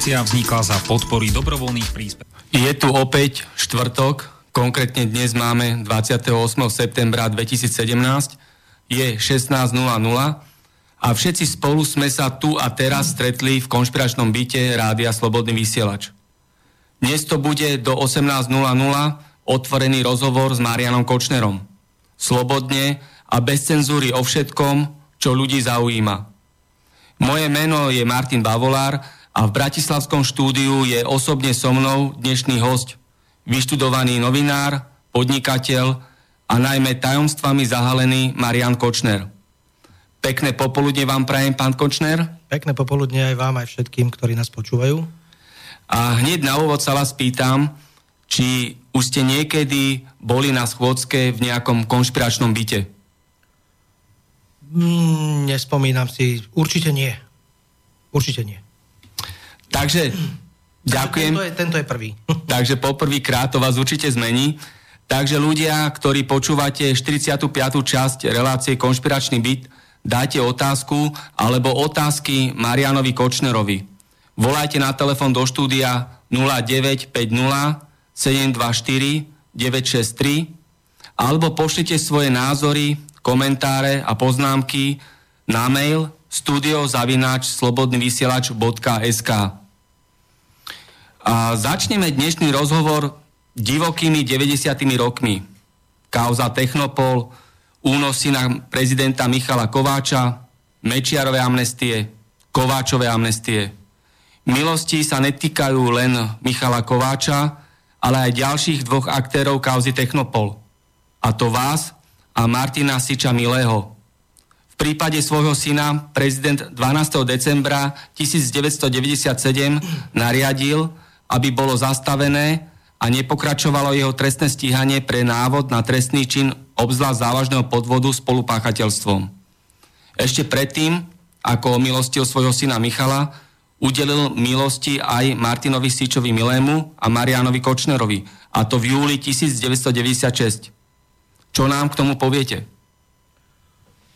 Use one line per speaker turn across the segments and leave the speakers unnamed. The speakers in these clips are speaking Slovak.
Relácia vznikla za podpory dobrovoľných príspevkov.
Je tu opäť štvrtok, konkrétne dnes máme 28. septembra 2017, je 16.00 a všetci spolu sme sa tu a teraz stretli v konšpiračnom byte Rádia Slobodný vysielač. Dnes to bude do 18.00 otvorený rozhovor s Marianom Kočnerom. Slobodne a bez cenzúry o všetkom, čo ľudí zaujíma. Moje meno je Martin Bavolár a v Bratislavskom štúdiu je osobne so mnou dnešný host, vyštudovaný novinár, podnikateľ a najmä tajomstvami zahalený Marian Kočner. Pekné popoludne vám prajem, pán Kočner.
Pekné popoludne aj vám, aj všetkým, ktorí nás počúvajú.
A hneď na úvod sa vás pýtam, či už ste niekedy boli na schôdzke v nejakom konšpiračnom byte?
Mm, nespomínam si. Určite nie. Určite nie.
Takže ďakujem.
Tento je, tento je prvý.
Takže poprvýkrát to vás určite zmení. Takže ľudia, ktorí počúvate 45. časť relácie Konšpiračný byt, dajte otázku alebo otázky Marianovi Kočnerovi. Volajte na telefon do štúdia 0950 724 963 alebo pošlite svoje názory, komentáre a poznámky na mail studiozavináč slobodnyvysielač.sk a začneme dnešný rozhovor divokými 90. rokmi. Kauza Technopol, únosy na prezidenta Michala Kováča, Mečiarové amnestie, Kováčové amnestie. Milosti sa netýkajú len Michala Kováča, ale aj ďalších dvoch aktérov kauzy Technopol. A to vás a Martina Siča Milého. V prípade svojho syna prezident 12. decembra 1997 nariadil, aby bolo zastavené a nepokračovalo jeho trestné stíhanie pre návod na trestný čin obzvlášť závažného podvodu spolupáchateľstvom. Ešte predtým, ako omilostil svojho syna Michala, udelil milosti aj Martinovi Sičovi Milému a Marianovi Kočnerovi, a to v júli 1996. Čo nám k tomu poviete?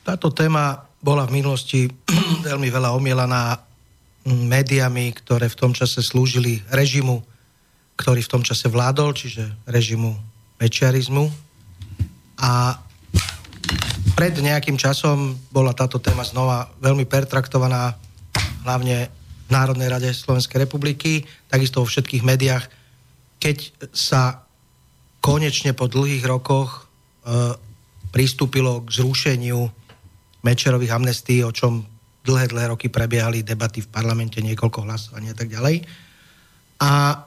Táto téma bola v minulosti veľmi veľa omielaná médiami, ktoré v tom čase slúžili režimu, ktorý v tom čase vládol, čiže režimu mečiarizmu. A pred nejakým časom bola táto téma znova veľmi pertraktovaná, hlavne v Národnej rade Slovenskej republiky, takisto vo všetkých médiách, keď sa konečne po dlhých rokoch e, pristúpilo k zrušeniu Mečerových amnestí, o čom dlhé, dlhé roky prebiehali debaty v parlamente, niekoľko hlasovaní a tak ďalej. A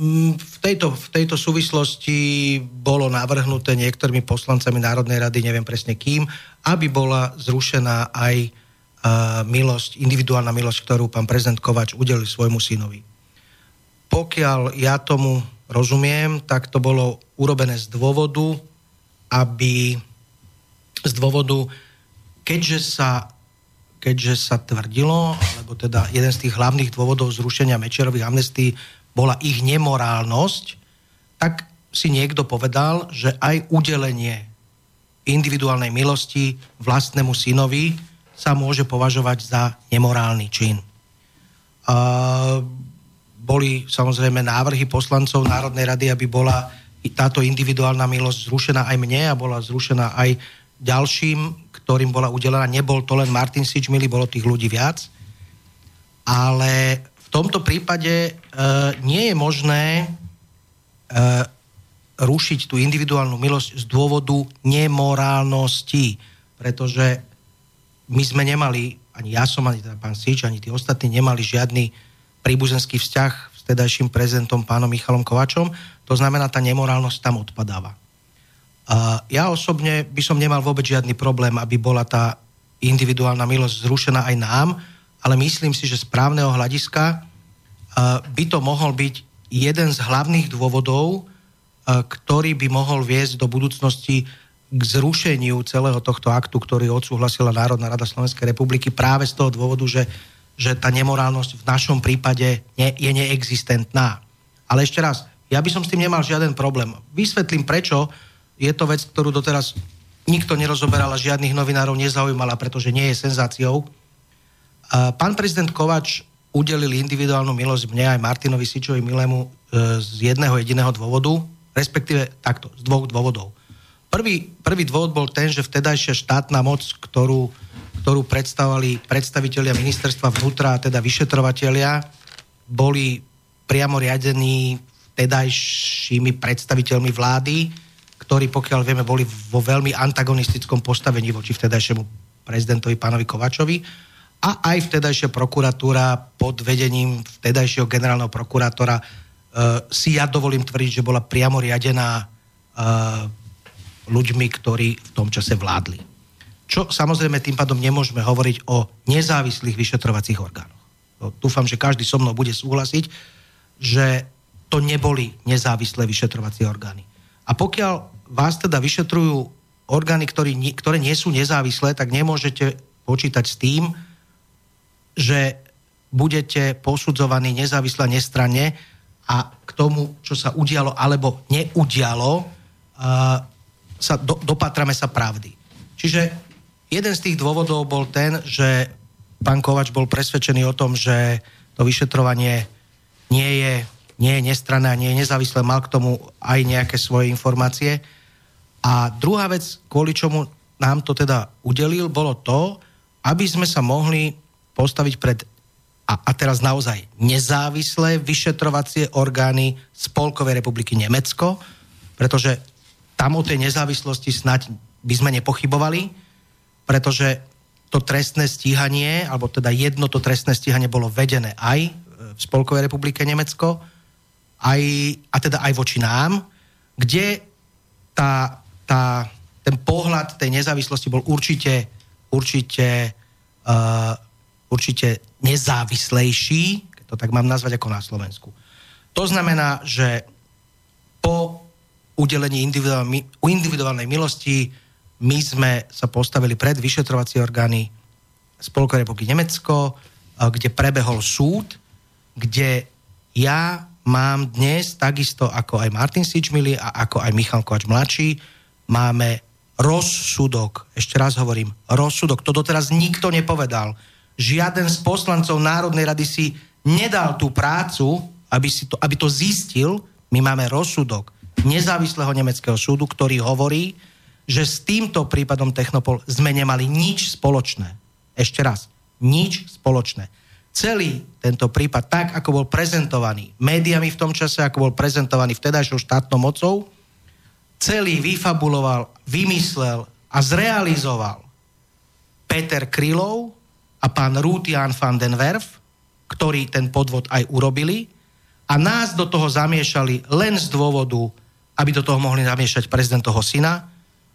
mm, v tejto, v tejto súvislosti bolo navrhnuté niektorými poslancami Národnej rady, neviem presne kým, aby bola zrušená aj uh, milosť, individuálna milosť, ktorú pán prezident Kovač udelil svojmu synovi. Pokiaľ ja tomu rozumiem, tak to bolo urobené z dôvodu, aby z dôvodu, keďže sa keďže sa tvrdilo, alebo teda jeden z tých hlavných dôvodov zrušenia Mečerových amnestí bola ich nemorálnosť, tak si niekto povedal, že aj udelenie individuálnej milosti vlastnému synovi sa môže považovať za nemorálny čin. Uh, boli samozrejme návrhy poslancov Národnej rady, aby bola táto individuálna milosť zrušená aj mne a bola zrušená aj ďalším, ktorým bola udelená. Nebol to len Martin Sičmili, bolo tých ľudí viac. Ale v tomto prípade e, nie je možné e, rušiť tú individuálnu milosť z dôvodu nemorálnosti, pretože my sme nemali, ani ja som, ani teda pán Sič, ani tí ostatní nemali žiadny príbuzenský vzťah s tedajším prezidentom pánom Michalom Kovačom, to znamená, tá nemorálnosť tam odpadáva. Ja osobne by som nemal vôbec žiadny problém, aby bola tá individuálna milosť zrušená aj nám, ale myslím si, že z právneho hľadiska by to mohol byť jeden z hlavných dôvodov, ktorý by mohol viesť do budúcnosti k zrušeniu celého tohto aktu, ktorý odsúhlasila Národná rada Slovenskej republiky práve z toho dôvodu, že, že tá nemorálnosť v našom prípade ne, je neexistentná. Ale ešte raz, ja by som s tým nemal žiaden problém. Vysvetlím prečo. Je to vec, ktorú doteraz nikto nerozoberal a žiadnych novinárov nezaujímala, pretože nie je senzáciou. Pán prezident Kovač udelil individuálnu milosť mne aj Martinovi Sičovi Milemu e, z jedného jediného dôvodu, respektíve takto, z dvoch dôvodov. Prvý, prvý dôvod bol ten, že vtedajšia štátna moc, ktorú, ktorú predstavovali predstavitelia ministerstva vnútra, teda vyšetrovatelia, boli priamo riadení vtedajšími predstaviteľmi vlády, ktorí, pokiaľ vieme, boli vo veľmi antagonistickom postavení voči vtedajšiemu prezidentovi pánovi Kovačovi a aj vtedajšia prokuratúra pod vedením vtedajšieho generálneho prokurátora uh, si ja dovolím tvrdiť, že bola priamo riadená uh, ľuďmi, ktorí v tom čase vládli. Čo samozrejme tým pádom nemôžeme hovoriť o nezávislých vyšetrovacích orgánoch. No, dúfam, že každý so mnou bude súhlasiť, že to neboli nezávislé vyšetrovacie orgány. A pokiaľ vás teda vyšetrujú orgány, ktorý, ktoré nie sú nezávislé, tak nemôžete počítať s tým, že budete posudzovaní nezávisle nestranne a k tomu, čo sa udialo alebo neudialo, sa do, dopatrame sa pravdy. Čiže jeden z tých dôvodov bol ten, že pán Kovač bol presvedčený o tom, že to vyšetrovanie nie je nie je nestranné a nie je nezávislé, mal k tomu aj nejaké svoje informácie. A druhá vec, kvôli čomu nám to teda udelil, bolo to, aby sme sa mohli postaviť pred a, a teraz naozaj nezávislé vyšetrovacie orgány Spolkovej republiky Nemecko, pretože tam o tej nezávislosti snať by sme nepochybovali, pretože to trestné stíhanie, alebo teda jedno to trestné stíhanie bolo vedené aj v Spolkovej republike Nemecko, aj, a teda aj voči nám, kde tá, tá, ten pohľad tej nezávislosti bol určite, určite, uh, určite nezávislejší, keď to tak mám nazvať ako na Slovensku. To znamená, že po udelení individuálnej milosti my sme sa postavili pred vyšetrovacie orgány Spolkovej republiky Nemecko, kde prebehol súd, kde ja mám dnes, takisto ako aj Martin Sičmili a ako aj Michal Kovač mladší, máme rozsudok, ešte raz hovorím, rozsudok, to doteraz nikto nepovedal. Žiaden z poslancov Národnej rady si nedal tú prácu, aby, si to, aby to zistil. My máme rozsudok nezávislého nemeckého súdu, ktorý hovorí, že s týmto prípadom Technopol sme nemali nič spoločné. Ešte raz, nič spoločné celý tento prípad, tak ako bol prezentovaný médiami v tom čase, ako bol prezentovaný vtedajšou štátnou mocou, celý vyfabuloval, vymyslel a zrealizoval Peter Krylov a pán Ruth Jan van den Werf, ktorí ten podvod aj urobili a nás do toho zamiešali len z dôvodu, aby do toho mohli zamiešať prezidentovho syna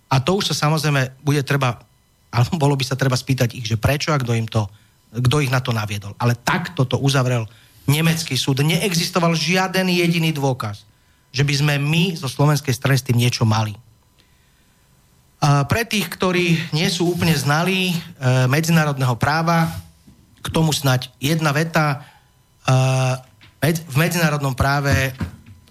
a to už sa samozrejme bude treba, alebo bolo by sa treba spýtať ich, že prečo a kto im to kto ich na to naviedol. Ale takto to uzavrel nemecký súd. Neexistoval žiaden jediný dôkaz, že by sme my zo slovenskej strany s tým niečo mali. Pre tých, ktorí nie sú úplne znalí e, medzinárodného práva, k tomu snať jedna veta. E, v medzinárodnom práve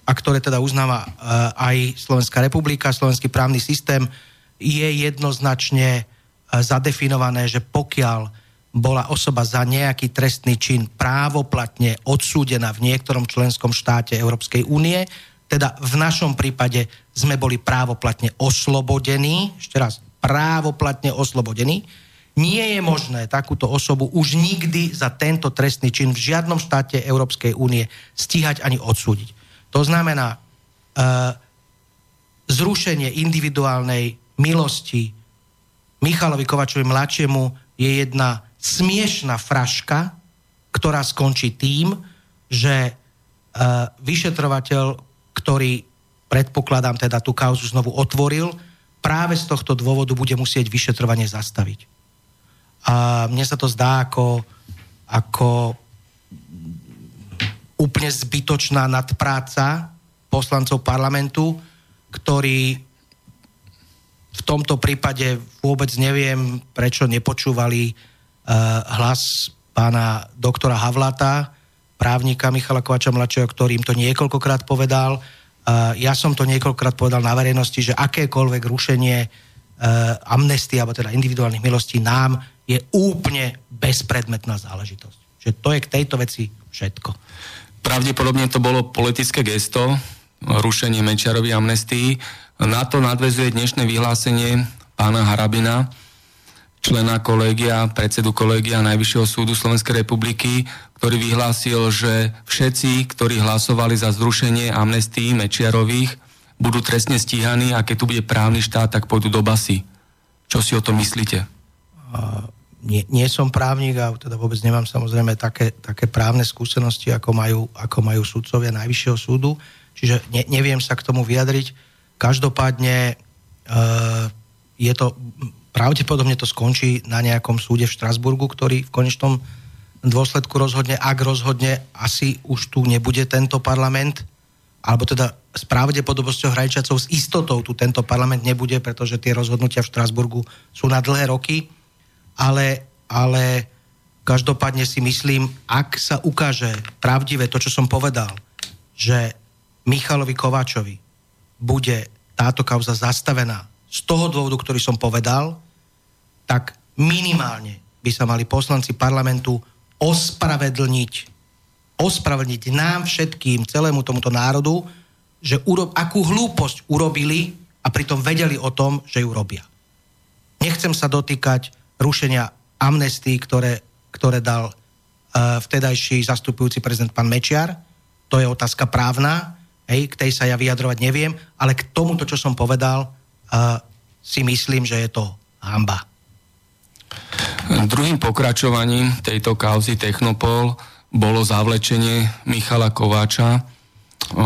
a ktoré teda uznáva uh, aj Slovenská republika, slovenský právny systém, je jednoznačne zadefinované, že pokiaľ bola osoba za nejaký trestný čin právoplatne odsúdená v niektorom členskom štáte Európskej únie, teda v našom prípade sme boli právoplatne oslobodení, ešte raz, právoplatne oslobodení, nie je možné takúto osobu už nikdy za tento trestný čin v žiadnom štáte Európskej únie stíhať ani odsúdiť. To znamená, uh, zrušenie individuálnej milosti Michalovi Kovačovi mladšiemu je jedna smiešná fraška, ktorá skončí tým, že uh, vyšetrovateľ, ktorý predpokladám teda tú kauzu znovu otvoril, práve z tohto dôvodu bude musieť vyšetrovanie zastaviť. A mne sa to zdá ako, ako úplne zbytočná nadpráca poslancov parlamentu, ktorí v tomto prípade vôbec neviem, prečo nepočúvali Eh, hlas pána doktora Havlata, právnika Michala Kovača mladšieho, ktorý im to niekoľkokrát povedal. Ja som to niekoľkokrát povedal na verejnosti, že akékoľvek rušenie eh, amnestie, alebo teda individuálnych milostí nám je úplne bezpredmetná záležitosť. Že to je k tejto veci všetko.
Pravdepodobne to bolo politické gesto, rušenie Mečiarovej amnestii. Na to nadvezuje dnešné vyhlásenie pána Harabina, člena kolegia, predsedu kolegia Najvyššieho súdu Slovenskej republiky, ktorý vyhlásil, že všetci, ktorí hlasovali za zrušenie amnestí Mečiarových, budú trestne stíhaní a keď tu bude právny štát, tak pôjdu do basy. Čo si o tom myslíte?
Nie, nie som právnik a teda vôbec nemám samozrejme také, také právne skúsenosti, ako majú, ako majú sudcovia Najvyššieho súdu, čiže ne, neviem sa k tomu vyjadriť. Každopádne uh, je to pravdepodobne to skončí na nejakom súde v Štrasburgu, ktorý v konečnom dôsledku rozhodne, ak rozhodne, asi už tu nebude tento parlament, alebo teda s pravdepodobnosťou hrajčacov s istotou tu tento parlament nebude, pretože tie rozhodnutia v Štrasburgu sú na dlhé roky, ale, ale každopádne si myslím, ak sa ukáže pravdivé to, čo som povedal, že Michalovi Kováčovi bude táto kauza zastavená z toho dôvodu, ktorý som povedal, tak minimálne by sa mali poslanci parlamentu ospravedlniť, ospravedlniť nám všetkým, celému tomuto národu, že uro- akú hlúposť urobili a pritom vedeli o tom, že ju robia. Nechcem sa dotýkať rušenia amnestí, ktoré, ktoré dal uh, vtedajší zastupujúci prezident pán Mečiar. To je otázka právna, hej, k tej sa ja vyjadrovať neviem, ale k tomuto, čo som povedal, si myslím, že je to hamba.
Druhým pokračovaním tejto kauzy Technopol bolo zavlečenie Michala Kováča. O,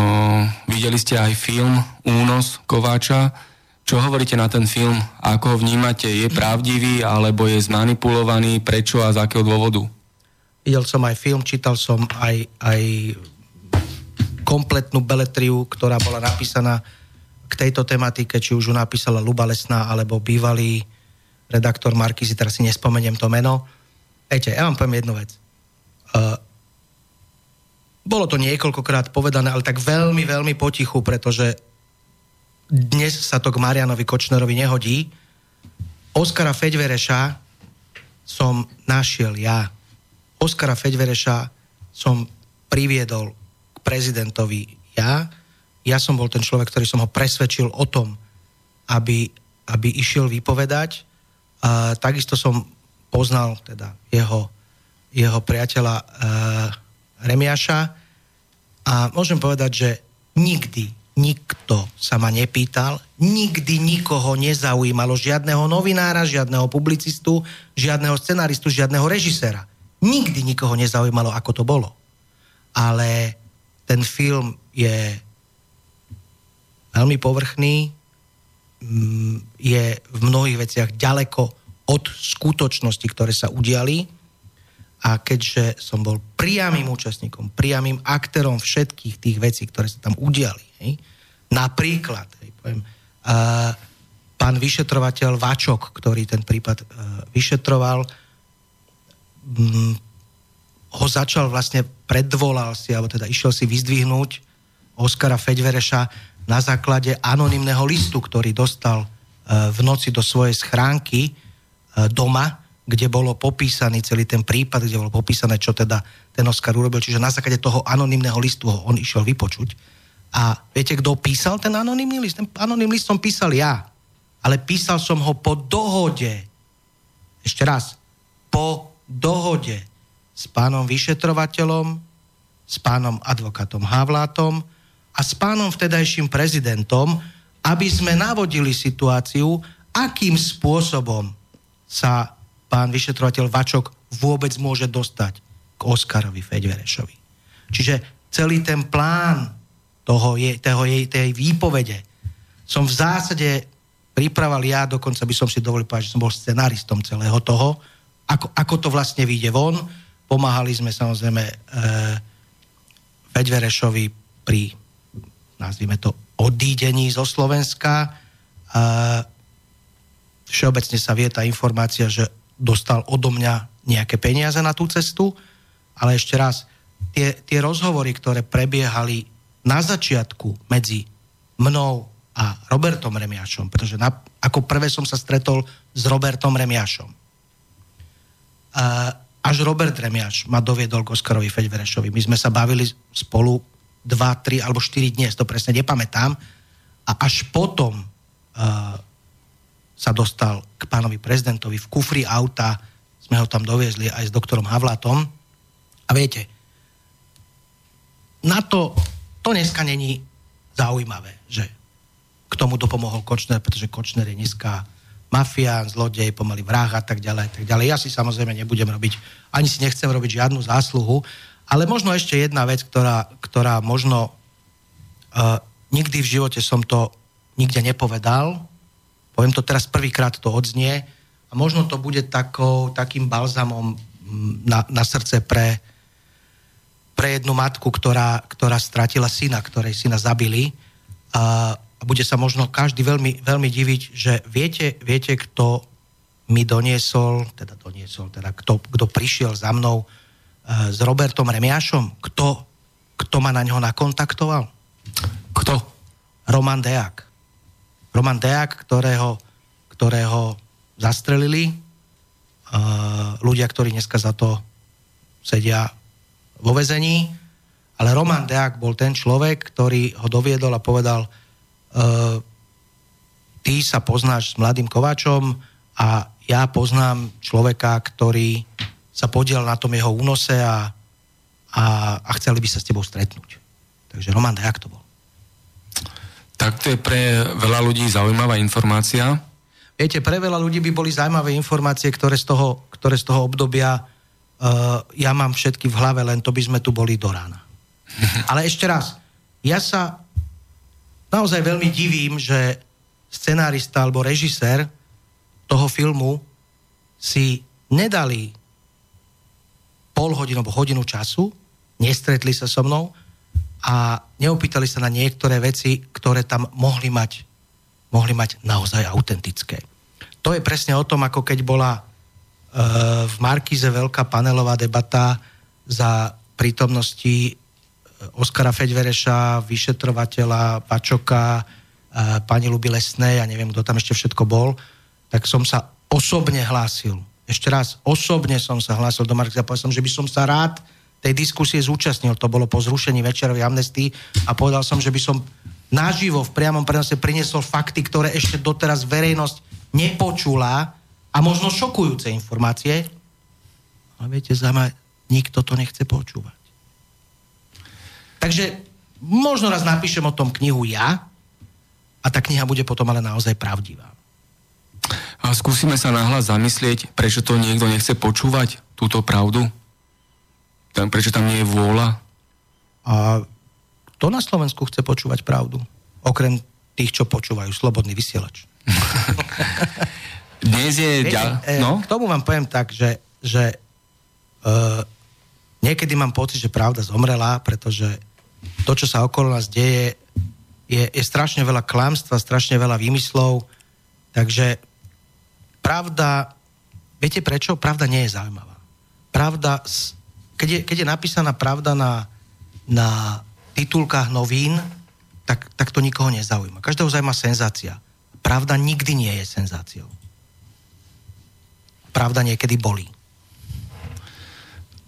videli ste aj film Únos Kováča. Čo hovoríte na ten film? Ako ho vnímate? Je pravdivý alebo je zmanipulovaný? Prečo a z akého dôvodu?
Videl som aj film, čítal som aj, aj kompletnú beletriu, ktorá bola napísaná k tejto tematike, či už ju napísala Luba Lesná alebo bývalý redaktor Markizy, teraz si nespomeniem to meno. Ejte, ja vám poviem jednu vec. Uh, bolo to niekoľkokrát povedané, ale tak veľmi, veľmi potichu, pretože dnes sa to k Marianovi Kočnerovi nehodí. Oskara Feďvereša som našiel ja. Oskara Feďvereša som priviedol k prezidentovi ja. Ja som bol ten človek, ktorý som ho presvedčil o tom, aby, aby išiel vypovedať a takisto som poznal teda jeho, jeho priateľa uh, Remiaša a môžem povedať, že nikdy nikto sa ma nepýtal, nikdy nikoho nezaujímalo, žiadneho novinára, žiadneho publicistu, žiadneho scenaristu, žiadneho režiséra. Nikdy nikoho nezaujímalo, ako to bolo. Ale ten film je veľmi povrchný, Mm, je v mnohých veciach ďaleko od skutočnosti, ktoré sa udiali. A keďže som bol priamým účastníkom, priamým aktérom všetkých tých vecí, ktoré sa tam udiali, hej, napríklad, hej, poviem, uh, pán vyšetrovateľ Vačok, ktorý ten prípad uh, vyšetroval, um, ho začal vlastne predvolal si, alebo teda išiel si vyzdvihnúť Oskara Feďvereša na základe anonymného listu, ktorý dostal e, v noci do svojej schránky e, doma, kde bolo popísaný celý ten prípad, kde bolo popísané, čo teda ten Oskar urobil. Čiže na základe toho anonymného listu ho on išiel vypočuť. A viete, kto písal ten anonymný list? Ten anonymný list som písal ja. Ale písal som ho po dohode. Ešte raz. Po dohode s pánom vyšetrovateľom, s pánom advokátom Havlátom a s pánom vtedajším prezidentom, aby sme navodili situáciu, akým spôsobom sa pán vyšetrovateľ Vačok vôbec môže dostať k Oskarovi Feďverešovi. Čiže celý ten plán toho, je, toho jej, tej výpovede som v zásade pripravil ja, dokonca by som si dovolil povedať, že som bol scenaristom celého toho, ako, ako to vlastne vyjde von. Pomáhali sme samozrejme e, Feďverešovi pri, nazvime to, odídení zo Slovenska. Všeobecne sa vie tá informácia, že dostal odo mňa nejaké peniaze na tú cestu, ale ešte raz, tie, tie rozhovory, ktoré prebiehali na začiatku medzi mnou a Robertom Remiašom, pretože na, ako prvé som sa stretol s Robertom Remiašom. Až Robert Remiaš ma doviedol k Oskarovi Feďverešovi. My sme sa bavili spolu 2, 3 alebo 4 dní, to presne nepamätám. A až potom uh, sa dostal k pánovi prezidentovi v kufri auta, sme ho tam doviezli aj s doktorom Havlatom. A viete, na to, to dneska není zaujímavé, že k tomu dopomohol Kočner, pretože Kočner je dneska mafián, zlodej, pomaly vrah a tak ďalej, tak ďalej. Ja si samozrejme nebudem robiť, ani si nechcem robiť žiadnu zásluhu, ale možno ešte jedna vec, ktorá, ktorá možno uh, nikdy v živote som to nikde nepovedal, Poviem to teraz prvýkrát to odznie a možno to bude takou, takým balzamom mm, na, na srdce pre, pre jednu matku, ktorá, ktorá stratila syna, ktorej syna zabili. A, a bude sa možno každý veľmi, veľmi diviť, že viete, viete, kto mi doniesol, teda doniesol, teda kto, kto prišiel za mnou uh, s Robertom Remiašom, kto, kto ma na ňo nakontaktoval?
Kto?
Roman Deák. Roman Deák, ktorého, ktorého zastrelili uh, ľudia, ktorí dneska za to sedia vo vezení, ale Roman Deák bol ten človek, ktorý ho doviedol a povedal uh, ty sa poznáš s mladým Kováčom a ja poznám človeka, ktorý sa podiel na tom jeho únose a, a, a chceli by sa s tebou stretnúť. Takže Roman Deák to bol.
Tak to je pre veľa ľudí zaujímavá informácia.
Viete, pre veľa ľudí by boli zaujímavé informácie, ktoré z toho, ktoré z toho obdobia uh, ja mám všetky v hlave, len to by sme tu boli do rána. Ale ešte raz, ja sa naozaj veľmi divím, že scenárista alebo režisér toho filmu si nedali pol hodinu alebo hodinu času, nestretli sa so mnou a neopýtali sa na niektoré veci, ktoré tam mohli mať, mohli mať naozaj autentické. To je presne o tom, ako keď bola e, v Markize veľká panelová debata za prítomnosti e, Oskara Feďvereša, vyšetrovateľa, Pačoka, e, pani Luby Lesnej, ja neviem, kto tam ešte všetko bol, tak som sa osobne hlásil. Ešte raz, osobne som sa hlásil do Markize a povedal som, že by som sa rád tej diskusie zúčastnil. To bolo po zrušení večerovej amnestii a povedal som, že by som naživo v priamom prenose priniesol fakty, ktoré ešte doteraz verejnosť nepočula a možno šokujúce informácie. Ale viete, zaujímavé, nikto to nechce počúvať. Takže možno raz napíšem o tom knihu ja a tá kniha bude potom ale naozaj pravdivá.
A skúsime sa nahlas zamyslieť, prečo to niekto nechce počúvať, túto pravdu? Tam, prečo tam nie je vôľa?
A kto na Slovensku chce počúvať pravdu? Okrem tých, čo počúvajú slobodný vysielač.
Dnes je...
Viete, ďal... E, no? K tomu vám poviem tak, že, že uh, niekedy mám pocit, že pravda zomrela, pretože to, čo sa okolo nás deje, je, je strašne veľa klamstva, strašne veľa výmyslov, takže pravda, viete prečo? Pravda nie je zaujímavá. Pravda keď je, keď je napísaná pravda na, na titulkách novín, tak, tak to nikoho nezaujíma. Každého zaujíma senzácia. Pravda nikdy nie je senzáciou. Pravda niekedy bolí.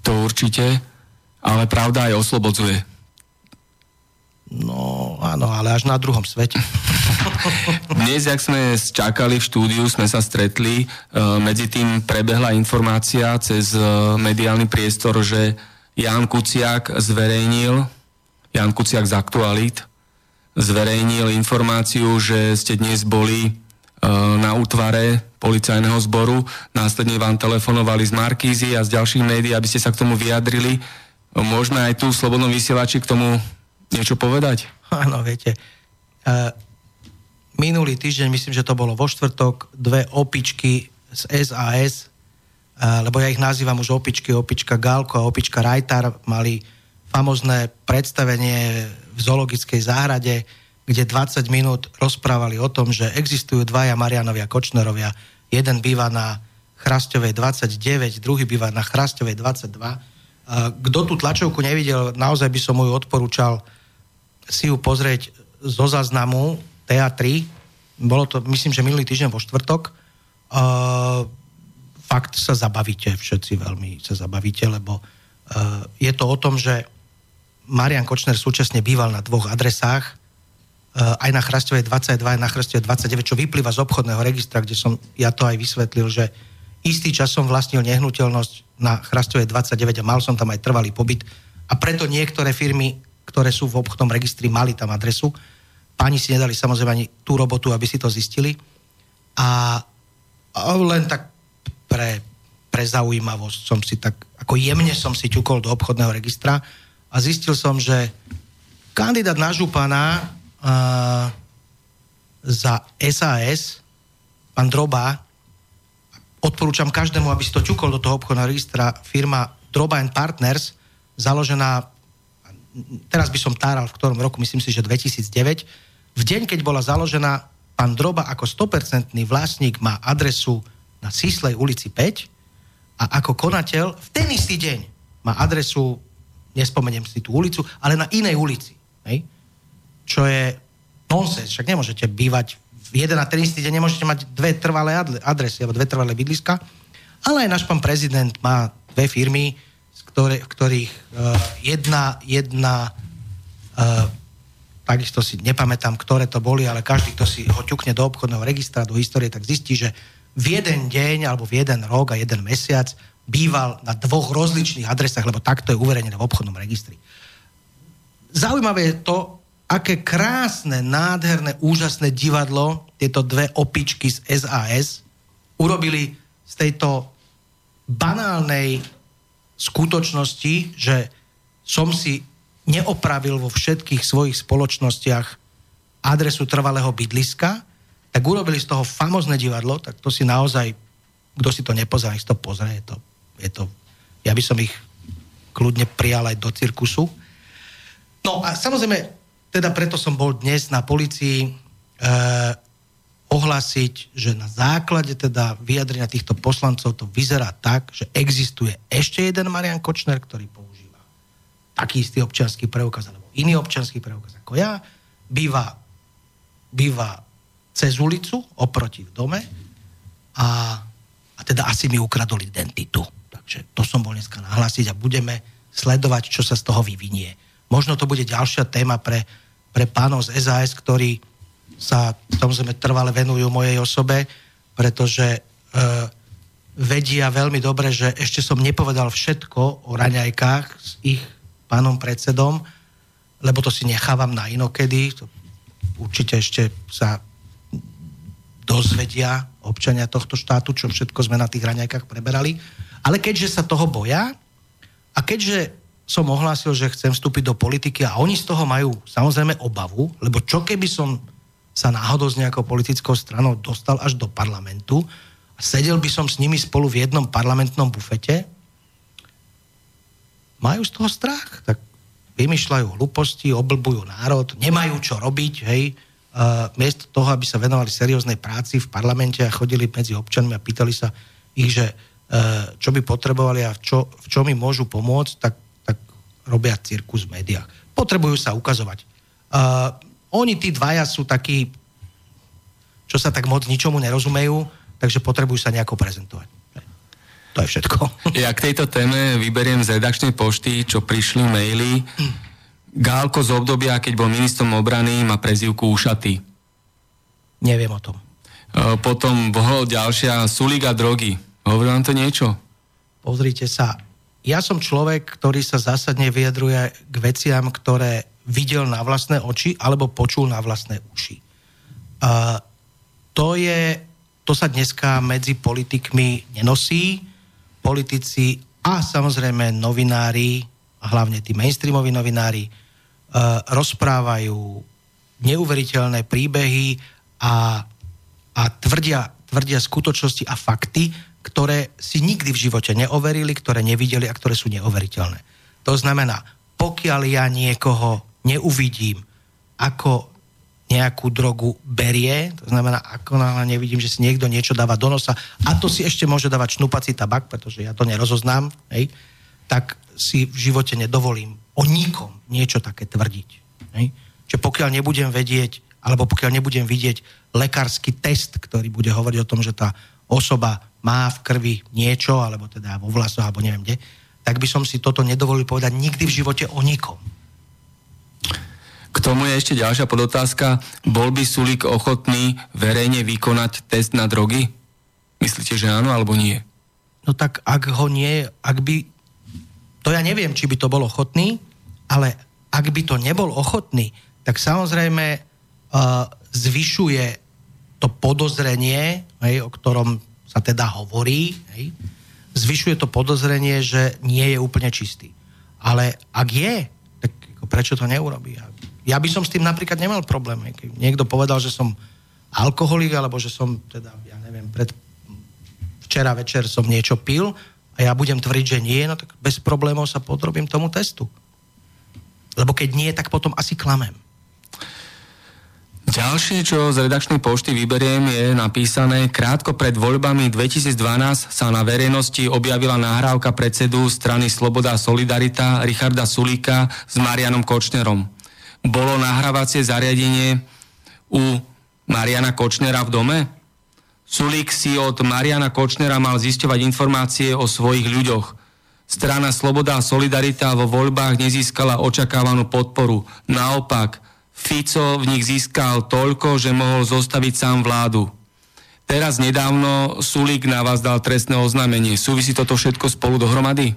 To určite, ale pravda aj oslobodzuje.
No áno, ale až na druhom svete.
Dnes, jak sme čakali v štúdiu, sme sa stretli, e, medzi tým prebehla informácia cez e, mediálny priestor, že Jan Kuciak zverejnil, Jan Kuciak z Aktualit, zverejnil informáciu, že ste dnes boli e, na útvare policajného zboru, následne vám telefonovali z Markízy a z ďalších médií, aby ste sa k tomu vyjadrili. Môžeme aj tu v Slobodnom vysielači k tomu niečo povedať?
Áno, viete. Uh, minulý týždeň, myslím, že to bolo vo štvrtok, dve opičky z SAS, uh, lebo ja ich nazývam už opičky, opička Galko a opička Rajtar, mali famozné predstavenie v zoologickej záhrade, kde 20 minút rozprávali o tom, že existujú dvaja Marianovia Kočnerovia. Jeden býva na Chrastovej 29, druhý býva na Chrastovej 22. Kto tú tlačovku nevidel, naozaj by som mu ju odporúčal si ju pozrieť zo záznamu TA3. Bolo to, myslím, že minulý týždeň vo štvrtok. Uh, fakt sa zabavíte, všetci veľmi sa zabavíte, lebo uh, je to o tom, že Marian Kočner súčasne býval na dvoch adresách, uh, aj na Chrastovej 22, aj na Chrastovej 29, čo vyplýva z obchodného registra, kde som ja to aj vysvetlil, že istý čas som vlastnil nehnuteľnosť na Chrastovej 29 a mal som tam aj trvalý pobyt a preto niektoré firmy ktoré sú v obchodnom registri, mali tam adresu. Páni si nedali samozrejme ani tú robotu, aby si to zistili. A, a len tak pre, pre zaujímavosť som si tak, ako jemne som si ťukol do obchodného registra a zistil som, že kandidát na župana uh, za SAS, pán Droba, odporúčam každému, aby si to ťukol do toho obchodného registra, firma Droba and Partners, založená teraz by som táral v ktorom roku, myslím si, že 2009, v deň, keď bola založená, pán Droba ako 100% vlastník má adresu na Sislej ulici 5 a ako konateľ v ten istý deň má adresu, nespomeniem si tú ulicu, ale na inej ulici. Hej? Čo je nonsens, však nemôžete bývať v jeden a ten istý deň, nemôžete mať dve trvalé adresy alebo dve trvalé bydliska, ale aj náš pán prezident má dve firmy, ktoré, v ktorých uh, jedna, jedna uh, takisto si nepamätám, ktoré to boli, ale každý, kto si ho ťukne do obchodného registra, do histórie, tak zistí, že v jeden deň alebo v jeden rok a jeden mesiac býval na dvoch rozličných adresách, lebo takto je uverejnené v obchodnom registri. Zaujímavé je to, aké krásne, nádherné, úžasné divadlo tieto dve opičky z SAS urobili z tejto banálnej skutočnosti, že som si neopravil vo všetkých svojich spoločnostiach adresu trvalého bydliska, tak urobili z toho famozne divadlo, tak to si naozaj, kto si to nepozrie, nech to pozrie, je to, je to, ja by som ich kľudne prijal aj do cirkusu. No a samozrejme, teda preto som bol dnes na policii, e, ohlásiť, že na základe teda vyjadrenia týchto poslancov to vyzerá tak, že existuje ešte jeden Marian Kočner, ktorý používa taký istý občianský preukaz alebo iný občianský preukaz ako ja, býva, býva cez ulicu oproti v dome a, a teda asi mi ukradol identitu. Takže to som bol dneska nahlásiť a budeme sledovať, čo sa z toho vyvinie. Možno to bude ďalšia téma pre, pre pánov z SAS, ktorí sa samozrejme trvale venujú mojej osobe, pretože e, vedia veľmi dobre, že ešte som nepovedal všetko o raňajkách s ich pánom predsedom, lebo to si nechávam na inokedy. To určite ešte sa dozvedia občania tohto štátu, čo všetko sme na tých raňajkách preberali. Ale keďže sa toho boja a keďže som ohlásil, že chcem vstúpiť do politiky a oni z toho majú samozrejme obavu, lebo čo keby som sa náhodou s nejakou politickou stranou dostal až do parlamentu a sedel by som s nimi spolu v jednom parlamentnom bufete, majú z toho strach, tak vymýšľajú hlúposti, oblbujú národ, nemajú čo robiť, hej, uh, miesto toho, aby sa venovali serióznej práci v parlamente a chodili medzi občanmi a pýtali sa ich, že uh, čo by potrebovali a v čo, v čo mi môžu pomôcť, tak, tak robia cirkus v médiách. potrebujú sa ukazovať. Uh, oni tí dvaja sú takí, čo sa tak moc ničomu nerozumejú, takže potrebujú sa nejako prezentovať. To je všetko.
Ja k tejto téme vyberiem z redakčnej pošty, čo prišli maily. Gálko z obdobia, keď bol ministrom obrany, má prezivku Ušaty.
Neviem o tom.
E, potom bol ďalšia Sulík a drogy. Hovorí vám to niečo?
Pozrite sa. Ja som človek, ktorý sa zásadne vyjadruje k veciam, ktoré videl na vlastné oči alebo počul na vlastné uši. A to, je, to sa dneska medzi politikmi nenosí. Politici a samozrejme novinári, a hlavne tí mainstreamoví novinári, uh, rozprávajú neuveriteľné príbehy a, a tvrdia, tvrdia skutočnosti a fakty, ktoré si nikdy v živote neoverili, ktoré nevideli a ktoré sú neoveriteľné. To znamená, pokiaľ ja niekoho neuvidím, ako nejakú drogu berie, to znamená, ako náhle nevidím, že si niekto niečo dáva do nosa, a to si ešte môže dávať šnupací tabak, pretože ja to nerozoznám, hej, tak si v živote nedovolím o nikom niečo také tvrdiť. Hej. Čiže pokiaľ nebudem vedieť, alebo pokiaľ nebudem vidieť lekársky test, ktorý bude hovoriť o tom, že tá osoba má v krvi niečo, alebo teda vo vlasoch, alebo neviem kde, tak by som si toto nedovolil povedať nikdy v živote o nikom.
K tomu je ešte ďalšia podotázka. Bol by Sulík ochotný verejne vykonať test na drogy? Myslíte, že áno alebo nie?
No tak ak ho nie, ak by... To ja neviem, či by to bol ochotný, ale ak by to nebol ochotný, tak samozrejme uh, zvyšuje to podozrenie, hej, o ktorom sa teda hovorí, hej, zvyšuje to podozrenie, že nie je úplne čistý. Ale ak je, tak prečo to neurobí? Ja by som s tým napríklad nemal problém. Keď niekto povedal, že som alkoholik, alebo že som, teda, ja neviem, pred včera večer som niečo pil a ja budem tvrdiť, že nie, no tak bez problémov sa podrobím tomu testu. Lebo keď nie, tak potom asi klamem.
Ďalšie, čo z redakčnej pošty vyberiem, je napísané, krátko pred voľbami 2012 sa na verejnosti objavila nahrávka predsedu strany Sloboda a Solidarita Richarda Sulíka s Marianom Kočnerom bolo nahrávacie zariadenie u Mariana Kočnera v dome? Sulík si od Mariana Kočnera mal zisťovať informácie o svojich ľuďoch. Strana Sloboda a Solidarita vo voľbách nezískala očakávanú podporu. Naopak, Fico v nich získal toľko, že mohol zostaviť sám vládu. Teraz nedávno Sulík na vás dal trestné oznámenie. Súvisí toto všetko spolu dohromady?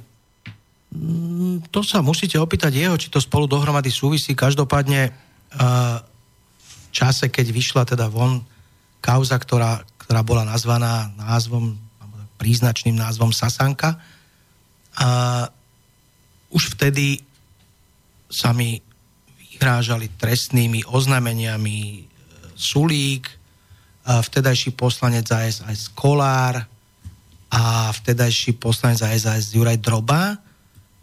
Mm, to sa musíte opýtať jeho, či to spolu dohromady súvisí. Každopádne v čase, keď vyšla teda von kauza, ktorá, ktorá bola nazvaná názvom, príznačným názvom Sasanka, a už vtedy sa mi vyhrážali trestnými oznameniami e, Sulík, vtedajší poslanec za SAS Kolár a vtedajší poslanec za Juraj Droba,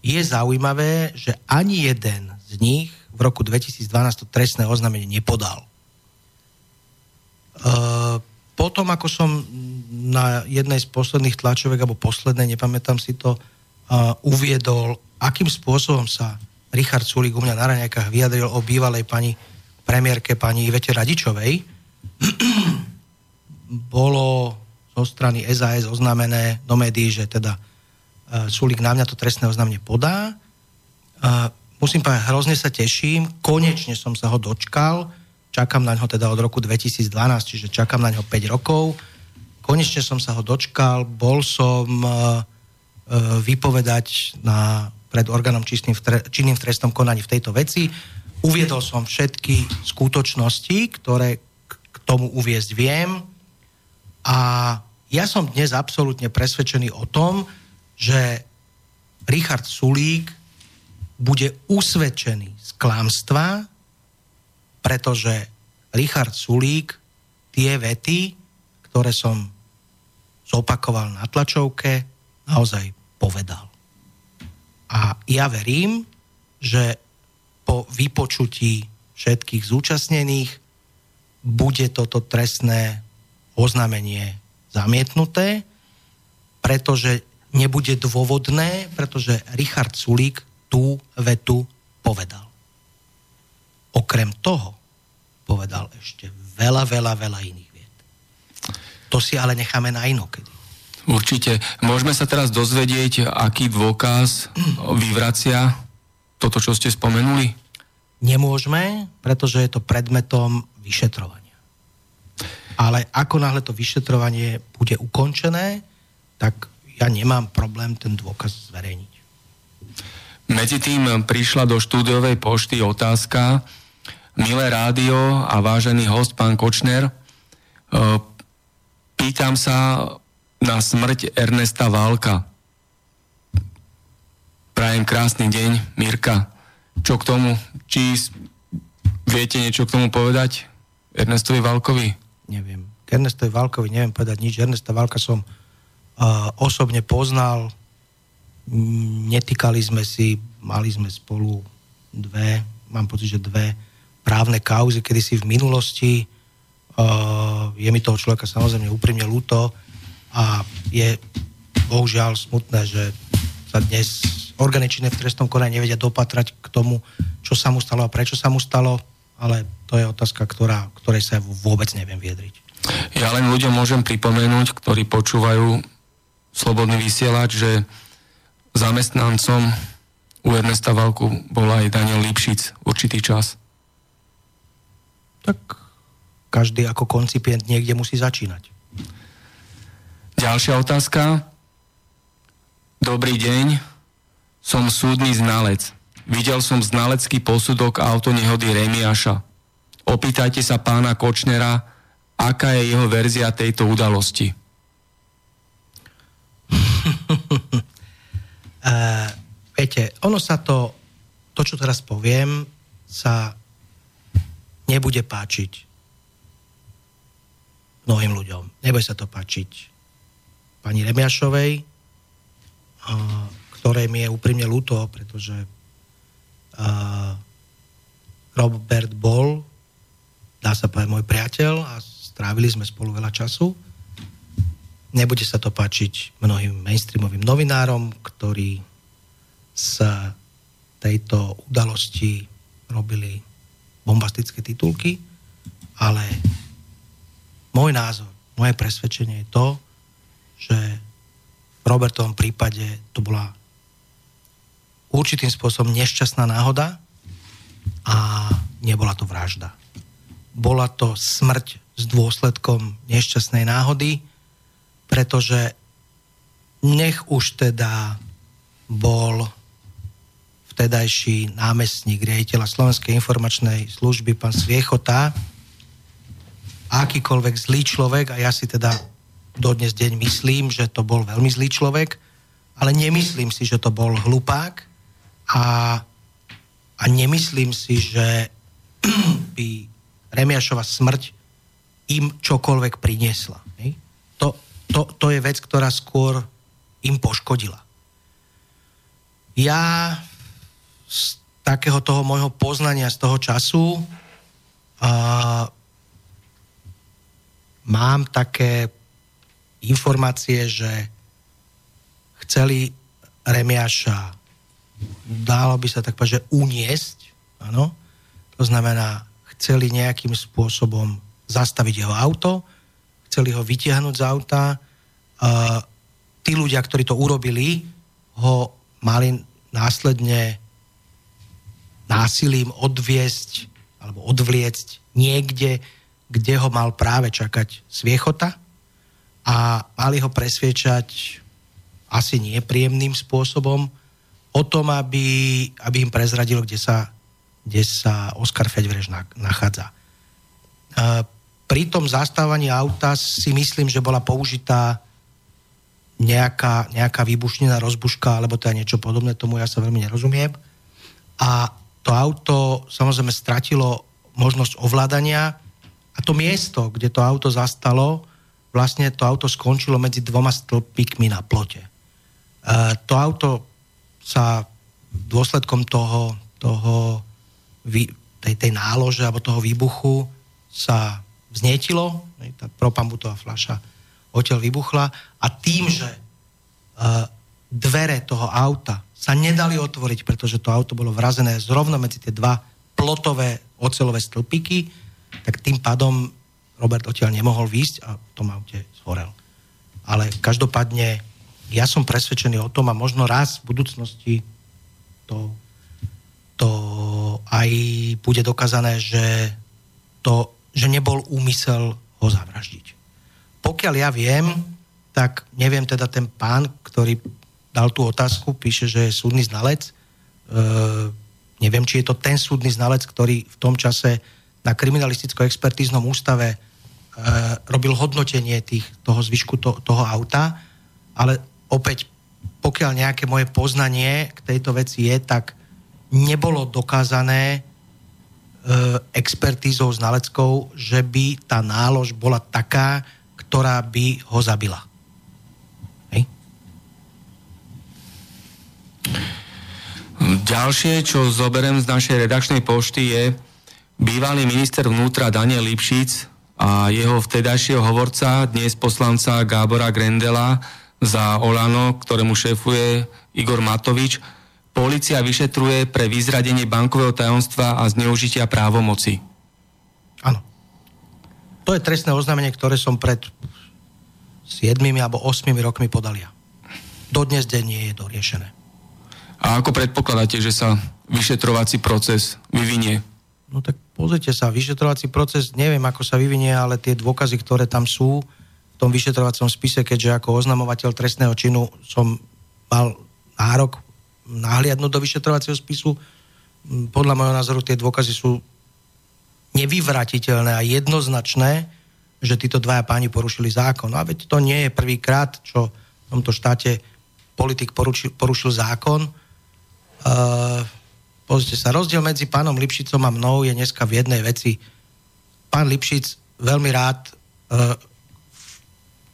je zaujímavé, že ani jeden z nich v roku 2012 to trestné oznámenie nepodal. E, potom, ako som na jednej z posledných tlačovek, alebo poslednej, nepamätám si to, e, uviedol, akým spôsobom sa Richard Sulik u mňa na raňajkách vyjadril o bývalej pani premiérke pani Ivete Radičovej, bolo zo strany SAS oznámené do médií, že teda E, Sulik na mňa to trestné oznámenie podá. E, musím povedať, hrozne sa teším, konečne som sa ho dočkal, čakám na ňo teda od roku 2012, čiže čakám na ňo 5 rokov. Konečne som sa ho dočkal, bol som e, vypovedať na, pred orgánom činným v, tre, činným v trestnom konaní v tejto veci. Uviedol som všetky skutočnosti, ktoré k tomu uviezť viem a ja som dnes absolútne presvedčený o tom, že Richard Sulík bude usvedčený z klamstva, pretože Richard Sulík tie vety, ktoré som zopakoval na tlačovke, naozaj povedal. A ja verím, že po vypočutí všetkých zúčastnených bude toto trestné oznámenie zamietnuté, pretože nebude dôvodné, pretože Richard Sulík tú vetu povedal. okrem toho povedal ešte veľa, veľa, veľa iných vied. To si ale necháme na inokedy.
Určite. Môžeme sa teraz dozvedieť, aký dôkaz vyvracia toto, čo ste spomenuli?
Nemôžeme, pretože je to predmetom vyšetrovania. Ale ako náhle to vyšetrovanie bude ukončené, tak ja nemám problém ten dôkaz zverejniť.
Medzi tým prišla do štúdiovej pošty otázka, milé rádio a vážený host, pán Kočner, e, pýtam sa na smrť Ernesta Válka. Prajem krásny deň, Mirka. Čo k tomu? Či viete niečo k tomu povedať? Ernestovi Válkovi?
Neviem. K Ernestovi Válkovi neviem povedať nič. Ernesta Válka som osobne poznal. Netýkali sme si, mali sme spolu dve, mám pocit, že dve právne kauzy, kedy si v minulosti. Je mi toho človeka samozrejme úprimne ľúto a je bohužiaľ smutné, že sa dnes orgány činné v trestnom konaní nevedia dopatrať k tomu, čo sa mu stalo a prečo sa mu stalo, ale to je otázka, ktorá, ktorej sa vôbec neviem viedriť.
Ja len ľuďom môžem pripomenúť, ktorí počúvajú Slobodný vysielač, že zamestnancom u Ernesta Valku bol aj Daniel Lipšic určitý čas.
Tak každý ako koncipient niekde musí začínať.
Ďalšia otázka. Dobrý deň, som súdny znalec. Videl som znalecký posudok autonehody Remiaša. Opýtajte sa pána Kočnera, aká je jeho verzia tejto udalosti.
Uh, viete, ono sa to, to, čo teraz poviem, sa nebude páčiť mnohým ľuďom. Nebude sa to páčiť pani Remiašovej, ktoré mi je úprimne ľúto, pretože Robert bol, dá sa povedať, môj priateľ a strávili sme spolu veľa času. Nebude sa to páčiť mnohým mainstreamovým novinárom, ktorí sa tejto udalosti robili bombastické titulky, ale môj názor, moje presvedčenie je to, že v Robertovom prípade to bola určitým spôsobom nešťastná náhoda a nebola to vražda. Bola to smrť s dôsledkom nešťastnej náhody, pretože nech už teda bol vtedajší námestník riaditeľa Slovenskej informačnej služby, pán Sviechota, akýkoľvek zlý človek, a ja si teda dodnes deň myslím, že to bol veľmi zlý človek, ale nemyslím si, že to bol hlupák a, a nemyslím si, že by Remiašova smrť im čokoľvek priniesla. To, to, je vec, ktorá skôr im poškodila. Ja z takého toho môjho poznania z toho času a, mám také informácie, že chceli Remiaša dalo by sa tak povedať, že uniesť, áno, to znamená, chceli nejakým spôsobom zastaviť jeho auto, chceli ho vytiahnuť z auta. Uh, tí ľudia, ktorí to urobili, ho mali následne násilím odviesť alebo odvliecť niekde, kde ho mal práve čakať sviechota a mali ho presviečať asi nepríjemným spôsobom o tom, aby, aby im prezradil, kde sa, kde sa Oskar Feďvreš nachádza. Pri tom zastávaní auta si myslím, že bola použitá nejaká, nejaká výbušnina, rozbuška alebo je niečo podobné, tomu ja sa veľmi nerozumiem. A to auto samozrejme stratilo možnosť ovládania a to miesto, kde to auto zastalo, vlastne to auto skončilo medzi dvoma stĺpikmi na plote. E, to auto sa dôsledkom toho, toho tej, tej nálože alebo toho výbuchu sa vznietilo, tá propambutová fľaša odtiaľ vybuchla a tým, že e, dvere toho auta sa nedali otvoriť, pretože to auto bolo vrazené zrovna medzi tie dva plotové ocelové stĺpiky, tak tým pádom Robert odtiaľ nemohol výjsť a v tom aute zhorel. Ale každopádne ja som presvedčený o tom a možno raz v budúcnosti to, to aj bude dokázané, že, to, že nebol úmysel ho zavraždiť. Pokiaľ ja viem, tak neviem teda ten pán, ktorý dal tú otázku, píše, že je súdny znalec. E, neviem, či je to ten súdny znalec, ktorý v tom čase na kriminalisticko-expertíznom ústave e, robil hodnotenie tých, toho zvyšku to, toho auta, ale opäť, pokiaľ nejaké moje poznanie k tejto veci je, tak nebolo dokázané expertízou znaleckou, že by tá nálož bola taká, ktorá by ho zabila.
Ďalšie, čo zoberiem z našej redakčnej pošty je bývalý minister vnútra Daniel Lipšic a jeho vtedajšieho hovorca, dnes poslanca Gábora Grendela za Olano, ktorému šéfuje Igor Matovič. Polícia vyšetruje pre vyzradenie bankového tajomstva a zneužitia právomoci.
Áno. To je trestné oznámenie, ktoré som pred 7 alebo 8 rokmi podal ja. Dodnes deň nie je doriešené.
A ako predpokladáte, že sa vyšetrovací proces vyvinie?
No tak pozrite sa, vyšetrovací proces, neviem ako sa vyvinie, ale tie dôkazy, ktoré tam sú v tom vyšetrovacom spise, keďže ako oznamovateľ trestného činu som mal nárok nahliadnúť do vyšetrovacieho spisu, podľa môjho názoru tie dôkazy sú nevyvratiteľné a jednoznačné, že títo dvaja páni porušili zákon. No a veď to nie je prvýkrát, čo v tomto štáte politik porušil, porušil zákon, Uh, pozrite sa, rozdiel medzi pánom Lipšicom a mnou je dneska v jednej veci. Pán Lipšic veľmi rád, uh,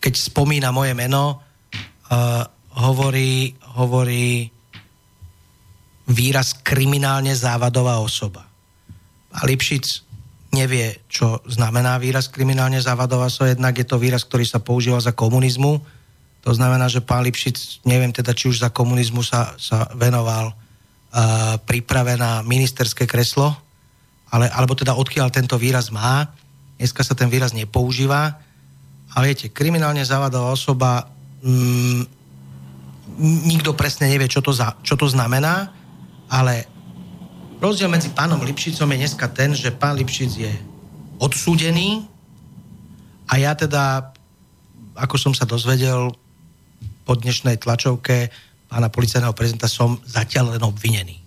keď spomína moje meno, uh, hovorí, hovorí výraz kriminálne závadová osoba. A Lipšic nevie, čo znamená výraz kriminálne závadová osoba, jednak je to výraz, ktorý sa používa za komunizmu, to znamená, že pán Lipšic, neviem teda, či už za komunizmu sa, sa venoval pripravená ministerské kreslo, ale, alebo teda odkiaľ tento výraz má. Dneska sa ten výraz nepoužíva. A viete, kriminálne zavadová osoba, mm, nikto presne nevie, čo to, za, čo to znamená, ale rozdiel medzi pánom Lipšicom je dneska ten, že pán Lipšic je odsúdený a ja teda, ako som sa dozvedel po dnešnej tlačovke, pána policajného prezidenta som zatiaľ len obvinený.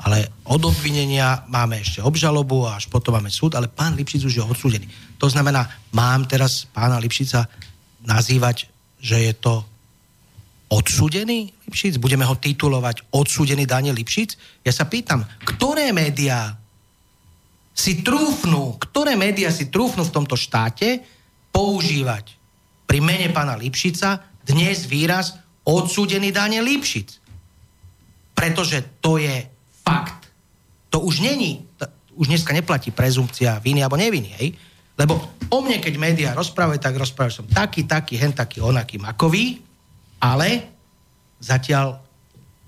Ale od obvinenia máme ešte obžalobu a až potom máme súd, ale pán Lipšic už je odsúdený. To znamená, mám teraz pána Lipšica nazývať, že je to odsúdený Lipšic? Budeme ho titulovať odsúdený Daniel Lipšic? Ja sa pýtam, ktoré médiá si trúfnú, ktoré médiá si trúfnú v tomto štáte používať pri mene pána Lipšica dnes výraz odsúdený Daniel Lipšic. Pretože to je fakt. To už není, už dneska neplatí prezumpcia viny alebo neviny, hej? Lebo o mne, keď médiá rozprávajú, tak rozprávajú som taký, taký, hen taký, onaký, makový, ale zatiaľ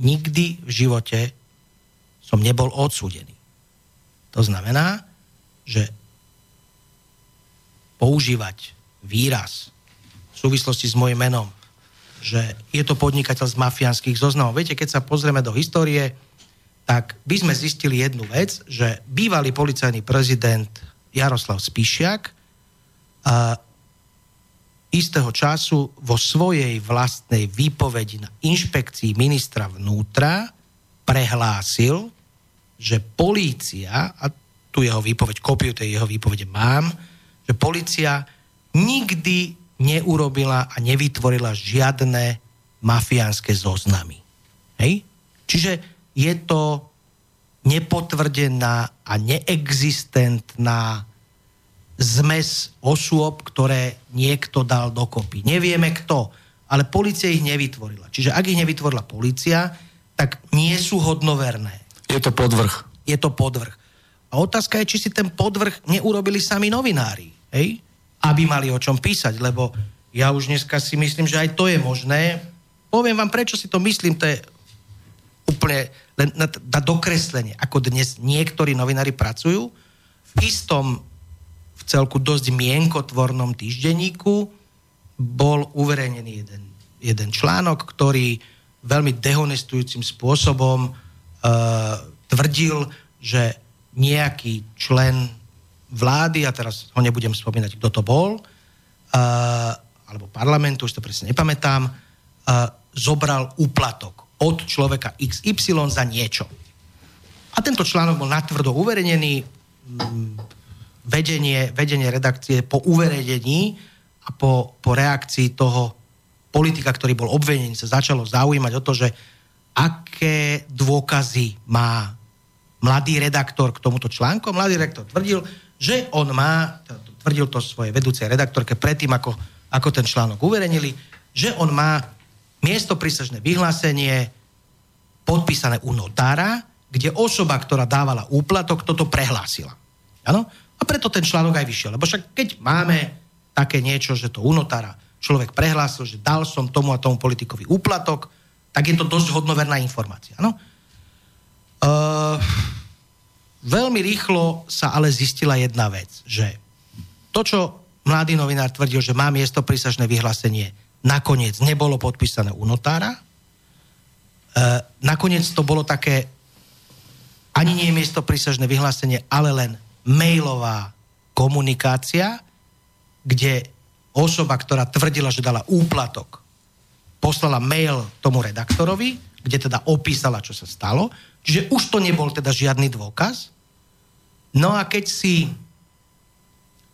nikdy v živote som nebol odsúdený. To znamená, že používať výraz v súvislosti s mojim menom že je to podnikateľ z mafiánskych zoznamov. Viete, keď sa pozrieme do histórie, tak by sme zistili jednu vec, že bývalý policajný prezident Jaroslav Spišiak istého času vo svojej vlastnej výpovedi na inšpekcii ministra vnútra prehlásil, že polícia, a tu jeho výpoveď, kopiu tej jeho výpovede mám, že polícia nikdy neurobila a nevytvorila žiadne mafiánske zoznamy. Hej? Čiže je to nepotvrdená a neexistentná zmes osôb, ktoré niekto dal dokopy. Nevieme kto, ale policia ich nevytvorila. Čiže ak ich nevytvorila policia, tak nie sú hodnoverné.
Je to podvrh.
Je to podvrh. A otázka je, či si ten podvrh neurobili sami novinári. Hej? aby mali o čom písať, lebo ja už dneska si myslím, že aj to je možné. Poviem vám, prečo si to myslím, to je úplne len na, na dokreslenie, ako dnes niektorí novinári pracujú. istom v celku dosť mienkotvornom týždenníku bol uverejnený jeden, jeden článok, ktorý veľmi dehonestujúcim spôsobom uh, tvrdil, že nejaký člen vlády, a teraz ho nebudem spomínať, kto to bol, uh, alebo parlamentu, už to presne nepamätám, uh, zobral úplatok od človeka XY za niečo. A tento článok bol natvrdo uverejnený, vedenie, vedenie redakcie po uverejnení a po, po reakcii toho politika, ktorý bol obvinený, sa začalo zaujímať o to, že aké dôkazy má mladý redaktor k tomuto článku. Mladý redaktor tvrdil, že on má, tvrdil to svojej vedúcej redaktorke predtým, ako, ako ten článok uverejnili, že on má miesto prísažné vyhlásenie podpísané u notára, kde osoba, ktorá dávala úplatok, toto prehlásila. Ano? A preto ten článok aj vyšiel. Lebo však keď máme také niečo, že to u notára človek prehlásil, že dal som tomu a tomu politikovi úplatok, tak je to dosť hodnoverná informácia. No? Uh, veľmi rýchlo sa ale zistila jedna vec, že to, čo mladý novinár tvrdil, že má miesto prísažné vyhlásenie, nakoniec nebolo podpísané u notára. Uh, nakoniec to bolo také ani nie miesto prísažné vyhlásenie, ale len mailová komunikácia, kde osoba, ktorá tvrdila, že dala úplatok, poslala mail tomu redaktorovi, kde teda opísala, čo sa stalo. Čiže už to nebol teda žiadny dôkaz. No a keď si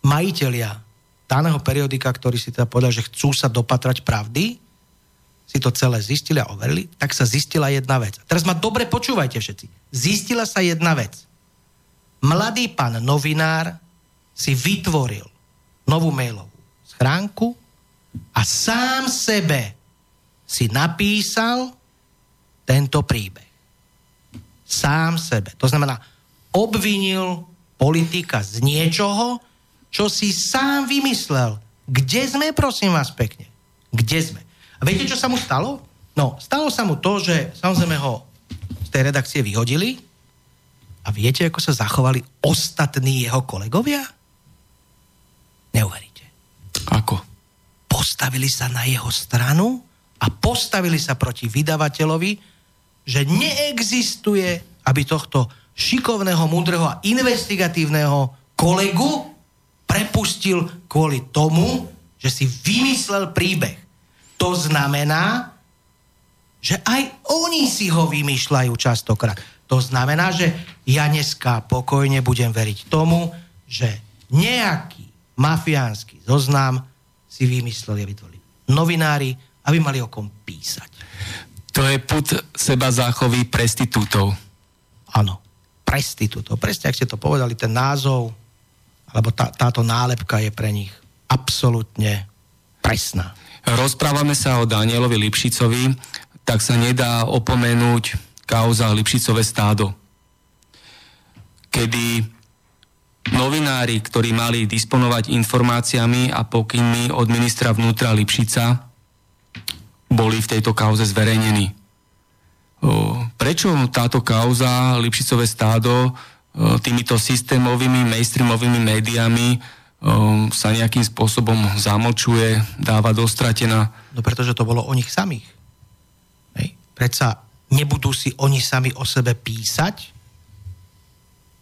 majiteľia daného periodika, ktorí si teda povedali, že chcú sa dopatrať pravdy, si to celé zistili a overili, tak sa zistila jedna vec. teraz ma dobre počúvajte všetci. Zistila sa jedna vec. Mladý pán novinár si vytvoril novú mailovú schránku a sám sebe si napísal tento príbeh. Sám sebe. To znamená, obvinil politika z niečoho, čo si sám vymyslel. Kde sme, prosím vás pekne? Kde sme? A viete, čo sa mu stalo? No, stalo sa mu to, že samozrejme ho z tej redakcie vyhodili a viete, ako sa zachovali ostatní jeho kolegovia? Neuveríte.
Ako?
Postavili sa na jeho stranu a postavili sa proti vydavateľovi, že neexistuje, aby tohto šikovného, múdreho a investigatívneho kolegu prepustil kvôli tomu, že si vymyslel príbeh. To znamená, že aj oni si ho vymýšľajú častokrát. To znamená, že ja dneska pokojne budem veriť tomu, že nejaký mafiánsky zoznam si vymysleli a vytvorili novinári, aby mali o kom písať.
To je put seba záchovy prestitútov.
Áno, prestitútov. Presne, ak ste to povedali, ten názov, alebo tá, táto nálepka je pre nich absolútne presná
rozprávame sa o Danielovi Lipšicovi, tak sa nedá opomenúť kauza Lipšicové stádo. Kedy novinári, ktorí mali disponovať informáciami a pokynmi od ministra vnútra Lipšica, boli v tejto kauze zverejnení. Prečo táto kauza Lipšicové stádo týmito systémovými, mainstreamovými médiami sa nejakým spôsobom zamočuje, dáva dostratená.
No pretože to bolo o nich samých. Hej. Predsa nebudú si oni sami o sebe písať,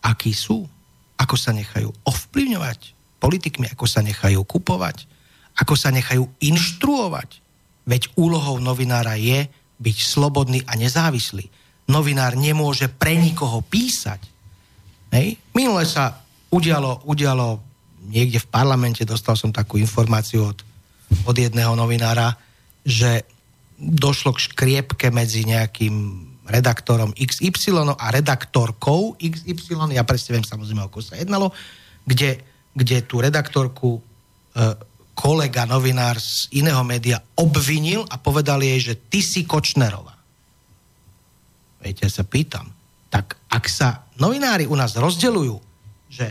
akí sú, ako sa nechajú ovplyvňovať politikmi, ako sa nechajú kupovať, ako sa nechajú inštruovať. Veď úlohou novinára je byť slobodný a nezávislý. Novinár nemôže pre nikoho písať. Hej. Minule sa udialo, udialo niekde v parlamente dostal som takú informáciu od, od jedného novinára, že došlo k škriepke medzi nejakým redaktorom XY a redaktorkou XY, ja presne viem samozrejme, ako sa jednalo, kde, kde tú redaktorku e, kolega, novinár z iného média obvinil a povedal jej, že ty si Kočnerová. Viete, ja sa pýtam, tak ak sa novinári u nás rozdeľujú, že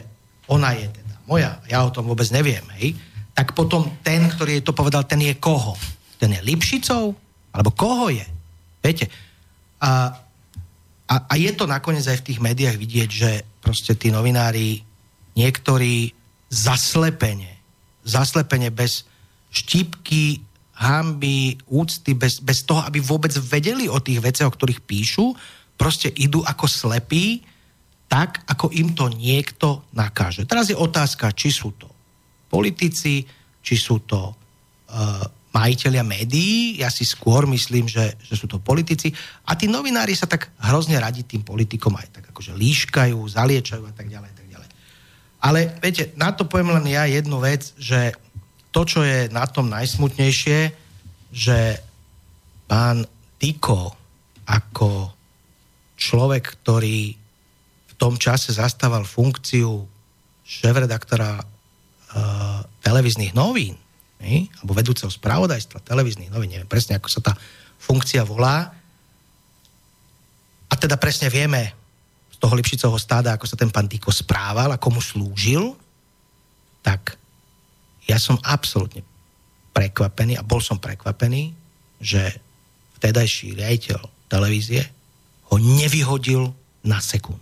ona je ten moja, ja o tom vôbec neviem, hej, tak potom ten, ktorý to povedal, ten je koho? Ten je Lipšicou? Alebo koho je? Viete? A, a, a je to nakoniec aj v tých médiách vidieť, že proste tí novinári niektorí zaslepene, zaslepene bez štípky, hamby, úcty, bez, bez toho, aby vôbec vedeli o tých veciach, o ktorých píšu, proste idú ako slepí, tak, ako im to niekto nakáže. Teraz je otázka, či sú to politici, či sú to uh, majiteľia médií, ja si skôr myslím, že, že sú to politici a tí novinári sa tak hrozne radi tým politikom aj tak akože líškajú, zaliečajú a tak ďalej, tak ďalej. Ale viete, na to poviem len ja jednu vec, že to, čo je na tom najsmutnejšie, že pán Tiko ako človek, ktorý v tom čase zastával funkciu šéf-redaktora uh, televíznych novín, ne? alebo vedúceho spravodajstva televíznych novín, neviem presne, ako sa tá funkcia volá. A teda presne vieme z toho Lipšicovho stáda, ako sa ten pán Tiko správal, ako mu slúžil, tak ja som absolútne prekvapený a bol som prekvapený, že vtedajší riaditeľ televízie ho nevyhodil na sekundu.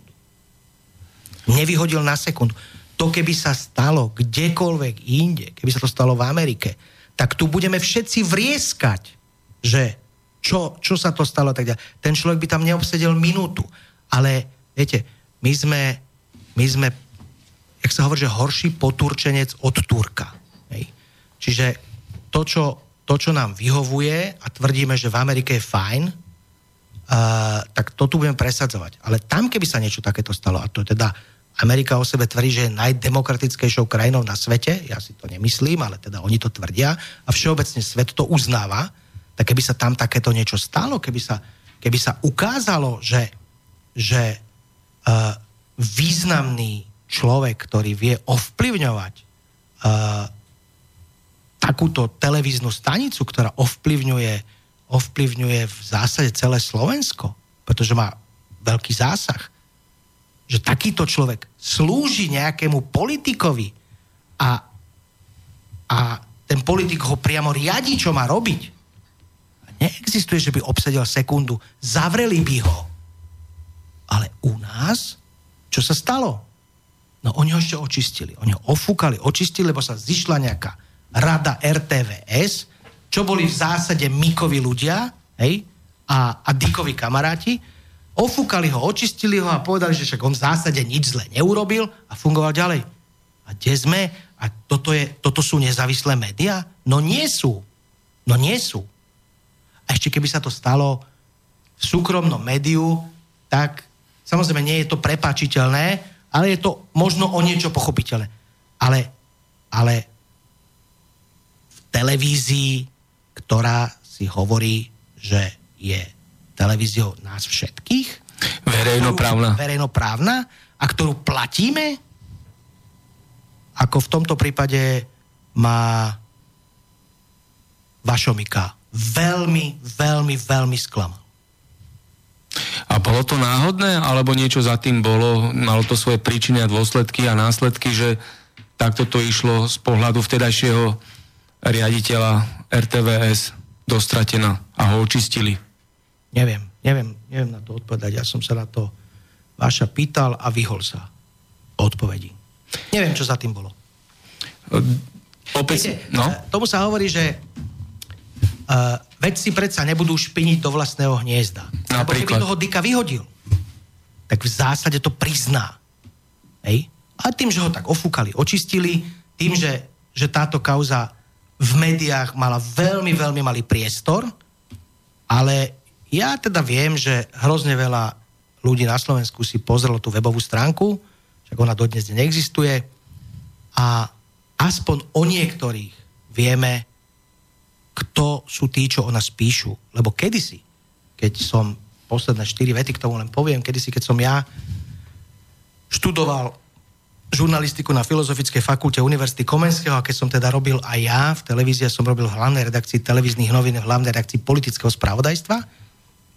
Nevyhodil na sekundu. To keby sa stalo kdekoľvek inde, keby sa to stalo v Amerike, tak tu budeme všetci vrieskať, že čo, čo sa to stalo tak ďalej. Ten človek by tam neobsedel minútu. Ale viete, my sme, my sme jak sa hovorí, že horší poturčenec od Turka. Hej. Čiže to čo, to, čo nám vyhovuje a tvrdíme, že v Amerike je fajn, uh, tak to tu budeme presadzovať. Ale tam, keby sa niečo takéto stalo, a to teda Amerika o sebe tvrdí, že je najdemokratickejšou krajinou na svete, ja si to nemyslím, ale teda oni to tvrdia. A všeobecne svet to uznáva, tak keby sa tam takéto niečo stalo, keby sa, keby sa ukázalo, že, že uh, významný človek, ktorý vie ovplyvňovať uh, takúto televíznu stanicu, ktorá ovplyvňuje, ovplyvňuje v zásade celé Slovensko, pretože má veľký zásah, že takýto človek slúži nejakému politikovi a, a ten politik ho priamo riadi, čo má robiť. Neexistuje, že by obsedel sekundu, zavreli by ho. Ale u nás, čo sa stalo? No oni ho ešte očistili. Oni ho ofúkali, očistili, lebo sa zišla nejaká rada RTVS, čo boli v zásade Mikovi ľudia, hej, a, a Dikovi kamaráti, ofúkali ho, očistili ho a povedali, že však on v zásade nič zle neurobil a fungoval ďalej. A kde sme? A toto, je, toto sú nezávislé médiá? No nie sú. No nie sú. A ešte keby sa to stalo v súkromnom médiu, tak samozrejme nie je to prepáčiteľné, ale je to možno o niečo pochopiteľné. Ale, ale televízii, ktorá si hovorí, že je televíziou nás všetkých.
Verejnoprávna.
Verejnoprávna a ktorú platíme, ako v tomto prípade má Vašomika veľmi, veľmi, veľmi sklamal.
A bolo to náhodné, alebo niečo za tým bolo, malo to svoje príčiny a dôsledky a následky, že takto to išlo z pohľadu vtedajšieho riaditeľa RTVS dostratená a ho očistili?
Neviem, neviem, neviem na to odpovedať. Ja som sa na to Váša pýtal a vyhol sa odpovedi. Neviem, čo za tým bolo.
Opäť,
Viete, no? Tomu sa hovorí, že uh, vedci predsa nebudú špiniť do vlastného hniezda. Napríklad. Lebo keby toho Dika vyhodil, tak v zásade to prizná. Hej? A tým, že ho tak ofúkali, očistili, tým, že, že táto kauza v médiách mala veľmi, veľmi malý priestor, ale ja teda viem, že hrozne veľa ľudí na Slovensku si pozrelo tú webovú stránku, však ona dodnes neexistuje a aspoň o niektorých vieme, kto sú tí, čo o nás píšu. Lebo kedysi, keď som, posledné štyri vety k tomu len poviem, kedysi, keď som ja študoval žurnalistiku na Filozofickej fakulte Univerzity Komenského a keď som teda robil aj ja v televízii, som robil v hlavnej redakcii televíznych novín, v hlavnej redakcii politického spravodajstva,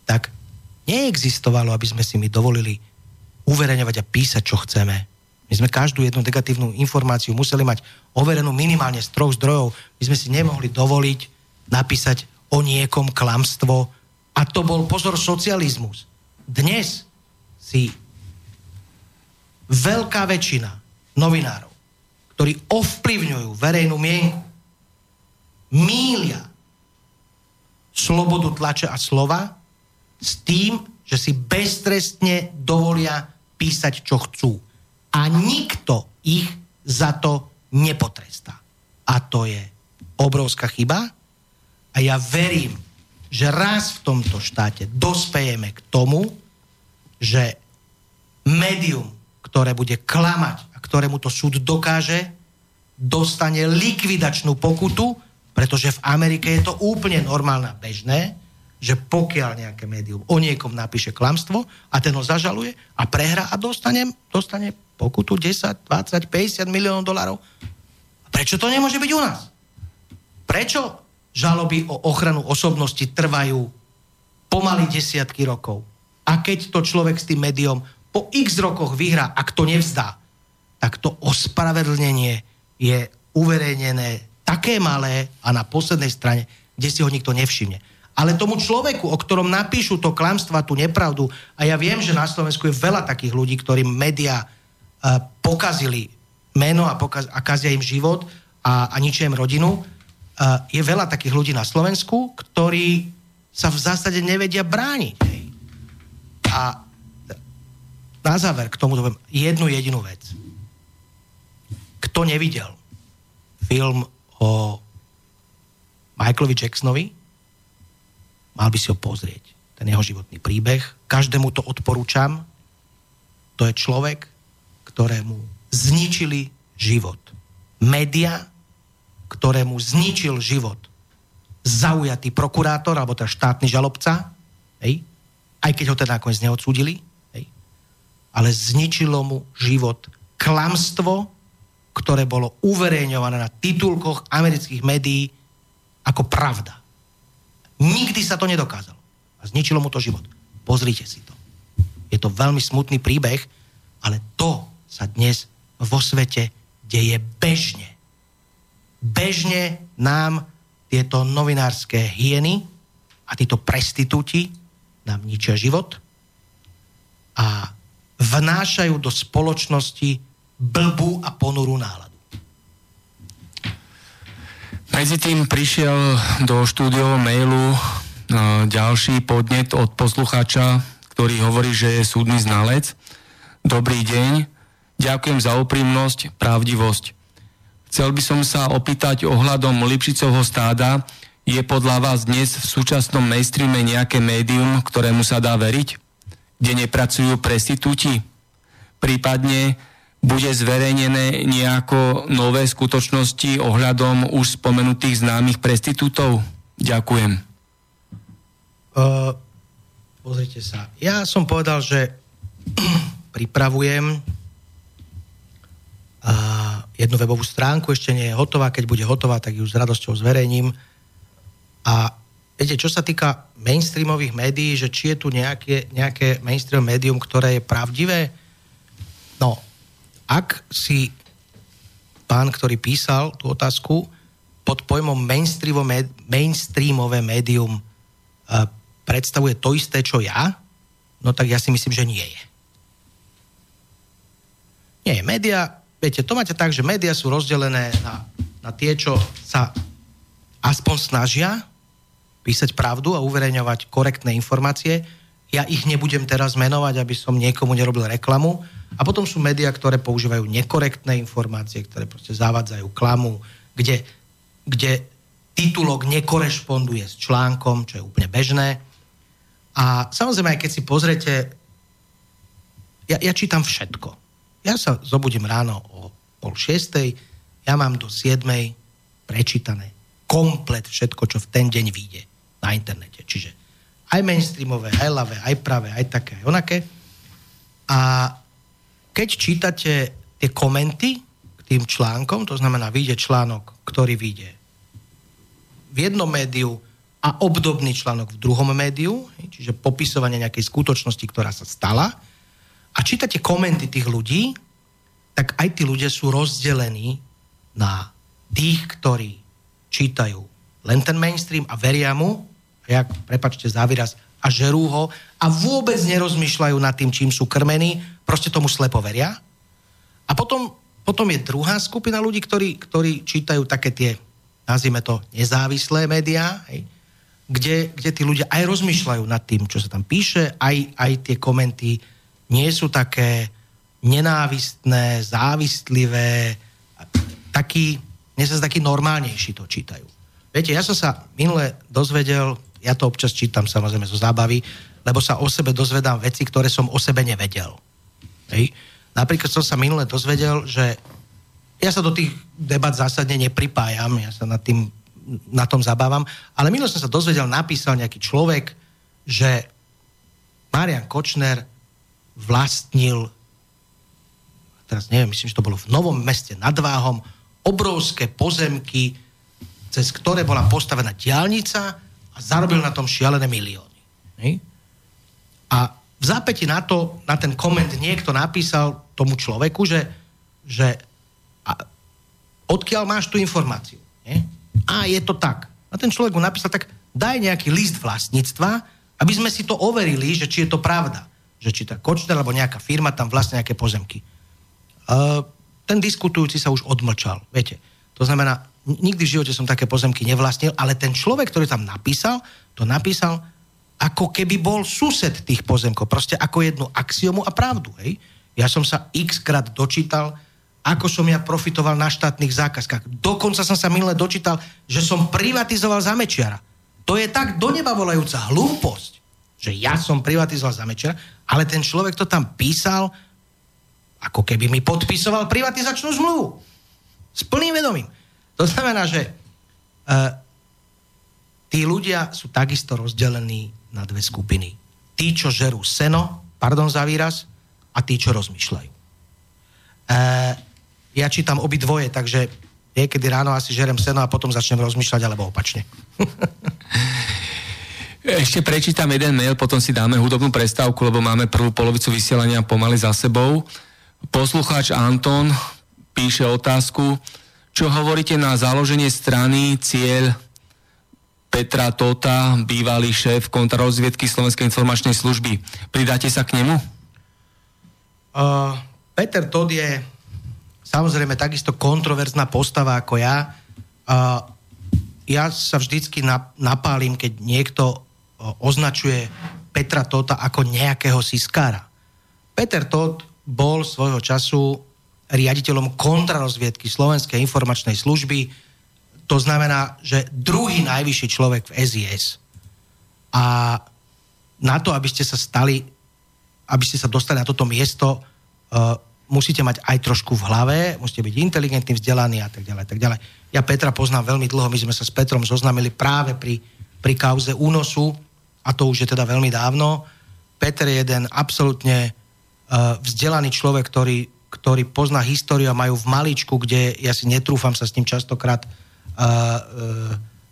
tak neexistovalo, aby sme si my dovolili uverejňovať a písať, čo chceme. My sme každú jednu negatívnu informáciu museli mať overenú minimálne z troch zdrojov. My sme si nemohli dovoliť napísať o niekom klamstvo. A to bol pozor socializmus. Dnes si veľká väčšina novinárov, ktorí ovplyvňujú verejnú mienku, mília slobodu tlače a slova s tým, že si beztrestne dovolia písať, čo chcú. A nikto ich za to nepotrestá. A to je obrovská chyba. A ja verím, že raz v tomto štáte dospejeme k tomu, že médium, ktoré bude klamať a ktorému to súd dokáže, dostane likvidačnú pokutu, pretože v Amerike je to úplne normálne bežné, že pokiaľ nejaké médium o niekom napíše klamstvo a ten ho zažaluje a prehra a dostane, dostane pokutu 10, 20, 50 miliónov dolarov. Prečo to nemôže byť u nás? Prečo žaloby o ochranu osobnosti trvajú pomaly desiatky rokov? A keď to človek s tým médium po x rokoch vyhrá, ak to nevzdá, tak to ospravedlnenie je uverejnené také malé a na poslednej strane, kde si ho nikto nevšimne. Ale tomu človeku, o ktorom napíšu to klamstva, tú nepravdu, a ja viem, že na Slovensku je veľa takých ľudí, ktorým médiá uh, pokazili meno a, pokaz- a kazia im život a, a ničia im rodinu, uh, je veľa takých ľudí na Slovensku, ktorí sa v zásade nevedia brániť. A na záver k tomu poviem jednu jedinú vec. Kto nevidel film o Michaelovi Jacksonovi, mal by si ho pozrieť. Ten jeho životný príbeh. Každému to odporúčam. To je človek, ktorému zničili život. Media, ktorému zničil život zaujatý prokurátor, alebo teda štátny žalobca, hej, aj keď ho teda nakoniec neodsúdili, hej, ale zničilo mu život klamstvo, ktoré bolo uverejňované na titulkoch amerických médií ako pravda. Nikdy sa to nedokázalo. A zničilo mu to život. Pozrite si to. Je to veľmi smutný príbeh, ale to sa dnes vo svete deje bežne. Bežne nám tieto novinárske hieny a títo prestitúti nám ničia život a vnášajú do spoločnosti blbú a ponurú náladu.
Medzi tým prišiel do štúdiového mailu e, ďalší podnet od poslucháča, ktorý hovorí, že je súdny znalec. Dobrý deň, ďakujem za úprimnosť, pravdivosť. Chcel by som sa opýtať ohľadom Lipšicovho stáda, je podľa vás dnes v súčasnom mainstreame nejaké médium, ktorému sa dá veriť? Kde nepracujú prestitúti? Prípadne bude zverejnené nejako nové skutočnosti ohľadom už spomenutých známych prestitútov? Ďakujem.
Uh, pozrite sa. Ja som povedal, že pripravujem uh, jednu webovú stránku, ešte nie je hotová. Keď bude hotová, tak ju s radosťou zverejním. A viete, čo sa týka mainstreamových médií, že či je tu nejaké, nejaké mainstream médium, ktoré je pravdivé, ak si pán, ktorý písal tú otázku, pod pojmom mainstreamové médium uh, predstavuje to isté, čo ja, no tak ja si myslím, že nie je. Nie. Média, viete, to máte tak, že médiá sú rozdelené na, na tie, čo sa aspoň snažia písať pravdu a uverejňovať korektné informácie. Ja ich nebudem teraz menovať, aby som niekomu nerobil reklamu, a potom sú médiá, ktoré používajú nekorektné informácie, ktoré proste zavádzajú klamu, kde, kde titulok nekorešponduje s článkom, čo je úplne bežné. A samozrejme, aj keď si pozriete, ja, ja čítam všetko. Ja sa zobudím ráno o pol šiestej, ja mám do siedmej prečítané komplet všetko, čo v ten deň vyjde na internete. Čiže aj mainstreamové, aj ľavé, aj pravé, aj také, aj onaké. A keď čítate tie komenty k tým článkom, to znamená, vyjde článok, ktorý vyjde v jednom médiu a obdobný článok v druhom médiu, čiže popisovanie nejakej skutočnosti, ktorá sa stala, a čítate komenty tých ľudí, tak aj tí ľudia sú rozdelení na tých, ktorí čítajú len ten mainstream a veria mu, a jak, prepačte za výraz, a žerú ho a vôbec nerozmýšľajú nad tým, čím sú krmení, proste tomu slepo veria. A potom potom je druhá skupina ľudí, ktorí, ktorí čítajú také tie, nazvime to, nezávislé médiá, hej, kde, kde tí ľudia aj rozmýšľajú nad tým, čo sa tam píše, aj, aj tie komenty nie sú také nenávistné, závistlivé, taký, mne sa taký normálnejší to čítajú. Viete, ja som sa minule dozvedel, ja to občas čítam samozrejme zo zábavy, lebo sa o sebe dozvedám veci, ktoré som o sebe nevedel. Hej. Napríklad som sa minule dozvedel, že ja sa do tých debat zásadne nepripájam, ja sa nad tým, na tom zabávam, ale minule som sa dozvedel, napísal nejaký človek, že Marian Kočner vlastnil teraz neviem, myslím, že to bolo v Novom meste nad Váhom, obrovské pozemky, cez ktoré bola postavená diálnica a zarobil na tom šialené milióny. Hej? A v zápäti na to, na ten koment niekto napísal tomu človeku, že, že a, odkiaľ máš tú informáciu? Nie? A je to tak. A ten človek mu napísal, tak daj nejaký list vlastníctva, aby sme si to overili, že či je to pravda. Že či tá Kočner alebo nejaká firma tam vlastne nejaké pozemky. Uh, ten diskutujúci sa už odmlčal, viete. To znamená, nikdy v živote som také pozemky nevlastnil, ale ten človek, ktorý tam napísal, to napísal ako keby bol sused tých pozemkov. Proste ako jednu axiomu a pravdu. Hej? Ja som sa x krát dočítal, ako som ja profitoval na štátnych zákazkách. Dokonca som sa minule dočítal, že som privatizoval zamečiara. To je tak do neba volajúca hlúposť, že ja som privatizoval zamečiara, ale ten človek to tam písal, ako keby mi podpisoval privatizačnú zmluvu. S plným vedomím. To znamená, že uh, tí ľudia sú takisto rozdelení na dve skupiny. Tí, čo žerú seno, pardon za výraz, a tí, čo rozmýšľajú. E, ja čítam obi dvoje, takže niekedy ráno asi žerem seno a potom začnem rozmýšľať, alebo opačne.
Ešte prečítam jeden mail, potom si dáme hudobnú prestávku, lebo máme prvú polovicu vysielania pomaly za sebou. Poslucháč Anton píše otázku, čo hovoríte na založenie strany Cieľ Petra Tota, bývalý šéf kontrarozviedky Slovenskej informačnej služby. Pridáte sa k nemu?
Uh, Peter Todt je samozrejme takisto kontroverzná postava ako ja. Uh, ja sa vždycky napálim, keď niekto označuje Petra Tota ako nejakého siskára. Peter Todt bol svojho času riaditeľom kontrarozviedky Slovenskej informačnej služby, to znamená, že druhý najvyšší človek v SIS. A na to, aby ste sa stali, aby ste sa dostali na toto miesto, uh, musíte mať aj trošku v hlave, musíte byť inteligentný, vzdelaný a tak ďalej, tak ďalej. Ja Petra poznám veľmi dlho, my sme sa s Petrom zoznamili práve pri, pri kauze únosu, a to už je teda veľmi dávno. Peter je jeden absolútne uh, vzdelaný človek, ktorý, ktorý pozná históriu a majú v maličku, kde ja si netrúfam sa s ním častokrát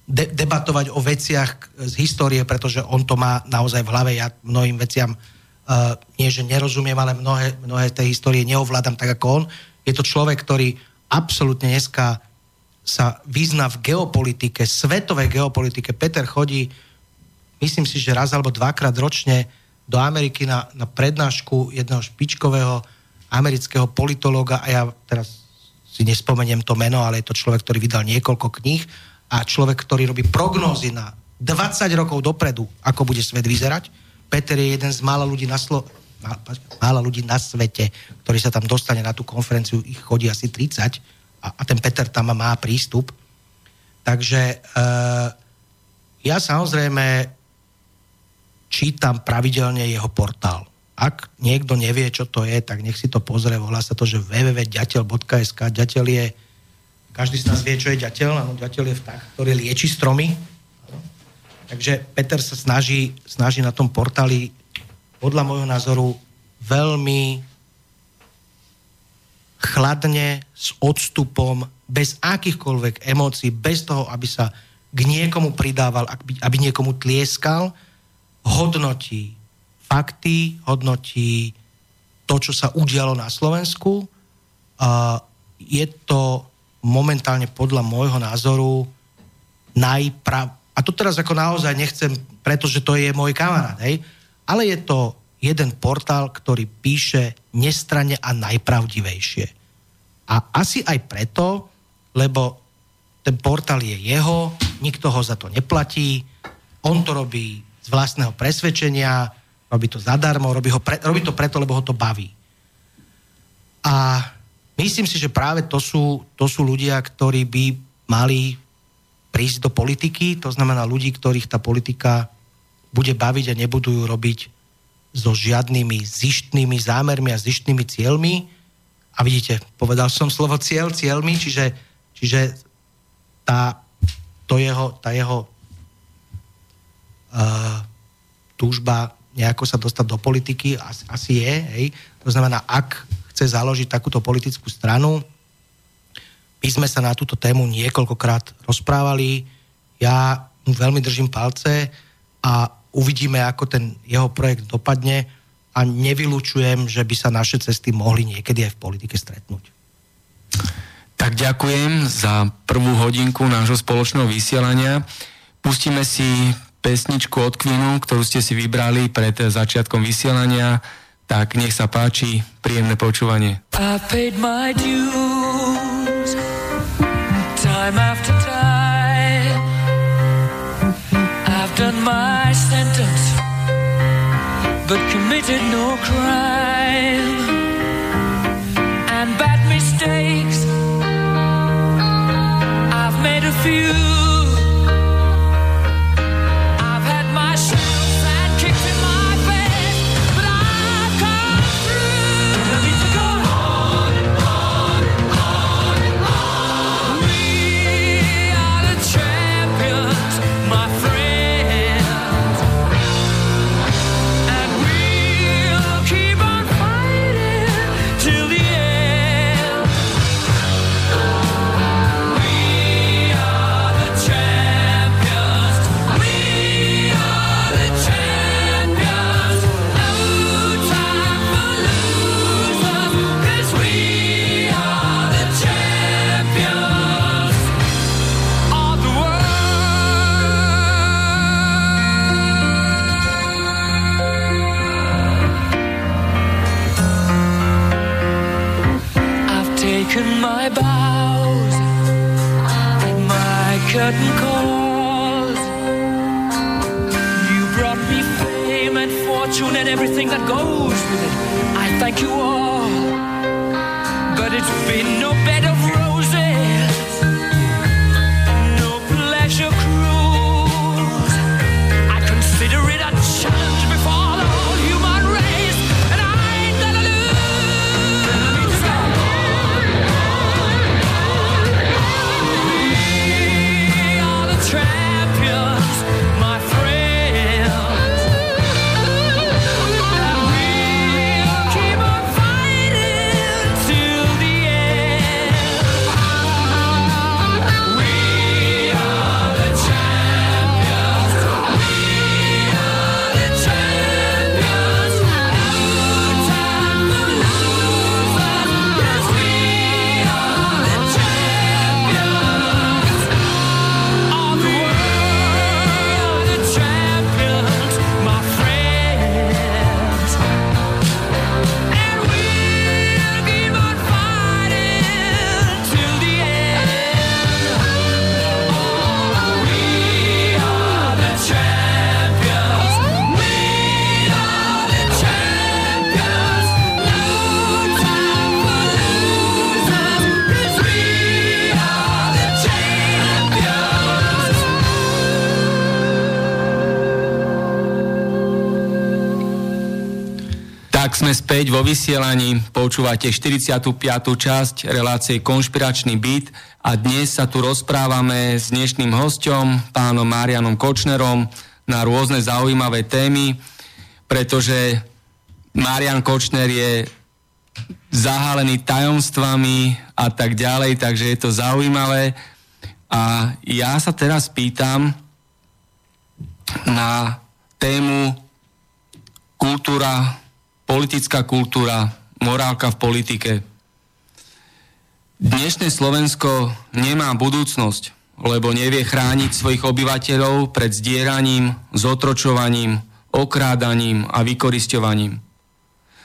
de- debatovať o veciach z histórie, pretože on to má naozaj v hlave. Ja mnohým veciam uh, nie, že nerozumiem, ale mnohé, mnohé tej histórie neovládam tak ako on. Je to človek, ktorý absolútne dneska sa vyzná v geopolitike, svetovej geopolitike. Peter chodí, myslím si, že raz alebo dvakrát ročne do Ameriky na, na prednášku jedného špičkového amerického politológa a ja teraz si nespomeniem to meno, ale je to človek, ktorý vydal niekoľko kníh a človek, ktorý robí prognózy na 20 rokov dopredu, ako bude svet vyzerať. Peter je jeden z mála ľudí na, Slo- mála ľudí na svete, ktorý sa tam dostane na tú konferenciu, ich chodí asi 30 a, a ten Peter tam má prístup. Takže uh, ja samozrejme čítam pravidelne jeho portál ak niekto nevie, čo to je, tak nech si to pozrie, volá sa to, že www.ďateľ.sk ďateľ je, každý z nás vie, čo je ďateľ, áno, ďateľ je vták, ktorý lieči stromy. Takže Peter sa snaží, snaží na tom portáli podľa môjho názoru veľmi chladne, s odstupom, bez akýchkoľvek emócií, bez toho, aby sa k niekomu pridával, aby, niekomu tlieskal, hodnotí fakty, hodnotí to, čo sa udialo na Slovensku. Je to momentálne podľa môjho názoru najprav... A to teraz ako naozaj nechcem, pretože to je môj kamarát, hej? ale je to jeden portál, ktorý píše nestranne a najpravdivejšie. A asi aj preto, lebo ten portál je jeho, nikto ho za to neplatí, on to robí z vlastného presvedčenia, robí to zadarmo, robí, ho pre, robí to preto, lebo ho to baví. A myslím si, že práve to sú, to sú ľudia, ktorí by mali prísť do politiky, to znamená ľudí, ktorých tá politika bude baviť a nebudú ju robiť so žiadnymi zištnými zámermi a zištnými cieľmi. A vidíte, povedal som slovo cieľ, cieľmi, čiže, čiže tá, to jeho, tá jeho uh, túžba nejako sa dostať do politiky asi, asi je. Hej. To znamená, ak chce založiť takúto politickú stranu, my sme sa na túto tému niekoľkokrát rozprávali. Ja mu veľmi držím palce a uvidíme, ako ten jeho projekt dopadne a nevylučujem, že by sa naše cesty mohli niekedy aj v politike stretnúť.
Tak ďakujem za prvú hodinku nášho spoločného vysielania. Pustíme si pesničku od Kvinu, ktorú ste si vybrali pred začiatkom vysielania. Tak nech sa páči, príjemné počúvanie. I paid my dues, time after time. I've done my sentence, but committed no crime. And bad mistakes, I've made a few. Späť vo vysielaní, počúvate 45. časť relácie Konšpiračný byt a dnes sa tu rozprávame s dnešným hostom, pánom Marianom Kočnerom, na rôzne zaujímavé témy, pretože Marian Kočner je zahálený tajomstvami a tak ďalej, takže je to zaujímavé. A ja sa teraz pýtam na tému kultúra, politická kultúra, morálka v politike. Dnešné Slovensko nemá budúcnosť, lebo nevie chrániť svojich obyvateľov pred zdieraním, zotročovaním, okrádaním a vykoristovaním.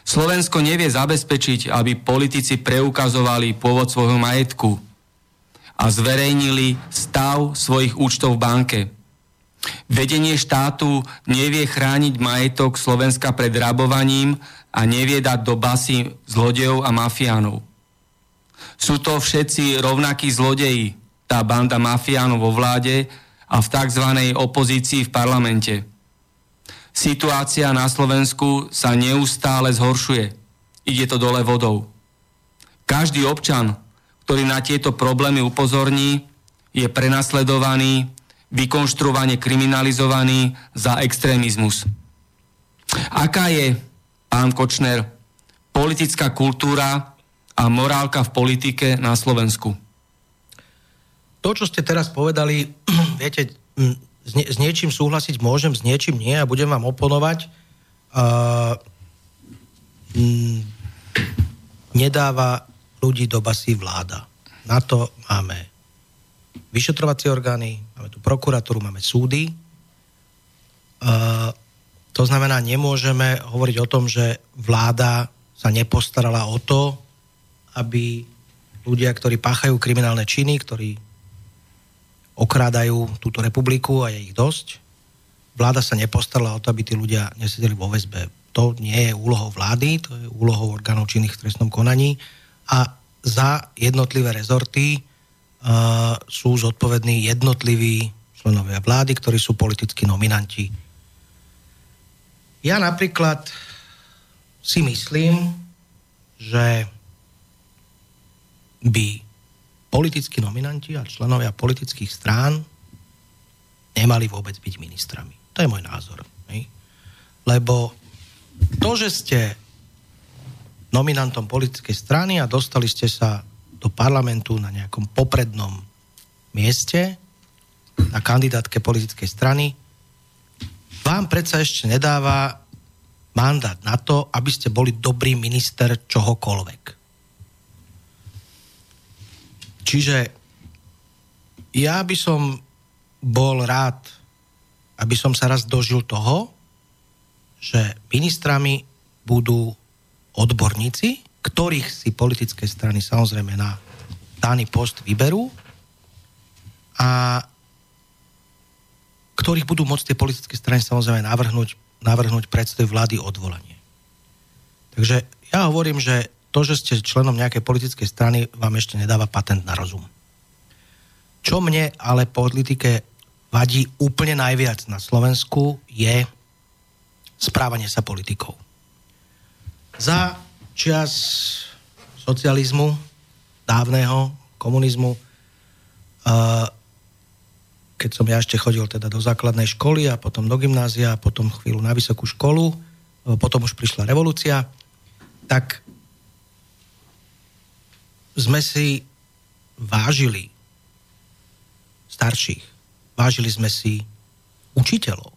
Slovensko nevie zabezpečiť, aby politici preukazovali pôvod svojho majetku a zverejnili stav svojich účtov v banke. Vedenie štátu nevie chrániť majetok Slovenska pred rabovaním a nevie dať do basy zlodejov a mafiánov. Sú to všetci rovnakí zlodeji, tá banda mafiánov vo vláde a v tzv. opozícii v parlamente. Situácia na Slovensku sa neustále zhoršuje. Ide to dole vodou. Každý občan, ktorý na tieto problémy upozorní, je prenasledovaný, vykonštruovane kriminalizovaný za extrémizmus. Aká je, pán Kočner, politická kultúra a morálka v politike na Slovensku?
To, čo ste teraz povedali, viete, s, nie, s niečím súhlasiť môžem, s niečím nie a budem vám oponovať. Uh, nedáva ľudí do basy vláda. Na to máme vyšetrovacie orgány, máme tu prokuratúru, máme súdy. Uh, to znamená, nemôžeme hovoriť o tom, že vláda sa nepostarala o to, aby ľudia, ktorí páchajú kriminálne činy, ktorí okrádajú túto republiku a je ich dosť. Vláda sa nepostarala o to, aby tí ľudia nesedeli vo väzbe. To nie je úlohou vlády, to je úlohou orgánov činných v trestnom konaní a za jednotlivé rezorty sú zodpovední jednotliví členovia vlády, ktorí sú politickí nominanti. Ja napríklad si myslím, že by politickí nominanti a členovia politických strán nemali vôbec byť ministrami. To je môj názor. Hej? Lebo to, že ste nominantom politickej strany a dostali ste sa do parlamentu na nejakom poprednom mieste, na kandidátke politickej strany, vám predsa ešte nedáva mandát na to, aby ste boli dobrý minister čohokoľvek. Čiže ja by som bol rád, aby som sa raz dožil toho, že ministrami budú odborníci, ktorých si politické strany samozrejme na daný post vyberú a ktorých budú môcť tie politické strany samozrejme navrhnúť, navrhnúť predstav vlády odvolanie. Takže ja hovorím, že to, že ste členom nejakej politickej strany, vám ešte nedáva patent na rozum. Čo mne ale politike vadí úplne najviac na Slovensku je správanie sa politikov. Za čas socializmu, dávneho komunizmu, keď som ja ešte chodil teda do základnej školy a potom do gymnázia a potom chvíľu na vysokú školu, potom už prišla revolúcia, tak sme si vážili starších, vážili sme si učiteľov,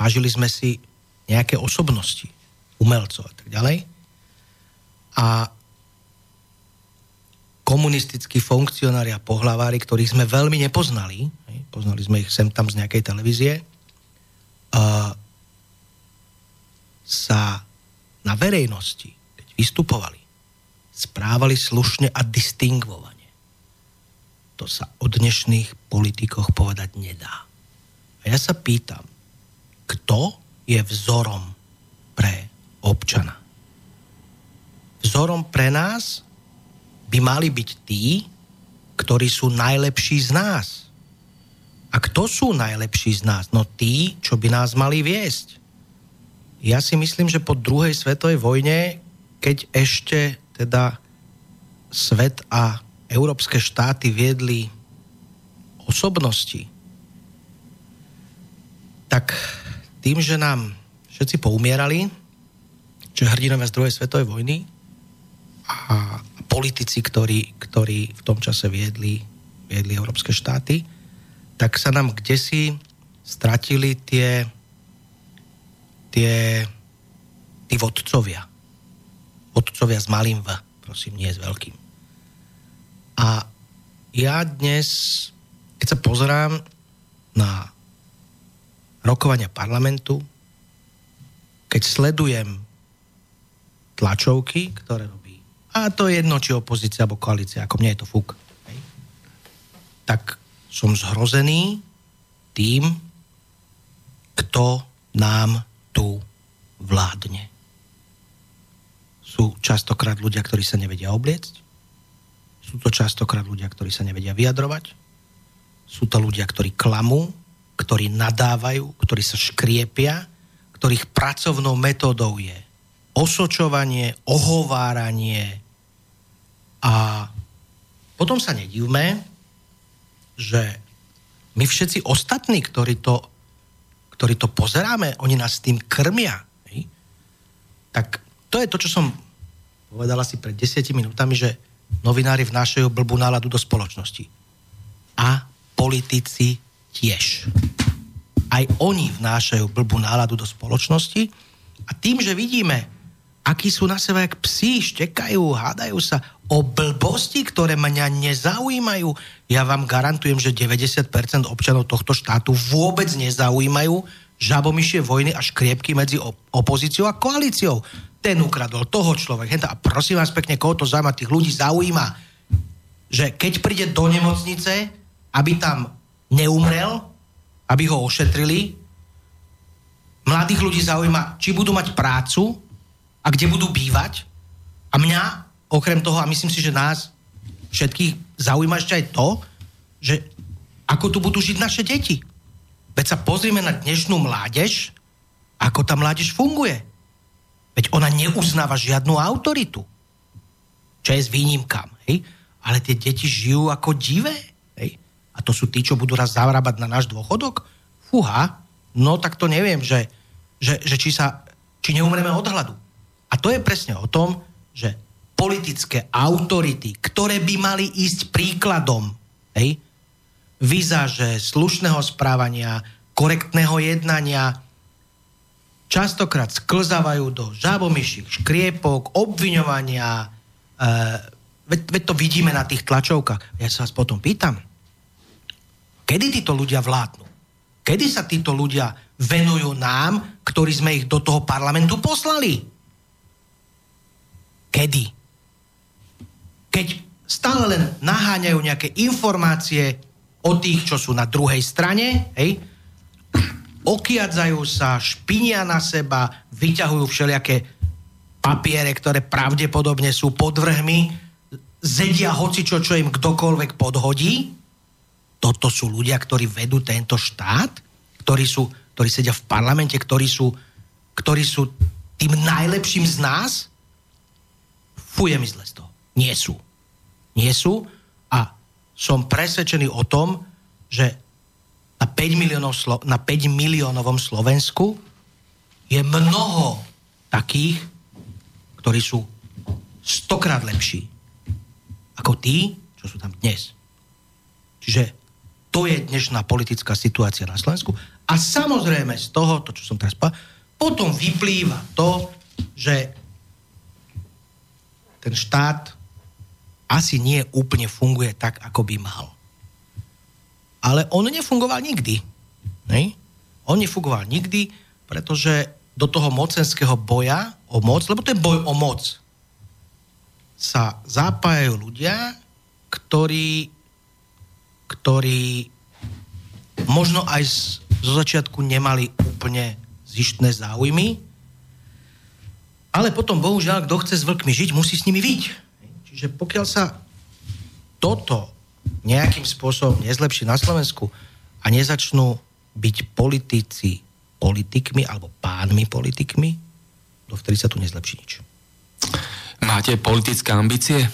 vážili sme si nejaké osobnosti, umelcov a tak ďalej. A komunistickí funkcionári a pohlavári, ktorých sme veľmi nepoznali, poznali sme ich sem tam z nejakej televízie, sa na verejnosti, keď vystupovali, správali slušne a distingvovane. To sa o dnešných politikoch povedať nedá. A ja sa pýtam, kto je vzorom pre občana? Vzorom pre nás by mali byť tí, ktorí sú najlepší z nás. A kto sú najlepší z nás? No tí, čo by nás mali viesť. Ja si myslím, že po druhej svetovej vojne, keď ešte teda svet a európske štáty viedli osobnosti, tak tým, že nám všetci poumierali, čo hrdinovia z druhej svetovej vojny politici, ktorí, ktorí v tom čase viedli, viedli európske štáty, tak sa nám kdesi stratili tie, tie, tí vodcovia vodcovia s malým V, prosím, nie s veľkým. A ja dnes, keď sa pozerám na rokovania parlamentu, keď sledujem, tlačovky, ktoré robí. A to je jedno, či opozícia alebo koalícia, ako mne je to fúk. Tak som zhrozený tým, kto nám tu vládne. Sú častokrát ľudia, ktorí sa nevedia obliecť. Sú to častokrát ľudia, ktorí sa nevedia vyjadrovať. Sú to ľudia, ktorí klamú, ktorí nadávajú, ktorí sa škriepia, ktorých pracovnou metódou je osočovanie, ohováranie a potom sa nedivme, že my všetci ostatní, ktorí to, ktorí to pozeráme, oni nás tým krmia. Hej? Tak to je to, čo som povedal asi pred desiatimi minútami, že novinári vnášajú blbú náladu do spoločnosti. A politici tiež aj oni vnášajú blbú náladu do spoločnosti a tým, že vidíme, akí sú na seba jak psi, štekajú, hádajú sa o blbosti, ktoré mňa nezaujímajú, ja vám garantujem, že 90% občanov tohto štátu vôbec nezaujímajú žabomyšie vojny a škriepky medzi opozíciou a koalíciou. Ten ukradol toho človek. A prosím vás pekne, koho to zaujíma, tých ľudí zaujíma, že keď príde do nemocnice, aby tam neumrel, aby ho ošetrili. Mladých ľudí zaujíma, či budú mať prácu a kde budú bývať. A mňa, okrem toho, a myslím si, že nás všetkých zaujíma ešte aj to, že ako tu budú žiť naše deti. Veď sa pozrieme na dnešnú mládež, ako tá mládež funguje. Veď ona neuznáva žiadnu autoritu. Čo je s výnimkám. Hej? Ale tie deti žijú ako divé. A to sú tí, čo budú raz zarábať na náš dôchodok? Fúha, no tak to neviem, že, že, že či, sa, či neumreme od hladu. A to je presne o tom, že politické autority, ktoré by mali ísť príkladom, hej, vizáže, slušného správania, korektného jednania, častokrát sklzávajú do žábomyších škriepok, obviňovania, e, veď, veď to vidíme na tých tlačovkách. Ja sa vás potom pýtam, Kedy títo ľudia vládnu? Kedy sa títo ľudia venujú nám, ktorí sme ich do toho parlamentu poslali? Kedy? Keď stále len naháňajú nejaké informácie o tých, čo sú na druhej strane, hej, okiadzajú sa, špinia na seba, vyťahujú všelijaké papiere, ktoré pravdepodobne sú podvrhmi, zedia hocičo, čo im kdokoľvek podhodí, toto sú ľudia, ktorí vedú tento štát, ktorí, sú, ktorí sedia v parlamente, ktorí sú, ktorí sú tým najlepším z nás? Fuje mi zle z toho. Nie sú. Nie sú a som presvedčený o tom, že na 5, miliónov, na 5 miliónovom Slovensku je mnoho takých, ktorí sú stokrát lepší ako tí, čo sú tam dnes. Čiže to je dnešná politická situácia na Slovensku. A samozrejme z toho, to čo som teraz povedal, potom vyplýva to, že ten štát asi nie úplne funguje tak, ako by mal. Ale on nefungoval nikdy. Ne? On nefungoval nikdy, pretože do toho mocenského boja o moc, lebo to je boj o moc, sa zapájajú ľudia, ktorí ktorí možno aj z, zo začiatku nemali úplne zištné záujmy, ale potom, bohužiaľ, kto chce s vlkmi žiť, musí s nimi byť. Čiže pokiaľ sa toto nejakým spôsobom nezlepší na Slovensku a nezačnú byť politici politikmi alebo pánmi politikmi, dovtedy sa tu nezlepší nič.
Máte politické ambície?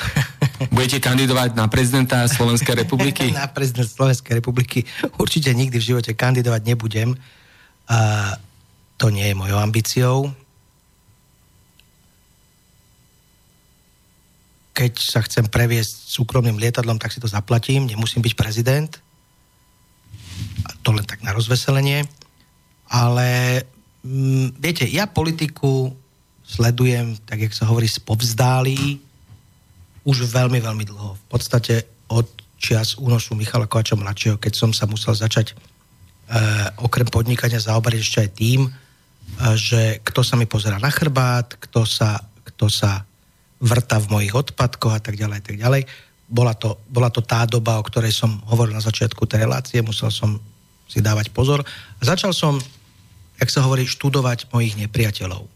Budete kandidovať na prezidenta Slovenskej republiky?
na prezident Slovenskej republiky určite nikdy v živote kandidovať nebudem. A to nie je mojou ambíciou. Keď sa chcem previesť súkromným lietadlom, tak si to zaplatím, nemusím byť prezident. A to len tak na rozveselenie. Ale mm, viete, ja politiku sledujem, tak jak sa hovorí, spovzdálí už veľmi, veľmi dlho. V podstate od čias únosu Michala Kovača mladšieho, keď som sa musel začať e, okrem podnikania zaoberať ešte aj tým, že kto sa mi pozera na chrbát, kto sa, kto sa vrta v mojich odpadkoch a tak ďalej, tak ďalej. Bola to, bola to tá doba, o ktorej som hovoril na začiatku tej relácie, musel som si dávať pozor. Začal som, jak sa hovorí, študovať mojich nepriateľov.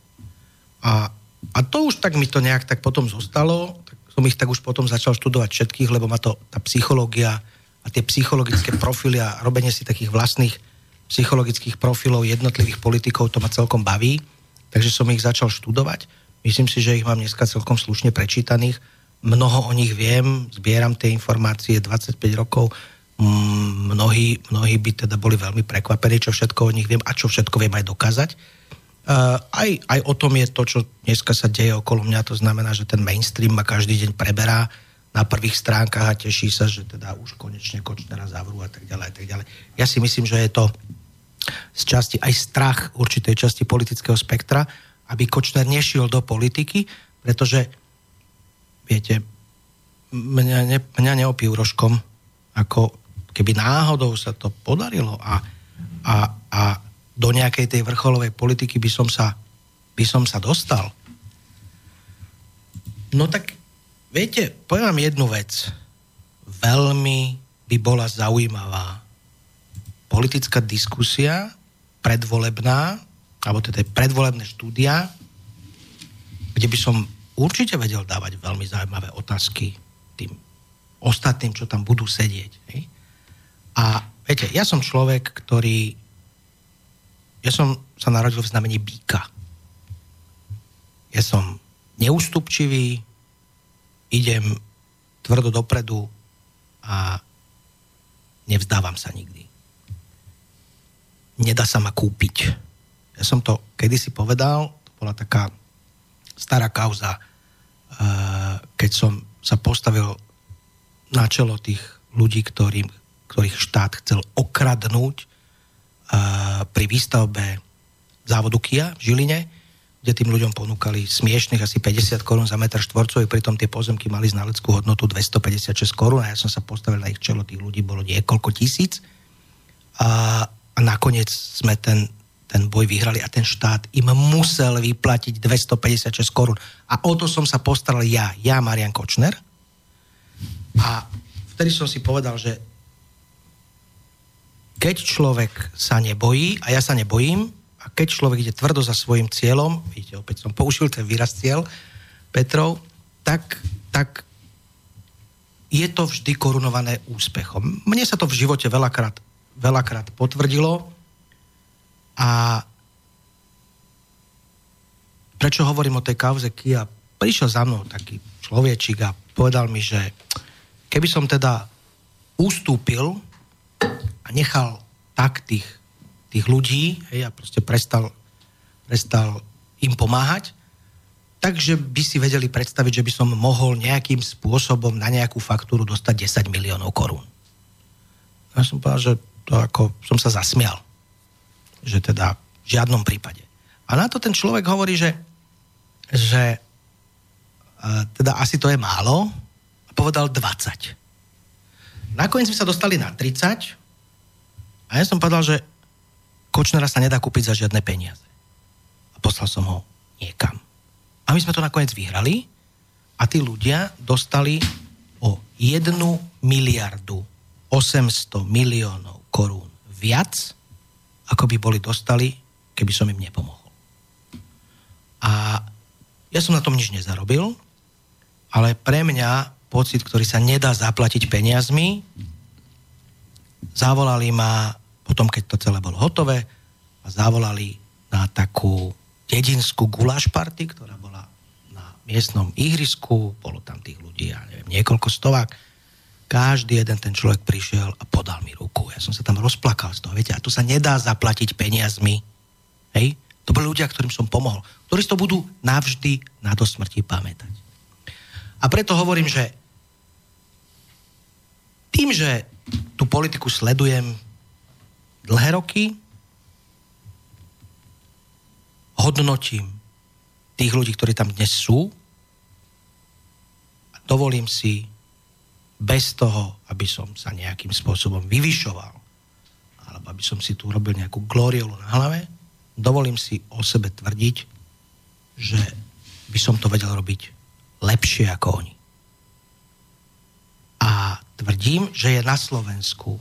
A, a to už tak mi to nejak tak potom zostalo, tak som ich tak už potom začal študovať všetkých, lebo ma to tá psychológia a tie psychologické profily a robenie si takých vlastných psychologických profilov jednotlivých politikov, to ma celkom baví, takže som ich začal študovať. Myslím si, že ich mám dneska celkom slušne prečítaných. Mnoho o nich viem, zbieram tie informácie 25 rokov. Mnohí, mnohí by teda boli veľmi prekvapení, čo všetko o nich viem a čo všetko viem aj dokázať. Uh, aj, aj o tom je to, čo dneska sa deje okolo mňa, to znamená, že ten mainstream ma každý deň preberá na prvých stránkach a teší sa, že teda už konečne Kočnera zavrú a tak ďalej a tak ďalej. Ja si myslím, že je to z časti aj strach určitej časti politického spektra, aby Kočner nešiel do politiky, pretože, viete, mňa, ne, mňa neopív rožkom, ako keby náhodou sa to podarilo a, a, a do nejakej tej vrcholovej politiky by som sa, by som sa dostal. No tak, viete, poviem vám jednu vec. Veľmi by bola zaujímavá politická diskusia predvolebná, alebo teda predvolebné štúdia, kde by som určite vedel dávať veľmi zaujímavé otázky tým ostatným, čo tam budú sedieť. A viete, ja som človek, ktorý ja som sa narodil v znamení býka. Ja som neústupčivý, idem tvrdo dopredu a nevzdávam sa nikdy nedá sa ma kúpiť. Ja som to kedysi povedal, to bola taká stará kauza, eh, keď som sa postavil na čelo tých ľudí, ktorým, ktorých štát chcel okradnúť eh, pri výstavbe závodu Kia v Žiline, kde tým ľuďom ponúkali smiešných asi 50 korún za meter štvorcový, pritom tie pozemky mali znaleckú hodnotu 256 korún a ja som sa postavil na ich čelo, tých ľudí bolo niekoľko tisíc. A a nakoniec sme ten, ten boj vyhrali a ten štát im musel vyplatiť 256 korún. A o to som sa postaral ja, ja Marian Kočner. A vtedy som si povedal, že keď človek sa nebojí, a ja sa nebojím, a keď človek ide tvrdo za svojim cieľom, vidíte, opäť som použil ten výraz cieľ Petrov, tak, tak je to vždy korunované úspechom. Mne sa to v živote veľakrát veľakrát potvrdilo. A prečo hovorím o tej kauze Kia? Prišiel za mnou taký človečik a povedal mi, že keby som teda ustúpil a nechal tak tých, tých ľudí, hej, a proste prestal, prestal im pomáhať, takže by si vedeli predstaviť, že by som mohol nejakým spôsobom na nejakú faktúru dostať 10 miliónov korún. Ja som povedal, že to ako som sa zasmial. Že teda v žiadnom prípade. A na to ten človek hovorí, že, že uh, teda asi to je málo a povedal 20. Nakoniec sme sa dostali na 30 a ja som povedal, že Kočnera sa nedá kúpiť za žiadne peniaze. A poslal som ho niekam. A my sme to nakoniec vyhrali a tí ľudia dostali o 1 miliardu 800 miliónov korún viac, ako by boli dostali, keby som im nepomohol. A ja som na tom nič nezarobil, ale pre mňa pocit, ktorý sa nedá zaplatiť peniazmi, zavolali ma potom, keď to celé bolo hotové, a zavolali na takú dedinskú guláš party, ktorá bola na miestnom ihrisku, bolo tam tých ľudí, ja neviem, niekoľko stovák, každý jeden ten človek prišiel a podal mi ruku. Ja som sa tam rozplakal z toho, viete, a to sa nedá zaplatiť peniazmi. Hej? To boli ľudia, ktorým som pomohol, ktorí to budú navždy na do smrti pamätať. A preto hovorím, že tým, že tú politiku sledujem dlhé roky, hodnotím tých ľudí, ktorí tam dnes sú a dovolím si bez toho, aby som sa nejakým spôsobom vyvyšoval, alebo aby som si tu robil nejakú gloriolu na hlave, dovolím si o sebe tvrdiť, že by som to vedel robiť lepšie ako oni. A tvrdím, že je na Slovensku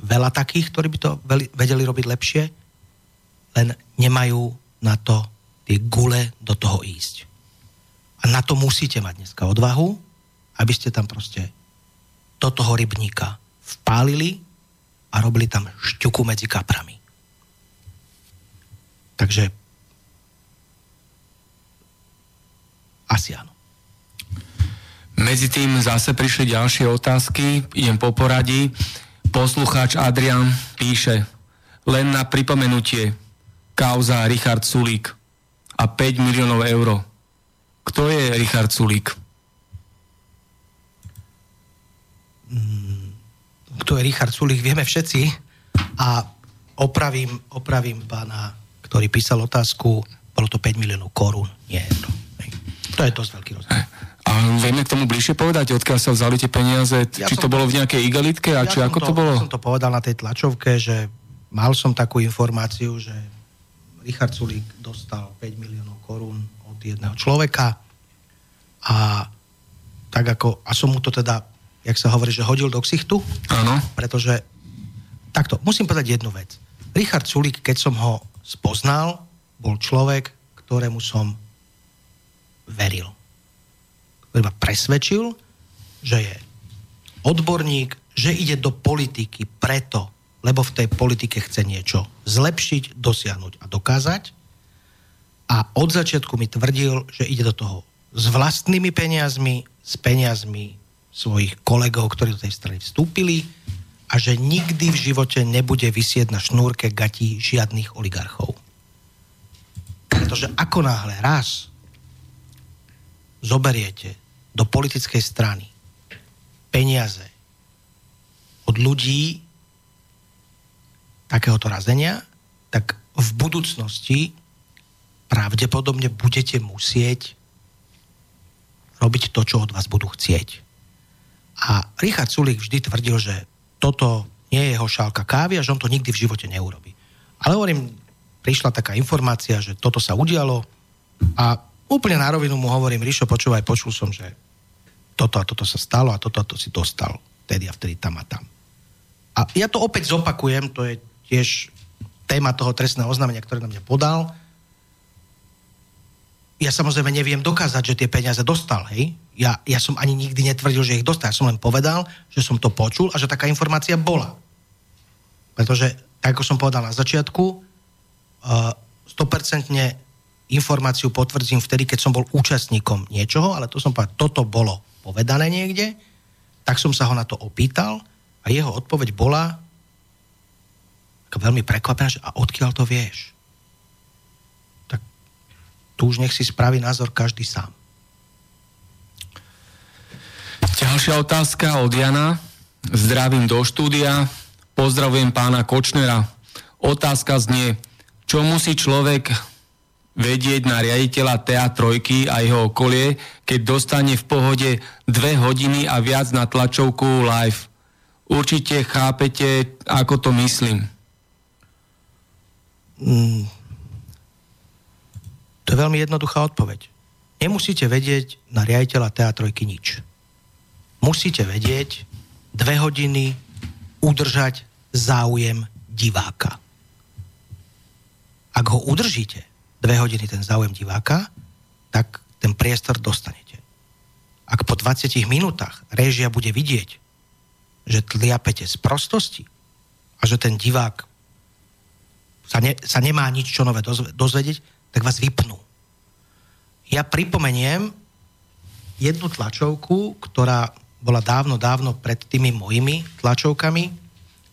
veľa takých, ktorí by to vedeli robiť lepšie, len nemajú na to tie gule do toho ísť. A na to musíte mať dneska odvahu, aby ste tam proste do toho rybníka vpálili a robili tam šťuku medzi kaprami. Takže asi áno.
Medzi tým zase prišli ďalšie otázky, idem po poradí. Poslucháč Adrian píše, len na pripomenutie, kauza Richard Sulík a 5 miliónov eur. Kto je Richard Sulík?
Mm, kto je Richard Sulík, vieme všetci. A opravím, opravím pána, ktorý písal otázku, bolo to 5 miliónov korún, nie euro. To je dosť veľký rozdiel.
A vieme k tomu bližšie povedať, odkiaľ sa vzali tie peniaze? Ja či to bolo v nejakej igelitke a ja či ako to, to bolo?
Ja som to povedal na tej tlačovke, že mal som takú informáciu, že Richard Sulík dostal 5 miliónov korún od jedného človeka a tak ako, a som mu to teda, jak sa hovorí, že hodil do ksichtu.
Áno.
Pretože, takto, musím povedať jednu vec. Richard Sulík, keď som ho spoznal, bol človek, ktorému som veril. Ktorý ma presvedčil, že je odborník, že ide do politiky preto, lebo v tej politike chce niečo zlepšiť, dosiahnuť a dokázať. A od začiatku mi tvrdil, že ide do toho s vlastnými peniazmi, s peniazmi svojich kolegov, ktorí do tej strany vstúpili a že nikdy v živote nebude vysieť na šnúrke gatí žiadnych oligarchov. Pretože ako náhle raz zoberiete do politickej strany peniaze od ľudí takéhoto razenia, tak v budúcnosti pravdepodobne budete musieť robiť to, čo od vás budú chcieť. A Richard Sulik vždy tvrdil, že toto nie je jeho šálka kávy a že on to nikdy v živote neurobi. Ale hovorím, prišla taká informácia, že toto sa udialo a úplne na rovinu mu hovorím, Ríšo, počúvaj, počul som, že toto a toto sa stalo a toto a to si dostal vtedy a vtedy tam a tam. A ja to opäť zopakujem, to je tiež téma toho trestného oznámenia, ktoré na mňa podal. Ja samozrejme neviem dokázať, že tie peniaze dostal, hej? Ja, ja som ani nikdy netvrdil, že ich dostal. Ja som len povedal, že som to počul a že taká informácia bola. Pretože, tak ako som povedal na začiatku, uh, 100% informáciu potvrdzím vtedy, keď som bol účastníkom niečoho, ale to som povedal, toto bolo povedané niekde, tak som sa ho na to opýtal a jeho odpoveď bola veľmi prekvapená, že a odkiaľ to vieš? Tu už nech si spraví názor každý sám.
Ďalšia otázka od Jana. Zdravím do štúdia. Pozdravujem pána Kočnera. Otázka znie, čo musí človek vedieť na riaditeľa TA3 a jeho okolie, keď dostane v pohode dve hodiny a viac na tlačovku live. Určite chápete, ako to myslím.
Mm, to je veľmi jednoduchá odpoveď. Nemusíte vedieť na riaditeľa TA3 nič. Musíte vedieť dve hodiny udržať záujem diváka. Ak ho udržíte, dve hodiny ten záujem diváka, tak ten priestor dostanete. Ak po 20 minútach réžia bude vidieť, že tliapete z prostosti a že ten divák sa, ne, sa nemá nič čo nové dozvedieť, tak vás vypnú. Ja pripomeniem jednu tlačovku, ktorá bola dávno, dávno pred tými mojimi tlačovkami.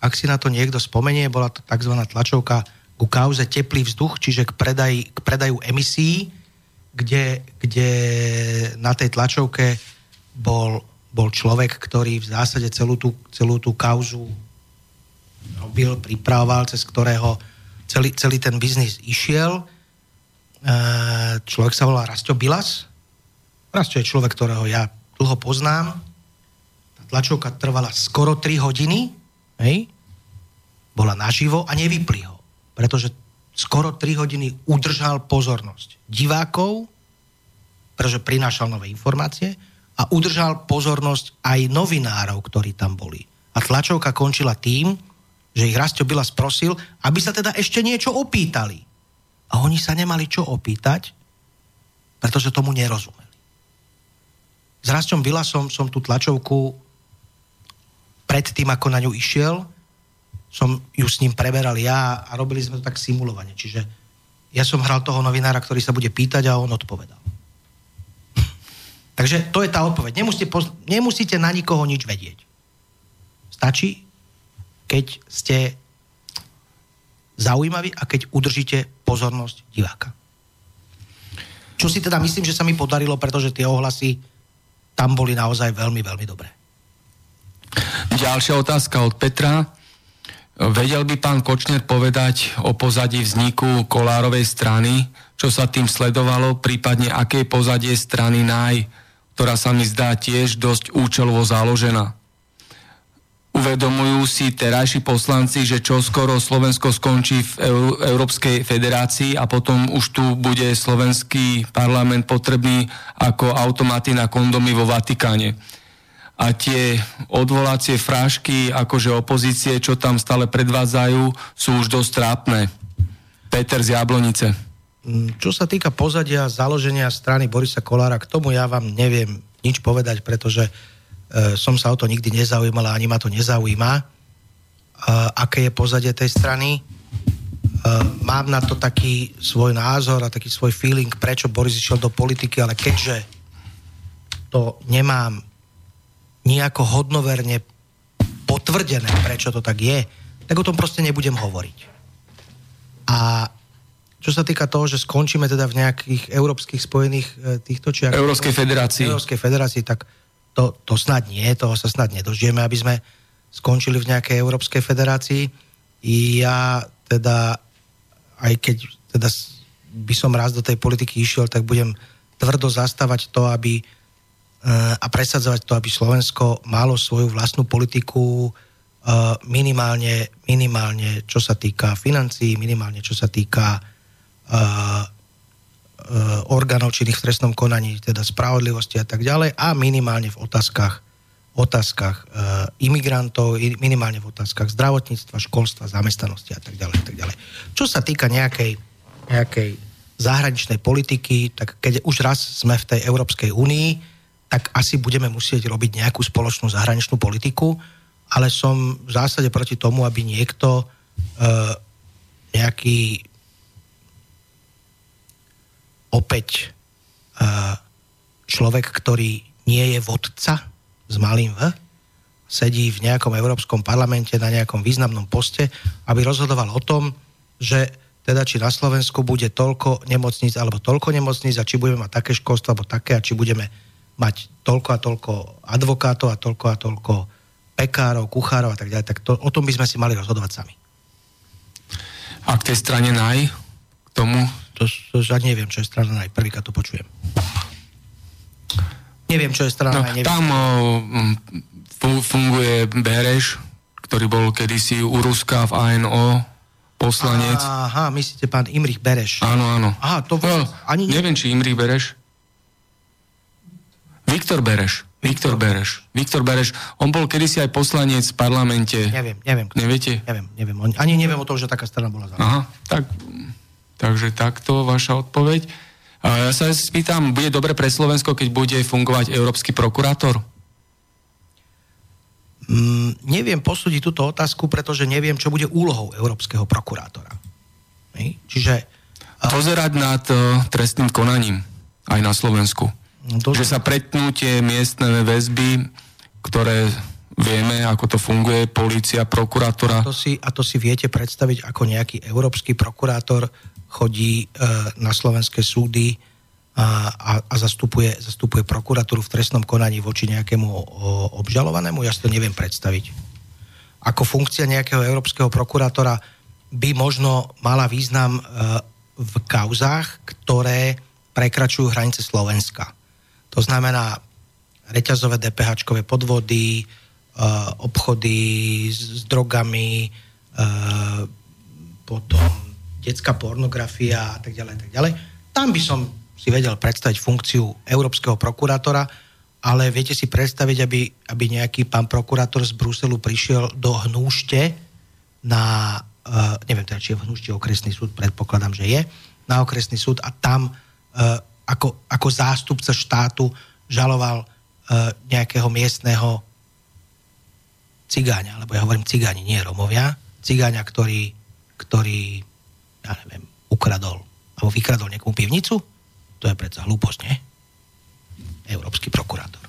Ak si na to niekto spomenie, bola to tzv. tlačovka ku kauze teplý vzduch, čiže k, predaj, k predaju emisí, kde, kde na tej tlačovke bol, bol človek, ktorý v zásade celú tú, celú tú kauzu robil, pripravoval, cez ktorého celý, celý ten biznis išiel. E, človek sa volá Rasto Bilas. Rasto je človek, ktorého ja dlho poznám. Tá tlačovka trvala skoro 3 hodiny, hej? bola naživo a nevypli ho pretože skoro 3 hodiny udržal pozornosť divákov, pretože prinášal nové informácie a udržal pozornosť aj novinárov, ktorí tam boli. A tlačovka končila tým, že ich Rastio Bila sprosil, aby sa teda ešte niečo opýtali. A oni sa nemali čo opýtať, pretože tomu nerozumeli. S Rastom Bilasom som tú tlačovku pred tým, ako na ňu išiel, som ju s ním preberal ja a robili sme to tak simulovane. Čiže ja som hral toho novinára, ktorý sa bude pýtať a on odpovedal. Takže to je tá odpoveď. Nemusíte, poz- nemusíte na nikoho nič vedieť. Stačí, keď ste zaujímaví a keď udržíte pozornosť diváka. Čo si teda myslím, že sa mi podarilo, pretože tie ohlasy tam boli naozaj veľmi, veľmi dobré.
Ďalšia otázka od Petra. Vedel by pán Kočner povedať o pozadí vzniku Kolárovej strany, čo sa tým sledovalo, prípadne aké pozadie strany NAJ, ktorá sa mi zdá tiež dosť účelovo založená. Uvedomujú si terajší poslanci, že čo skoro Slovensko skončí v Európskej federácii a potom už tu bude slovenský parlament potrebný ako automaty na kondomy vo Vatikáne a tie odvolacie frášky akože opozície, čo tam stále predvádzajú, sú už dosť trápne. Peter z Jablonice.
Mm, čo sa týka pozadia založenia strany Borisa Kolára, k tomu ja vám neviem nič povedať, pretože e, som sa o to nikdy nezaujímal a ani ma to nezaujíma, e, aké je pozadie tej strany. E, mám na to taký svoj názor a taký svoj feeling, prečo Boris išiel do politiky, ale keďže to nemám nejako hodnoverne potvrdené, prečo to tak je, tak o tom proste nebudem hovoriť. A čo sa týka toho, že skončíme teda v nejakých európskych spojených e, týchto... Či
Európskej federácii.
Európskej federácii, tak to, to snad nie, toho sa snad nedožijeme, aby sme skončili v nejakej Európskej federácii. Ja teda, aj keď teda by som raz do tej politiky išiel, tak budem tvrdo zastávať to, aby Eh, a presadzovať to, aby Slovensko malo svoju vlastnú politiku eh, minimálne, minimálne čo sa týka financií, minimálne čo sa týka eh, orgánov činných v trestnom konaní, teda spravodlivosti a tak ďalej a minimálne v otázkach otázkach imigrantov, minimálne v otázkach zdravotníctva, školstva, zamestnanosti a tak ďalej. A tak ďalej. Čo sa týka nejakej, nejakej zahraničnej politiky, tak keď už raz sme v tej Európskej únii, tak asi budeme musieť robiť nejakú spoločnú zahraničnú politiku, ale som v zásade proti tomu, aby niekto e, nejaký opäť e, človek, ktorý nie je vodca s malým V, sedí v nejakom európskom parlamente na nejakom významnom poste, aby rozhodoval o tom, že teda či na Slovensku bude toľko nemocníc alebo toľko nemocníc a či budeme mať také školstvo alebo také a či budeme mať toľko a toľko advokátov a toľko a toľko pekárov, kuchárov a tak ďalej, tak to, o tom by sme si mali rozhodovať sami.
A k tej strane NAJ? K tomu?
To, to ja neviem, čo je strana NAJ. Prvýkrát to počujem. Neviem, čo je strana no, NAJ.
Neviem. Tam o, funguje Bereš, ktorý bol kedysi u Ruska v ANO, poslanec.
Aha, myslíte pán Imrich Bereš.
Áno, áno.
Aha, to
no, ani ne... Neviem, či Imrich Bereš. Viktor Bereš. Viktor Bereš. Viktor Bereš. On bol kedysi aj poslanec v parlamente.
Neviem, neviem.
Neviete?
Neviem, neviem. Ani neviem o tom, že taká strana bola
založená. Aha, tak, takže takto vaša odpoveď. A ja sa spýtam, bude dobre pre Slovensko, keď bude fungovať európsky prokurátor?
Mm, neviem posúdiť túto otázku, pretože neviem, čo bude úlohou európskeho prokurátora. Čiže...
Pozerať nad uh, trestným konaním aj na Slovensku. To... Že sa pretnú tie miestne väzby, ktoré vieme, ako to funguje, policia, prokurátora.
A to si, a to si viete predstaviť, ako nejaký európsky prokurátor chodí e, na slovenské súdy a, zastupuje, zastupuje prokuratúru v trestnom konaní voči nejakému obžalovanému. Ja si to neviem predstaviť. Ako funkcia nejakého európskeho prokurátora by možno mala význam e, v kauzách, ktoré prekračujú hranice Slovenska. To znamená reťazové DPH podvody, e, obchody s, drogami, potom detská pornografia a tak ďalej, tak ďalej. Tam by som si vedel predstaviť funkciu európskeho prokurátora, ale viete si predstaviť, aby, aby nejaký pán prokurátor z Bruselu prišiel do hnúšte na, uh, neviem teda, či je v hnúšte okresný súd, predpokladám, že je, na okresný súd a tam uh, ako, ako zástupca štátu žaloval uh, nejakého miestneho cigáňa, lebo ja hovorím cigáni, nie Romovia, cigáňa, ktorý, ktorý ja neviem, ukradol alebo vykradol niekomu pivnicu, to je predsa hlúposť, nie? európsky prokurátor.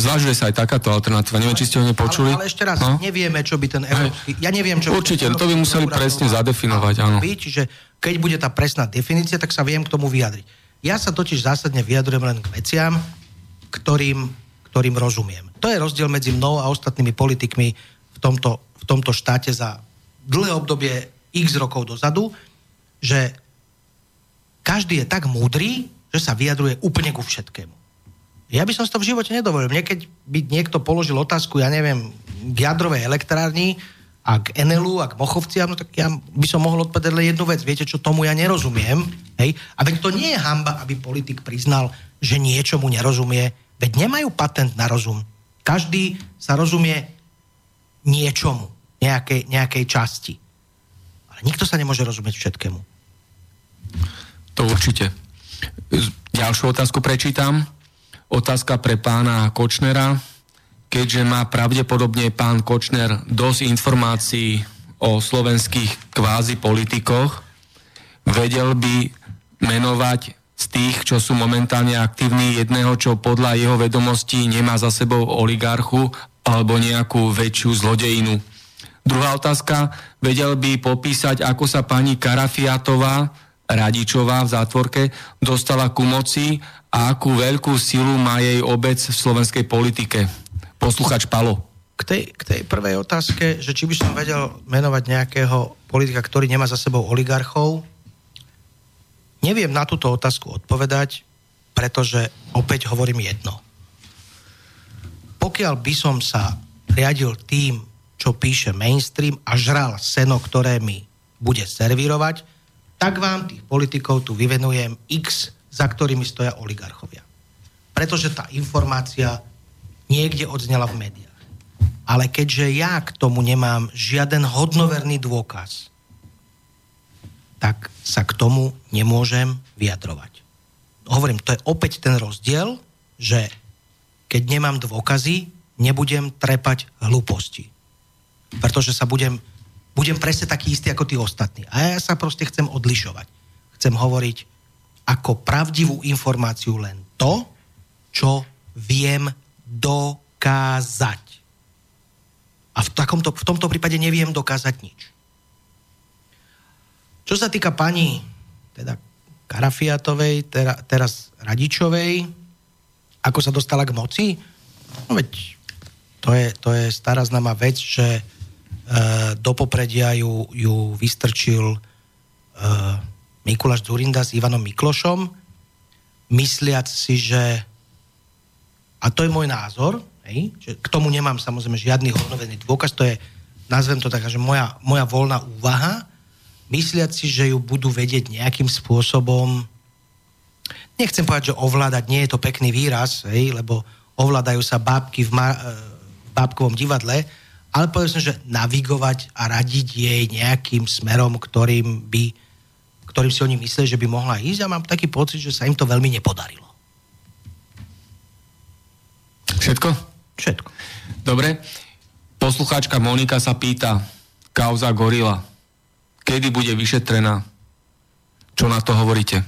Zvažuje sa aj takáto alternatíva. Neviem, či ste ho nepočuli.
Ale, ale ešte raz, no? nevieme, čo by ten európsky... Ja neviem, čo
Určite, by to by museli presne zadefinovať, áno.
Byť, čiže keď bude tá presná definícia, tak sa viem k tomu vyjadriť. Ja sa totiž zásadne vyjadrujem len k veciam, ktorým, ktorým rozumiem. To je rozdiel medzi mnou a ostatnými politikmi v tomto, v tomto štáte za dlhé obdobie x rokov dozadu, že každý je tak múdry, že sa vyjadruje úplne ku všetkému. Ja by som si to v živote nedovolil. Mne keď by niekto položil otázku, ja neviem, k jadrovej elektrárni a k Enelu a k Mochovciam, no tak ja by som mohol odpovedať len jednu vec. Viete, čo tomu ja nerozumiem? Hej? A veď to nie je hamba, aby politik priznal, že niečomu nerozumie. Veď nemajú patent na rozum. Každý sa rozumie niečomu, nejakej, nejakej časti. Ale nikto sa nemôže rozumieť všetkému.
To určite. Ďalšiu otázku prečítam. Otázka pre pána Kočnera. Keďže má pravdepodobne pán Kočner dosť informácií o slovenských kvázi politikoch, vedel by menovať z tých, čo sú momentálne aktívni, jedného, čo podľa jeho vedomostí nemá za sebou oligarchu alebo nejakú väčšiu zlodejinu. Druhá otázka, vedel by popísať, ako sa pani Karafiatová, Radičová v zátvorke, dostala ku moci a akú veľkú silu má jej obec v slovenskej politike. Posluchač Palo.
K tej, k tej prvej otázke, že či by som vedel menovať nejakého politika, ktorý nemá za sebou oligarchov, neviem na túto otázku odpovedať, pretože opäť hovorím jedno. Pokiaľ by som sa riadil tým, čo píše mainstream a žral seno, ktoré mi bude servírovať, tak vám tých politikov tu vyvenujem x za ktorými stoja oligarchovia. Pretože tá informácia niekde odznela v médiách. Ale keďže ja k tomu nemám žiaden hodnoverný dôkaz, tak sa k tomu nemôžem vyjadrovať. Hovorím, to je opäť ten rozdiel, že keď nemám dôkazy, nebudem trepať hlúposti. Pretože sa budem, budem presne taký istý ako tí ostatní. A ja sa proste chcem odlišovať. Chcem hovoriť ako pravdivú informáciu len to, čo viem dokázať. A v, takomto, v tomto prípade neviem dokázať nič. Čo sa týka pani teda Karafiatovej, tera, teraz Radičovej, ako sa dostala k moci, no veď to je, to je stará známa vec, že do popredia ju, ju vystrčil e, Mikuláš Zurinda s Ivanom Miklošom, mysliac si, že a to je môj názor, hej, že k tomu nemám samozrejme žiadny hodnovený dôkaz, to je, nazvem to tak, že moja, moja voľná úvaha, mysliac si, že ju budú vedieť nejakým spôsobom, nechcem povedať, že ovládať, nie je to pekný výraz, hej, lebo ovládajú sa bábky v, ma- v bábkovom divadle, ale povedzme, že navigovať a radiť jej nejakým smerom, ktorým by ktorým si oni mysleli, že by mohla ísť a mám taký pocit, že sa im to veľmi nepodarilo.
Všetko?
Všetko.
Dobre. Poslucháčka Monika sa pýta, kauza Gorila, kedy bude vyšetrená? Čo na to hovoríte?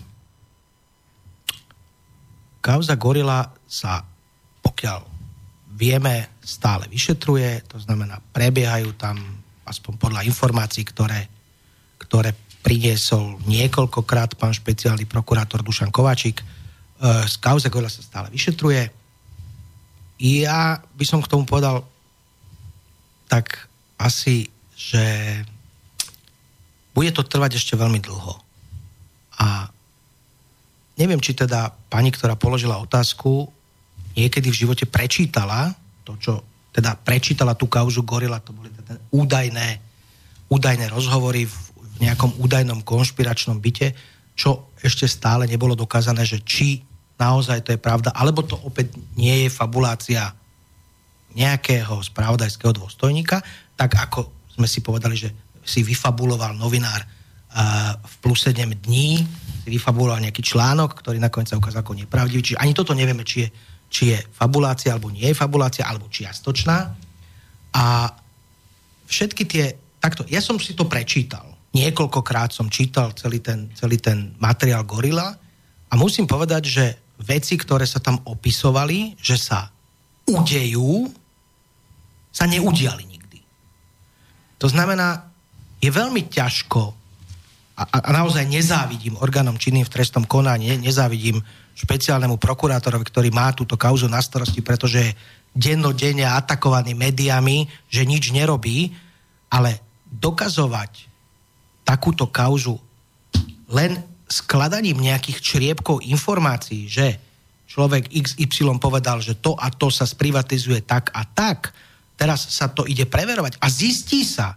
Kauza Gorila sa, pokiaľ vieme, stále vyšetruje, to znamená, prebiehajú tam, aspoň podľa informácií, ktoré, ktoré priniesol niekoľkokrát pán špeciálny prokurátor Dušan Kováčik. E, z kauze Gorila sa stále vyšetruje. Ja by som k tomu povedal tak asi, že bude to trvať ešte veľmi dlho. A neviem, či teda pani, ktorá položila otázku, niekedy v živote prečítala to, čo teda prečítala tú kauzu Gorila, to boli teda údajné, údajné rozhovory v v nejakom údajnom konšpiračnom byte, čo ešte stále nebolo dokázané, že či naozaj to je pravda, alebo to opäť nie je fabulácia nejakého spravodajského dôstojníka, tak ako sme si povedali, že si vyfabuloval novinár v plus 7 dní, si vyfabuloval nejaký článok, ktorý nakoniec sa ukázal ako nepravdivý. Čiže ani toto nevieme, či je, či je fabulácia, alebo nie je fabulácia, alebo čiastočná. A všetky tie... Takto, ja som si to prečítal. Niekoľkokrát som čítal celý ten, celý ten materiál Gorila a musím povedať, že veci, ktoré sa tam opisovali, že sa udejú, sa neudiali nikdy. To znamená, je veľmi ťažko a, a naozaj nezávidím orgánom činným v trestnom konaní, nezávidím špeciálnemu prokurátorovi, ktorý má túto kauzu na starosti, pretože je dennodenne atakovaný médiami, že nič nerobí, ale dokazovať takúto kauzu len skladaním nejakých čriepkov informácií, že človek XY povedal, že to a to sa sprivatizuje tak a tak, teraz sa to ide preverovať a zistí sa,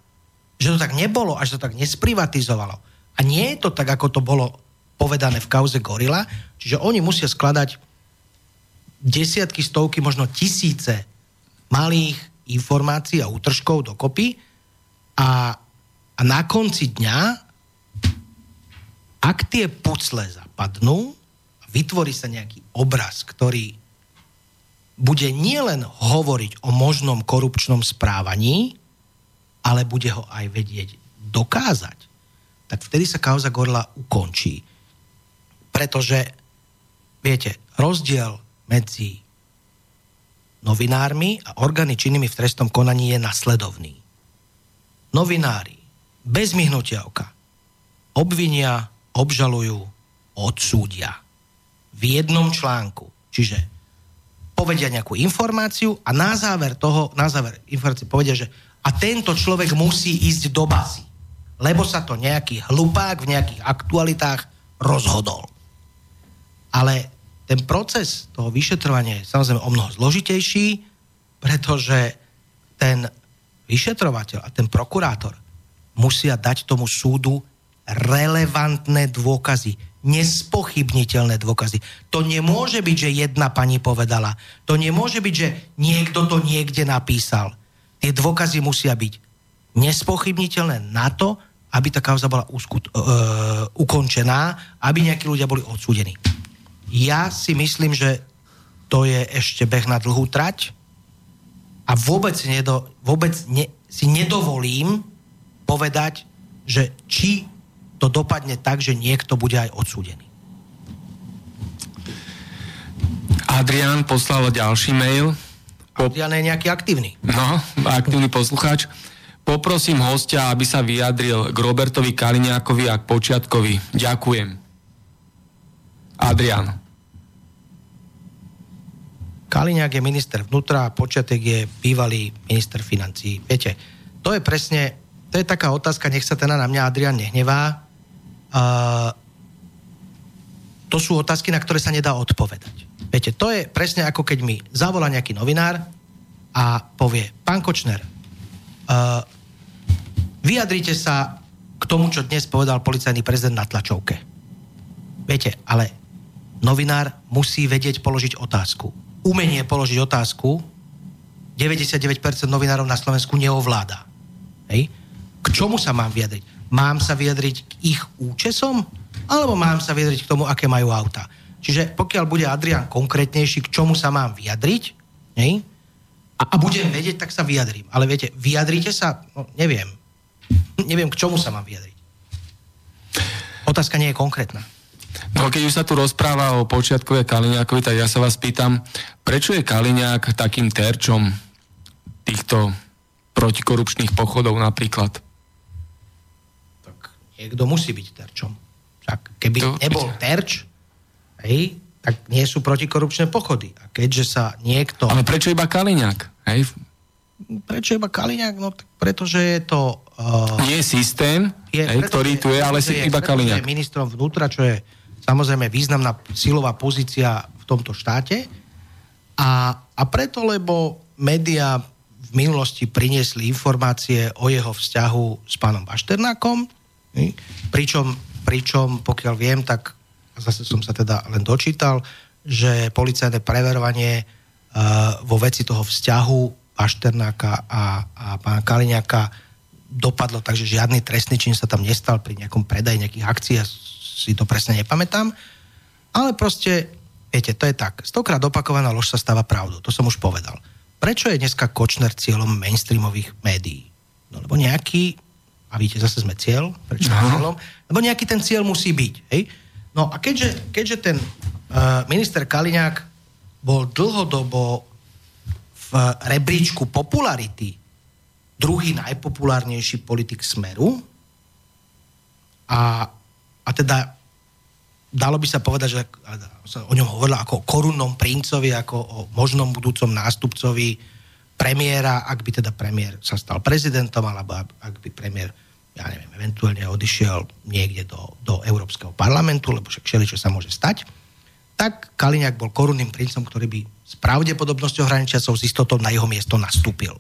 že to tak nebolo a že to tak nesprivatizovalo a nie je to tak, ako to bolo povedané v kauze Gorila, čiže oni musia skladať desiatky, stovky, možno tisíce malých informácií a útržkov dokopy. A, a na konci dňa, ak tie pucle zapadnú, vytvorí sa nejaký obraz, ktorý bude nielen hovoriť o možnom korupčnom správaní, ale bude ho aj vedieť dokázať tak vtedy sa kauza Gorila ukončí. Pretože, viete, rozdiel medzi novinármi a orgány činnými v trestnom konaní je nasledovný. Novinári bez myhnutia oka obvinia, obžalujú, odsúdia. V jednom článku. Čiže povedia nejakú informáciu a na záver toho, na záver informácie povedia, že a tento človek musí ísť do basy lebo sa to nejaký hlupák v nejakých aktualitách rozhodol. Ale ten proces toho vyšetrovania je samozrejme o mnoho zložitejší, pretože ten vyšetrovateľ a ten prokurátor musia dať tomu súdu relevantné dôkazy, nespochybniteľné dôkazy. To nemôže byť, že jedna pani povedala. To nemôže byť, že niekto to niekde napísal. Tie dôkazy musia byť nespochybniteľné na to, aby tá kauza bola uskut, uh, ukončená, aby nejakí ľudia boli odsúdení. Ja si myslím, že to je ešte beh na dlhú trať a vôbec, nedo, vôbec ne, si nedovolím povedať, že či to dopadne tak, že niekto bude aj odsúdený.
Adrian poslal ďalší mail.
Adrian je nejaký aktívny.
No, aktívny poslucháč. Poprosím hostia, aby sa vyjadril k Robertovi Kaliňákovi a k Počiatkovi. Ďakujem. Adrian.
Kaliňák je minister vnútra a Počiatek je bývalý minister financí. Viete, to je presne, to je taká otázka, nech sa teda na mňa Adrian nehnevá. Uh, to sú otázky, na ktoré sa nedá odpovedať. Viete, to je presne ako keď mi zavolá nejaký novinár a povie, pán Kočner, uh, Vyjadrite sa k tomu, čo dnes povedal policajný prezident na tlačovke. Viete, ale novinár musí vedieť položiť otázku. Umenie položiť otázku 99% novinárov na Slovensku neovláda. Hej? K čomu sa mám vyjadriť? Mám sa vyjadriť k ich účesom? Alebo mám sa vyjadriť k tomu, aké majú auta? Čiže pokiaľ bude Adrian konkrétnejší, k čomu sa mám vyjadriť, hej? A, a budem vedieť, tak sa vyjadrím. Ale viete, vyjadrite sa, no, neviem, neviem, k čomu sa mám vyjadriť. Otázka nie je konkrétna.
No keď už sa tu rozpráva o počiatkové Kaliňákovi, tak ja sa vás pýtam, prečo je Kaliňák takým terčom týchto protikorupčných pochodov napríklad?
Tak niekto musí byť terčom. Tak keby to... nebol terč, hej, tak nie sú protikorupčné pochody. A keďže sa niekto...
Ale prečo iba Kaliňák? Hej?
Prečo iba Kaliňák? No pretože je to...
Uh, Nie systém, je, hej, ktorý tu je, ale si je, iba Kaliňák.
je ministrom vnútra, čo je samozrejme významná silová pozícia v tomto štáte. A, a preto, lebo médiá v minulosti priniesli informácie o jeho vzťahu s pánom Bašternákom Pričom, pričom, pokiaľ viem, tak zase som sa teda len dočítal, že policajné preverovanie uh, vo veci toho vzťahu Pašternáka a, a pána Kaliňáka dopadlo, takže žiadny trestný čin sa tam nestal pri nejakom predaji nejakých akcií, ja si to presne nepamätám. Ale proste, viete, to je tak. Stokrát opakovaná lož sa stáva pravdou, to som už povedal. Prečo je dneska Kočner cieľom mainstreamových médií? No lebo nejaký, a vidíte, zase sme cieľ, prečo no. cieľom? Lebo nejaký ten cieľ musí byť. Hej? No a keďže, keďže ten uh, minister Kaliňák bol dlhodobo v rebríčku popularity. Druhý najpopulárnejší politik Smeru. A, a teda dalo by sa povedať, že sa o ňom hovorilo ako o korunnom princovi, ako o možnom budúcom nástupcovi premiéra, ak by teda premiér sa stal prezidentom, alebo ak by premiér, ja neviem, eventuálne odišiel niekde do, do Európskeho parlamentu, lebo však čo sa môže stať, tak Kaliňák bol korunným princom, ktorý by s pravdepodobnosťou hraničiacou s istotou na jeho miesto nastúpil.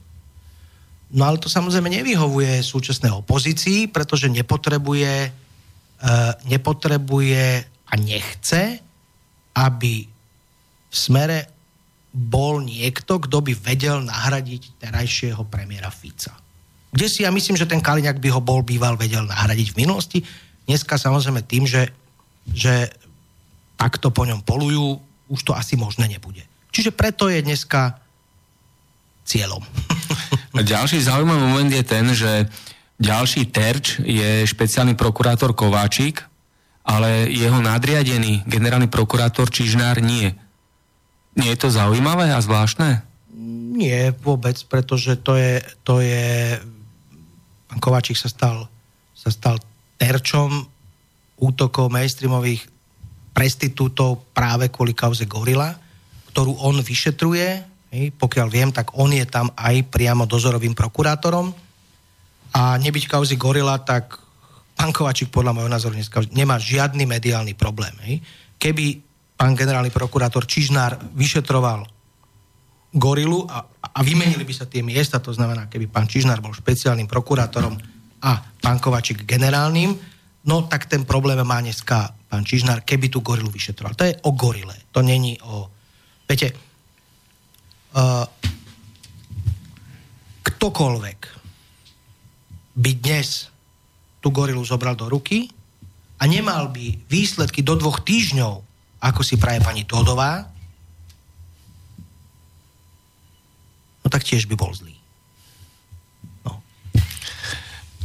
No ale to samozrejme nevyhovuje súčasnej opozícii, pretože nepotrebuje, e, nepotrebuje a nechce, aby v smere bol niekto, kto by vedel nahradiť terajšieho premiéra Fica. Kde si ja myslím, že ten Kaliňák by ho bol býval vedel nahradiť v minulosti. Dneska samozrejme tým, že, že takto po ňom polujú, už to asi možné nebude. Čiže preto je dneska cieľom.
A ďalší zaujímavý moment je ten, že ďalší terč je špeciálny prokurátor Kováčik, ale jeho nadriadený generálny prokurátor Čižnár nie. Nie je to zaujímavé a zvláštne?
Nie vôbec, pretože to je, to je pán Kováčik sa stal, sa stal terčom útokov mainstreamových prestitútov práve kvôli kauze Gorila, ktorú on vyšetruje pokiaľ viem, tak on je tam aj priamo dozorovým prokurátorom a nebyť kauzy Gorila, tak pán Kovačík podľa môjho názoru dneska nemá žiadny mediálny problém. Keby pán generálny prokurátor Čižnár vyšetroval Gorilu a, a vymenili by sa tie miesta, to znamená, keby pán Čižnár bol špeciálnym prokurátorom a pán Kovačík generálnym, no tak ten problém má dneska pán Čižnár, keby tú Gorilu vyšetroval. To je o Gorile, to není o... Viete, uh, ktokoľvek by dnes tú gorilu zobral do ruky a nemal by výsledky do dvoch týždňov, ako si praje pani Todová, no tak tiež by bol zlý. No.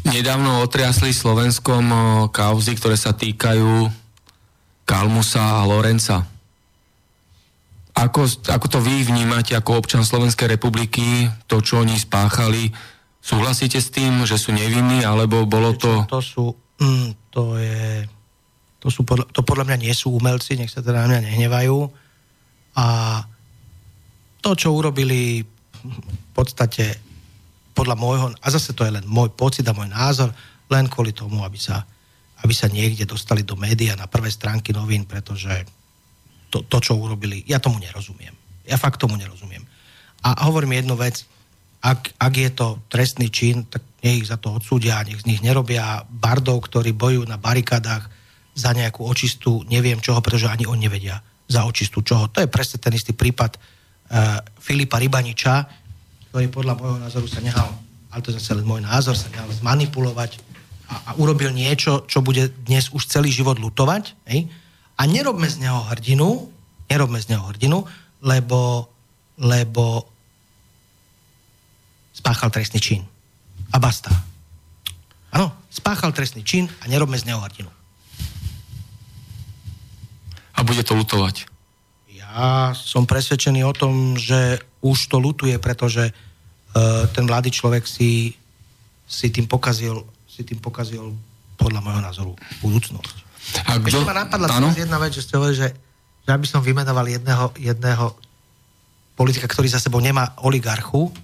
Nedávno otriasli Slovenskom eh, kauzy, ktoré sa týkajú Kalmusa a Lorenca. Ako, ako to vy vnímate ako občan Slovenskej republiky, to, čo oni spáchali? Súhlasíte s tým, že sú nevinní, alebo bolo to...
To sú, mm, to je, to sú podľa, to podľa mňa nie sú umelci, nech sa teda na mňa nehnevajú. A to, čo urobili v podstate podľa môjho, a zase to je len môj pocit a môj názor, len kvôli tomu, aby sa, aby sa niekde dostali do média na prvé stránky novín, pretože to, to, čo urobili. Ja tomu nerozumiem. Ja fakt tomu nerozumiem. A hovorím jednu vec, ak, ak je to trestný čin, tak nech ich za to odsúdia, nech z nich nerobia bardov, ktorí bojujú na barikádach za nejakú očistú, neviem čoho, pretože ani oni nevedia za očistú čoho. To je presne ten istý prípad uh, Filipa Rybaniča, ktorý podľa môjho názoru sa nehal, ale to je zase len môj názor, sa nehal zmanipulovať a, a urobil niečo, čo bude dnes už celý život lutovať. Hej? A nerobme z neho hrdinu, nerobme z neho hrdinu, lebo, lebo spáchal trestný čin. A basta. Áno, spáchal trestný čin a nerobme z neho hrdinu.
A bude to lutovať?
Ja som presvedčený o tom, že už to lutuje, pretože uh, ten mladý človek si, si tým pokazil si tým pokazil podľa môjho názoru budúcnosť. A kdo... Ešte ma napadla jedna vec, že ste hovorili, že, že aby som vymenoval jedného, jedného politika, ktorý za sebou nemá oligarchu,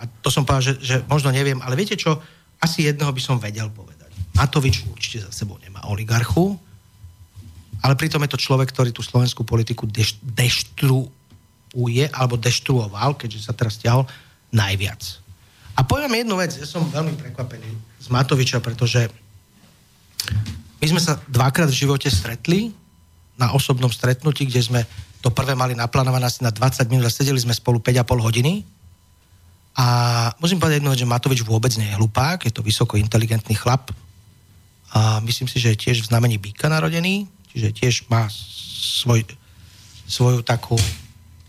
a to som povedal, že, že možno neviem, ale viete čo, asi jedného by som vedel povedať. Matovič určite za sebou nemá oligarchu, ale pritom je to človek, ktorý tú slovenskú politiku deš, deštruuje, alebo deštruoval, keďže sa teraz stiahol, najviac. A poviem jednu vec, ja som veľmi prekvapený z Matoviča, pretože My sme sa dvakrát v živote stretli na osobnom stretnutí, kde sme to prvé mali naplánované asi na 20 minút a sedeli sme spolu 5,5 hodiny. A musím povedať jedno, že Matovič vôbec nie je hlupák, je to vysoko inteligentný chlap. A myslím si, že je tiež v znamení býka narodený, čiže tiež má svoj, svoju takú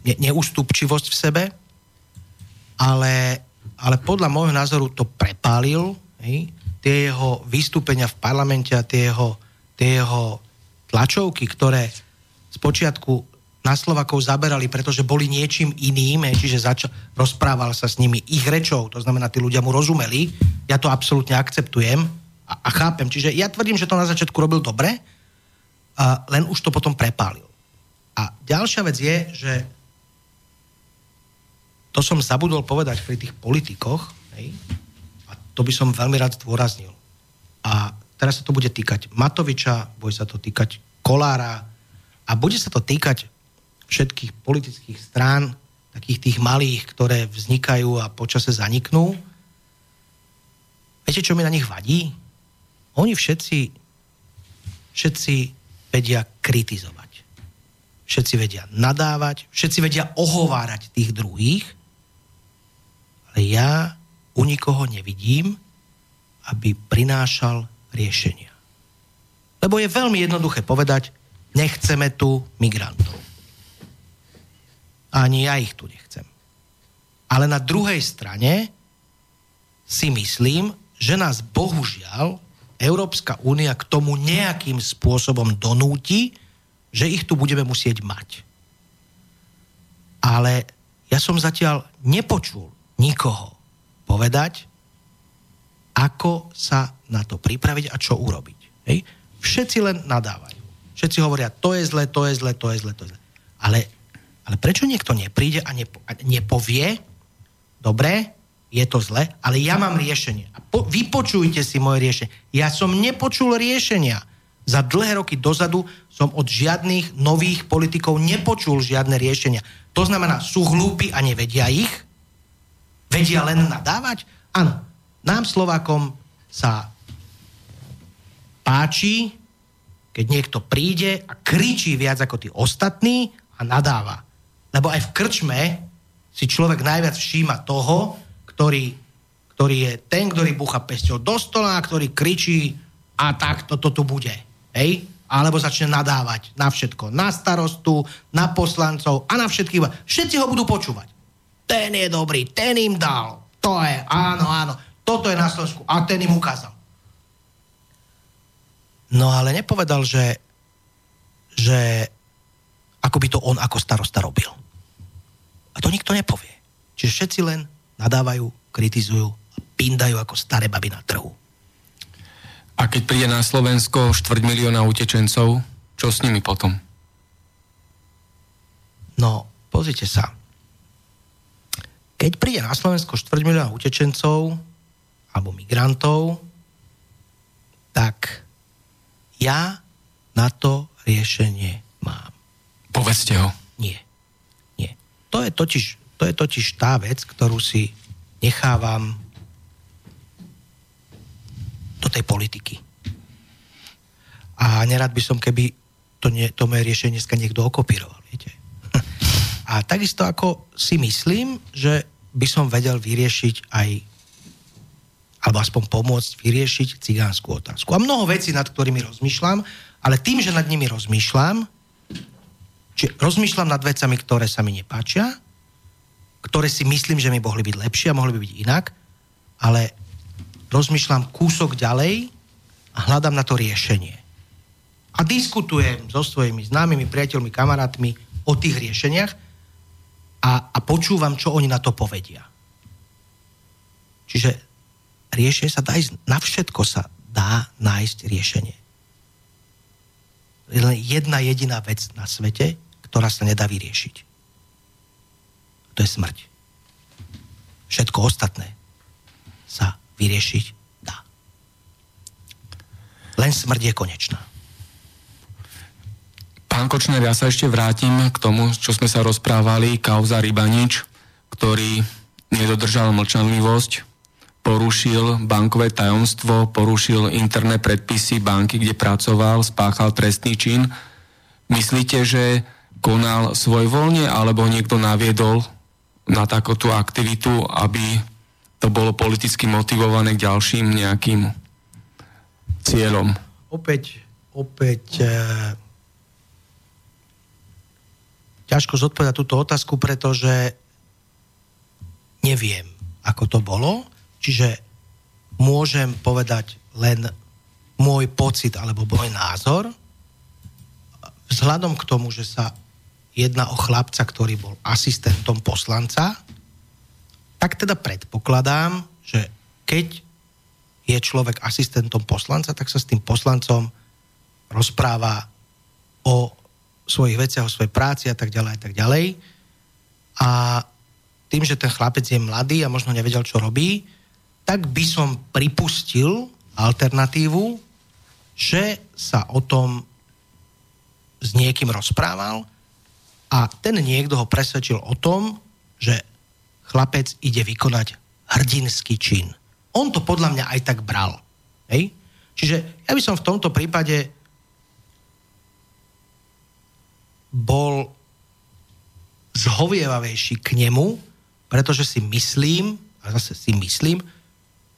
ne, neústupčivosť v sebe. Ale, ale podľa môjho názoru to prepálil. Hej? Tie jeho vystúpenia v parlamente a tie jeho, tie jeho tlačovky, ktoré spočiatku na Slovakov zaberali, pretože boli niečím iným, čiže začal, rozprával sa s nimi ich rečou, to znamená, tí ľudia mu rozumeli, ja to absolútne akceptujem a, a chápem. Čiže ja tvrdím, že to na začiatku robil dobre, a len už to potom prepálil. A ďalšia vec je, že to som zabudol povedať pri tých politikoch, hej, a to by som veľmi rád zdôraznil. A teraz sa to bude týkať Matoviča, bude sa to týkať Kolára a bude sa to týkať všetkých politických strán, takých tých malých, ktoré vznikajú a počase zaniknú. Viete, čo mi na nich vadí? Oni všetci, všetci vedia kritizovať. Všetci vedia nadávať, všetci vedia ohovárať tých druhých, ale ja u nikoho nevidím, aby prinášal riešenia. Lebo je veľmi jednoduché povedať, nechceme tu migrantov. Ani ja ich tu nechcem. Ale na druhej strane si myslím, že nás bohužiaľ Európska únia k tomu nejakým spôsobom donúti, že ich tu budeme musieť mať. Ale ja som zatiaľ nepočul nikoho povedať, ako sa na to pripraviť a čo urobiť. Hej? Všetci len nadávajú. Všetci hovoria, to je zle, to je zle, to je zle, to je zle. Ale ale prečo niekto nepríde a, nepo, a nepovie, dobre, je to zle, ale ja mám riešenie. A po, vypočujte si moje riešenie. Ja som nepočul riešenia. Za dlhé roky dozadu som od žiadnych nových politikov nepočul žiadne riešenia. To znamená, sú hlúpi a nevedia ich? Vedia len nadávať? Áno, nám Slovákom sa páči, keď niekto príde a kričí viac ako tí ostatní a nadáva. Lebo aj v krčme si človek najviac všíma toho, ktorý, ktorý je ten, ktorý bucha pesťou do stola, ktorý kričí a tak toto tu bude. Hej? Alebo začne nadávať na všetko. Na starostu, na poslancov a na všetkých. Všetci ho budú počúvať. Ten je dobrý, ten im dal. To je, áno, áno. Toto je na Slovensku. A ten im ukázal. No ale nepovedal, že, že ako by to on ako starosta robil. A to nikto nepovie. Čiže všetci len nadávajú, kritizujú a pindajú ako staré baby na trhu.
A keď príde na Slovensko štvrť milióna utečencov, čo s nimi potom?
No, pozrite sa. Keď príde na Slovensko štvrť milióna utečencov alebo migrantov, tak ja na to riešenie mám.
Povedzte ho.
Nie to je totiž, to je totiž tá vec, ktorú si nechávam do tej politiky. A nerad by som, keby to, nie, to moje riešenie dneska niekto okopíroval, viete. A takisto ako si myslím, že by som vedel vyriešiť aj alebo aspoň pomôcť vyriešiť cigánsku otázku. A mnoho vecí, nad ktorými rozmýšľam, ale tým, že nad nimi rozmýšľam, Čiže rozmýšľam nad vecami, ktoré sa mi nepáčia, ktoré si myslím, že mi mohli byť lepšie a mohli by byť inak, ale rozmýšľam kúsok ďalej a hľadám na to riešenie. A diskutujem so svojimi známymi, priateľmi, kamarátmi o tých riešeniach a, a počúvam, čo oni na to povedia. Čiže riešenie sa dá ísť, na všetko sa dá nájsť riešenie. Len jedna jediná vec na svete ktorá sa nedá vyriešiť. To je smrť. Všetko ostatné sa vyriešiť dá. Len smrť je konečná.
Pán Kočner, ja sa ešte vrátim k tomu, čo sme sa rozprávali, kauza Rybanič, ktorý nedodržal mlčanlivosť porušil bankové tajomstvo, porušil interné predpisy banky, kde pracoval, spáchal trestný čin. Myslíte, že konal svojvoľne alebo niekto naviedol na takúto aktivitu, aby to bolo politicky motivované k ďalším nejakým cieľom?
Opäť, opäť e, ťažko zodpovedať túto otázku, pretože neviem, ako to bolo. Čiže môžem povedať len môj pocit alebo môj názor vzhľadom k tomu, že sa jedná o chlapca, ktorý bol asistentom poslanca, tak teda predpokladám, že keď je človek asistentom poslanca, tak sa s tým poslancom rozpráva o svojich veciach, o svojej práci a tak ďalej a tak ďalej. A tým, že ten chlapec je mladý a možno nevedel, čo robí, tak by som pripustil alternatívu, že sa o tom s niekým rozprával a ten niekto ho presvedčil o tom, že chlapec ide vykonať hrdinský čin. On to podľa mňa aj tak bral. Hej? Čiže ja by som v tomto prípade bol zhovievavejší k nemu, pretože si myslím, a zase si myslím,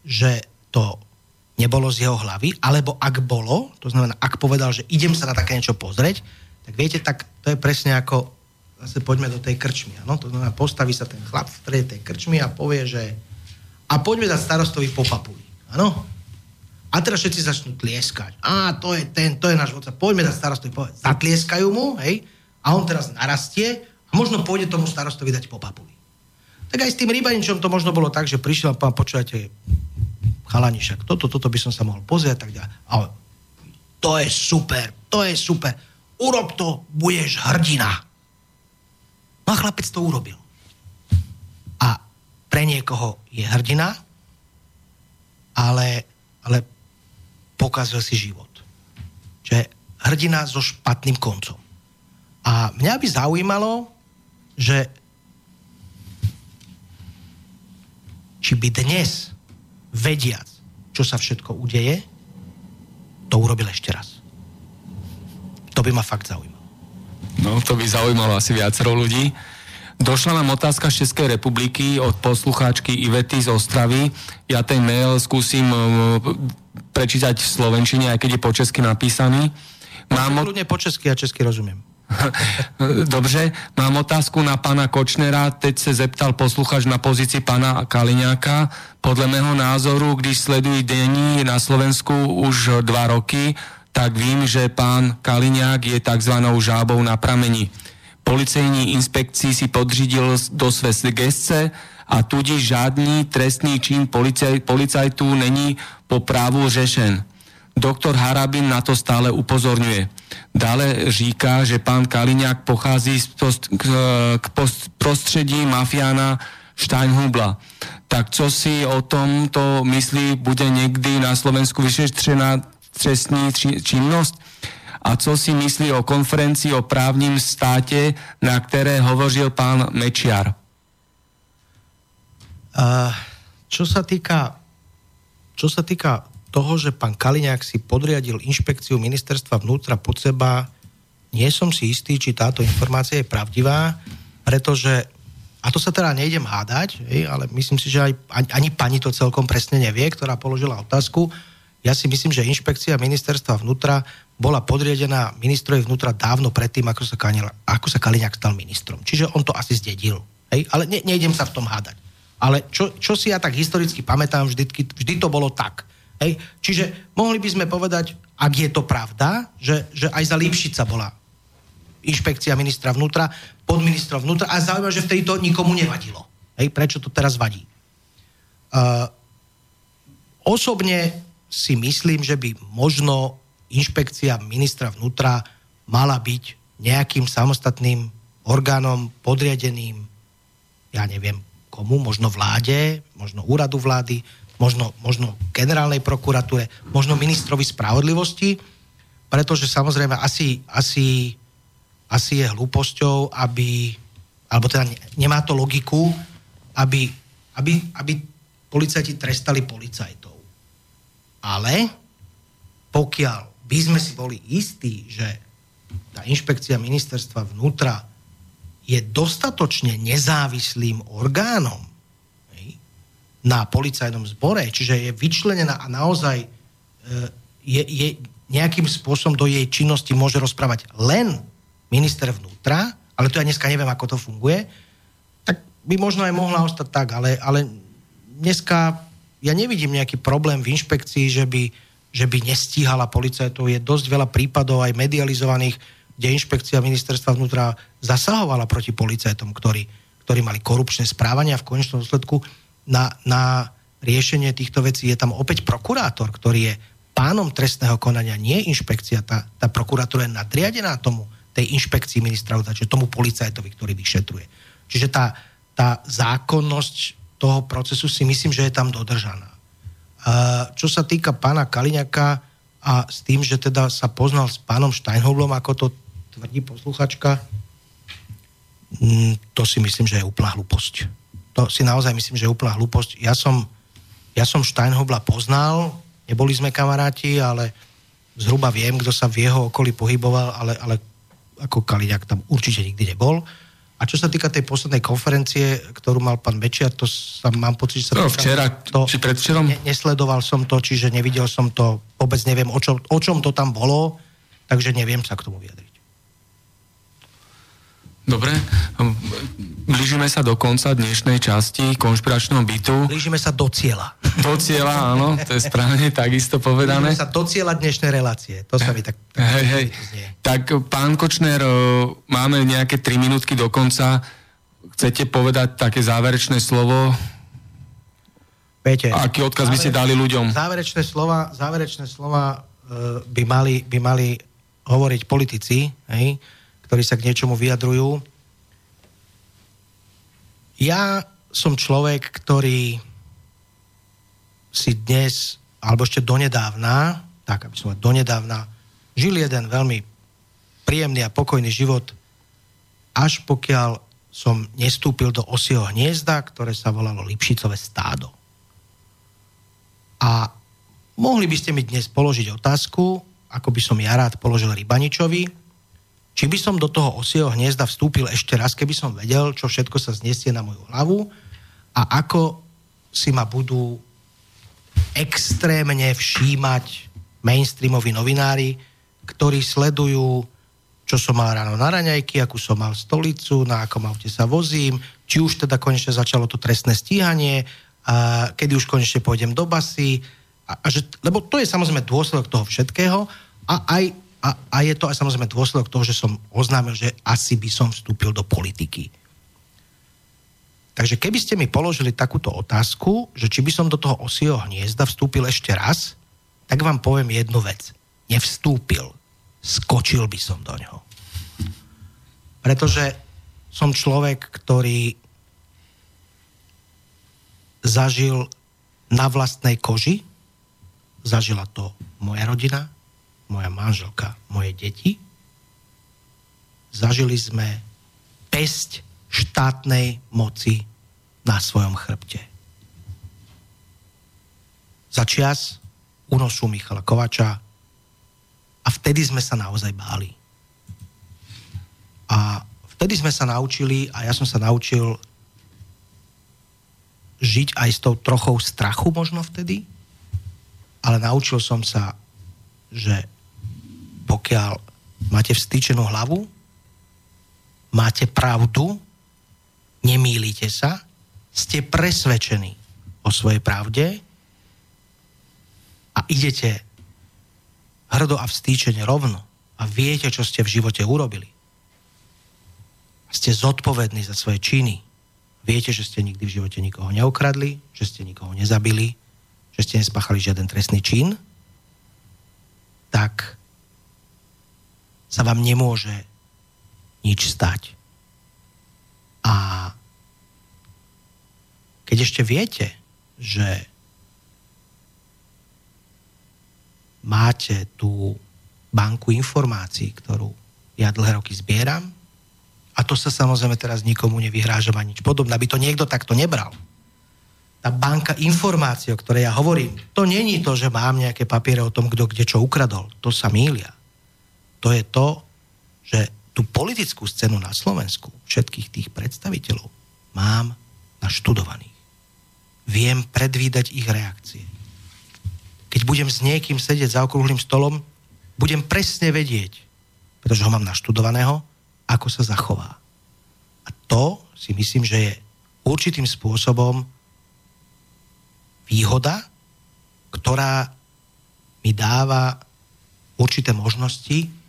že to nebolo z jeho hlavy, alebo ak bolo, to znamená, ak povedal, že idem sa na také niečo pozrieť, tak viete, tak to je presne ako, zase poďme do tej krčmy, ano? to znamená, postaví sa ten chlap v strede tej krčmy a povie, že a poďme dať starostovi po papuli, áno? A teraz všetci začnú tlieskať. A to je ten, to je náš vodca. Poďme dať starostovi, povedať. Zatlieskajú mu, hej? A on teraz narastie a možno pôjde tomu starostovi dať po papuli. Tak aj s tým rybaničom to možno bolo tak, že prišiel a pán, počúvate, chalani, však toto, toto by som sa mohol pozrieť tak ďalej. Ale to je super, to je super. Urob to, budeš hrdina. No a chlapec to urobil. A pre niekoho je hrdina, ale, ale pokazil si život. Čiže hrdina so špatným koncom. A mňa by zaujímalo, že či by dnes vediac, čo sa všetko udeje, to urobil ešte raz. To by ma fakt zaujímalo.
No, to by zaujímalo asi viacero ľudí. Došla nám otázka z Českej republiky od poslucháčky Ivety z Ostravy. Ja ten mail skúsim uh, prečítať v Slovenčine, aj keď je po česky napísaný.
Mám... Ľudne po česky, ja česky rozumiem.
Dobře, mám otázku na pana Kočnera. Teď se zeptal posluchač na pozici pana Kaliňáka. Podle mého názoru, když sledují denní na Slovensku už dva roky, tak vím, že pán Kaliňák je takzvanou žábou na prameni. Policejní inspekcí si podřídil do své gestce a tudíž žádný trestný čin policaj, policajtů není po právu řešen. Doktor Harabin na to stále upozorňuje. Dále říká, že pán Kaliňák pochází z post, k, k post, prostředí mafiána Steinhubla. Tak co si o tomto myslí, bude někdy na Slovensku vyšetřená trestní činnosť? A co si myslí o konferencii o právním státe, na které hovořil pán Mečiar?
Uh, čo sa týka čo sa týka toho, že pán Kaliňák si podriadil inšpekciu ministerstva vnútra pod seba, nie som si istý, či táto informácia je pravdivá, pretože, a to sa teda nejdem hádať, ale myslím si, že aj, ani, ani pani to celkom presne nevie, ktorá položila otázku. Ja si myslím, že inšpekcia ministerstva vnútra bola podriadená ministrovi vnútra dávno predtým, ako sa, Kaliňák, ako sa Kaliňák stal ministrom. Čiže on to asi zdedil. Hej? Ale ne, nejdem sa v tom hádať. Ale čo, čo si ja tak historicky pamätám, vždy, vždy to bolo tak Hej? Čiže mohli by sme povedať, ak je to pravda, že, že aj za Lipšica bola inšpekcia ministra vnútra, pod ministra vnútra a zaujímavé, že vtedy to nikomu nevadilo. Hej? Prečo to teraz vadí? Uh, osobne si myslím, že by možno inšpekcia ministra vnútra mala byť nejakým samostatným orgánom podriadeným, ja neviem komu, možno vláde, možno úradu vlády, možno, možno generálnej prokuratúre, možno ministrovi spravodlivosti, pretože samozrejme asi, asi, asi je hlúposťou, aby, alebo teda nemá to logiku, aby, aby, aby policajti trestali policajtov. Ale pokiaľ by sme si boli istí, že tá inšpekcia ministerstva vnútra je dostatočne nezávislým orgánom na policajnom zbore, čiže je vyčlenená a naozaj e, je, je nejakým spôsobom do jej činnosti môže rozprávať len minister vnútra, ale to ja dneska neviem, ako to funguje, tak by možno aj mohla ostať tak, ale, ale dneska ja nevidím nejaký problém v inšpekcii, že by, že by nestíhala policajtov. Je dosť veľa prípadov aj medializovaných, kde inšpekcia ministerstva vnútra zasahovala proti policajtom, ktorí, ktorí mali korupčné správania v konečnom dôsledku. Na, na riešenie týchto vecí je tam opäť prokurátor, ktorý je pánom trestného konania, nie inšpekcia. Tá, tá prokuratúra je nadriadená tomu, tej inšpekcii ministra vnútra, čiže tomu policajtovi, ktorý vyšetruje. Čiže tá, tá zákonnosť toho procesu si myslím, že je tam dodržaná. Čo sa týka pána Kaliňaka a s tým, že teda sa poznal s pánom Steinhoblom, ako to tvrdí posluchačka, mm, to si myslím, že je úplná hlúposť. To si naozaj myslím, že je úplná hlúposť. Ja som, ja som Steinhobla poznal, neboli sme kamaráti, ale zhruba viem, kto sa v jeho okolí pohyboval, ale, ale ako Kaliňák tam určite nikdy nebol. A čo sa týka tej poslednej konferencie, ktorú mal pán Mečiar, to sa mám pocit, že sa...
No, včera, to, či predvčerom?
Ne, nesledoval som to, čiže nevidel som to, vôbec neviem, o čom, o čom to tam bolo, takže neviem sa k tomu vyjadriť.
Dobre, blížime sa do konca dnešnej časti konšpiračného bytu.
Blížime sa do cieľa.
Do cieľa, áno, to je správne, takisto povedané.
Blížime sa do cieľa dnešnej relácie, to sa mi tak... tak
hej, hej. Tak pán Kočner, máme nejaké 3 minútky do konca. Chcete povedať také záverečné slovo?
Viete,
Aký odkaz by ste dali ľuďom?
Záverečné slova, záverečné slova by mali, by mali hovoriť politici, hej? Ktorí sa k niečomu vyjadrujú. Ja som človek, ktorý si dnes, alebo ešte donedávna, tak aby som donedávna, žil jeden veľmi príjemný a pokojný život, až pokiaľ som nestúpil do osieho hniezda, ktoré sa volalo Lipšicové stádo. A mohli by ste mi dnes položiť otázku, ako by som ja rád položil Rybaničovi, či by som do toho osieho hniezda vstúpil ešte raz, keby som vedel, čo všetko sa zniesie na moju hlavu a ako si ma budú extrémne všímať mainstreamoví novinári, ktorí sledujú, čo som mal ráno na raňajky, akú som mal stolicu, na akom aute sa vozím, či už teda konečne začalo to trestné stíhanie, a kedy už konečne pôjdem do basy, a, a že, lebo to je samozrejme dôsledok toho všetkého a aj a, a je to aj samozrejme dôsledok toho, že som oznámil, že asi by som vstúpil do politiky. Takže keby ste mi položili takúto otázku, že či by som do toho osieho hniezda vstúpil ešte raz, tak vám poviem jednu vec. Nevstúpil. Skočil by som do ňoho. Pretože som človek, ktorý zažil na vlastnej koži, zažila to moja rodina, moja manželka, moje deti. Zažili sme pesť štátnej moci na svojom chrbte. Za čias unosu Michala Kovača a vtedy sme sa naozaj báli. A vtedy sme sa naučili, a ja som sa naučil žiť aj s tou trochou strachu možno vtedy, ale naučil som sa, že pokiaľ máte vstýčenú hlavu, máte pravdu, nemýlite sa, ste presvedčení o svojej pravde a idete hrdo a vstýčene rovno a viete, čo ste v živote urobili. Ste zodpovední za svoje činy. Viete, že ste nikdy v živote nikoho neokradli, že ste nikoho nezabili, že ste nespáchali žiaden trestný čin, tak sa vám nemôže nič stať. A keď ešte viete, že máte tú banku informácií, ktorú ja dlhé roky zbieram, a to sa samozrejme teraz nikomu nevyhrážam ani nič podobné, aby to niekto takto nebral, tá banka informácií, o ktorej ja hovorím, to není to, že mám nejaké papiere o tom, kto kde čo ukradol. To sa mýlia. To je to, že tú politickú scénu na Slovensku, všetkých tých predstaviteľov, mám naštudovaných. Viem predvídať ich reakcie. Keď budem s niekým sedieť za okrúhlým stolom, budem presne vedieť, pretože ho mám naštudovaného, ako sa zachová. A to si myslím, že je určitým spôsobom výhoda, ktorá mi dáva určité možnosti,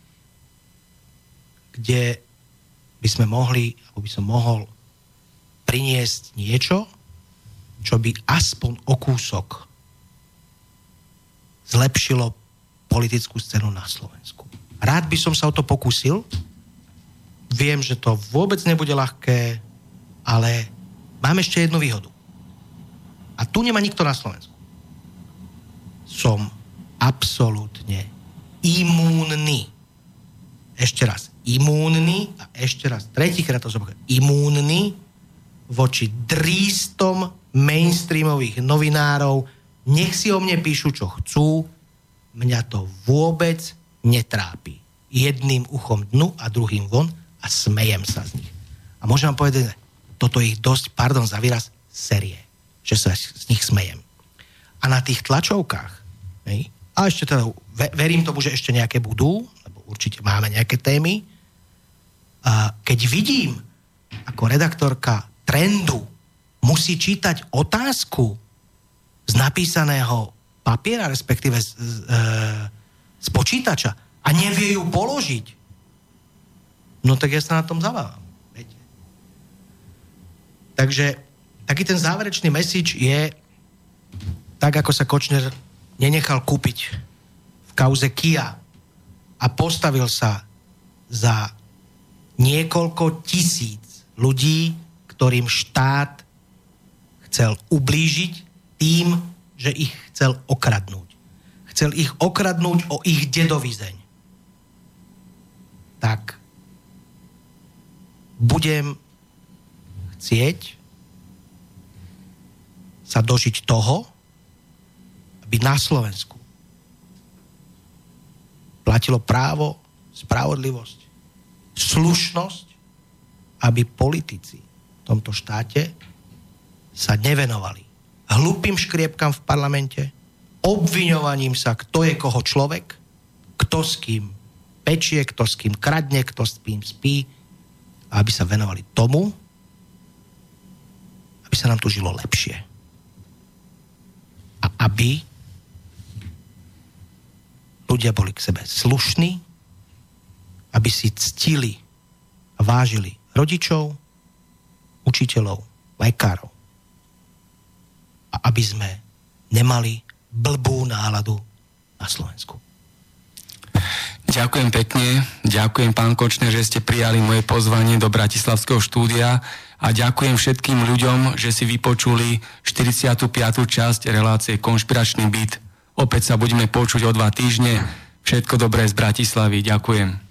kde by sme mohli, alebo by som mohol priniesť niečo, čo by aspoň o kúsok zlepšilo politickú scénu na Slovensku. Rád by som sa o to pokúsil. Viem, že to vôbec nebude ľahké, ale mám ešte jednu výhodu. A tu nemá nikto na Slovensku. Som absolútne imúnny. Ešte raz. Imúnny a ešte raz. Tretíkrát to zopakujem. Imúnny voči drístom mainstreamových novinárov. Nech si o mne píšu, čo chcú. Mňa to vôbec netrápi. Jedným uchom dnu a druhým von a smejem sa z nich. A môžem vám povedať, toto ich dosť, pardon za výraz, série že sa z nich smejem. A na tých tlačovkách, a ešte teda, verím tomu, že ešte nejaké budú, lebo určite máme nejaké témy, keď vidím, ako redaktorka trendu musí čítať otázku z napísaného papiera, respektíve z, z, e, z počítača a nevie ju položiť, no tak ja sa na tom zavávam. Viete? Takže taký ten záverečný message je, tak ako sa Kočner nenechal kúpiť v kauze Kia a postavil sa za niekoľko tisíc ľudí, ktorým štát chcel ublížiť tým, že ich chcel okradnúť. Chcel ich okradnúť o ich dedovizeň. Tak budem chcieť, sa dožiť toho, aby na Slovensku platilo právo, spravodlivosť, slušnosť, aby politici v tomto štáte sa nevenovali hlupým škriepkam v parlamente, obviňovaním sa, kto je koho človek, kto s kým pečie, kto s kým kradne, kto s kým spí, aby sa venovali tomu, aby sa nám tu žilo lepšie. A aby ľudia boli k sebe slušní, aby si ctili a vážili rodičov, učiteľov, lekárov. A aby sme nemali blbú náladu na Slovensku.
Ďakujem pekne, ďakujem pán Kočner, že ste prijali moje pozvanie do Bratislavského štúdia a ďakujem všetkým ľuďom, že si vypočuli 45. časť relácie Konšpiračný byt. Opäť sa budeme počuť o dva týždne. Všetko dobré z Bratislavy. Ďakujem.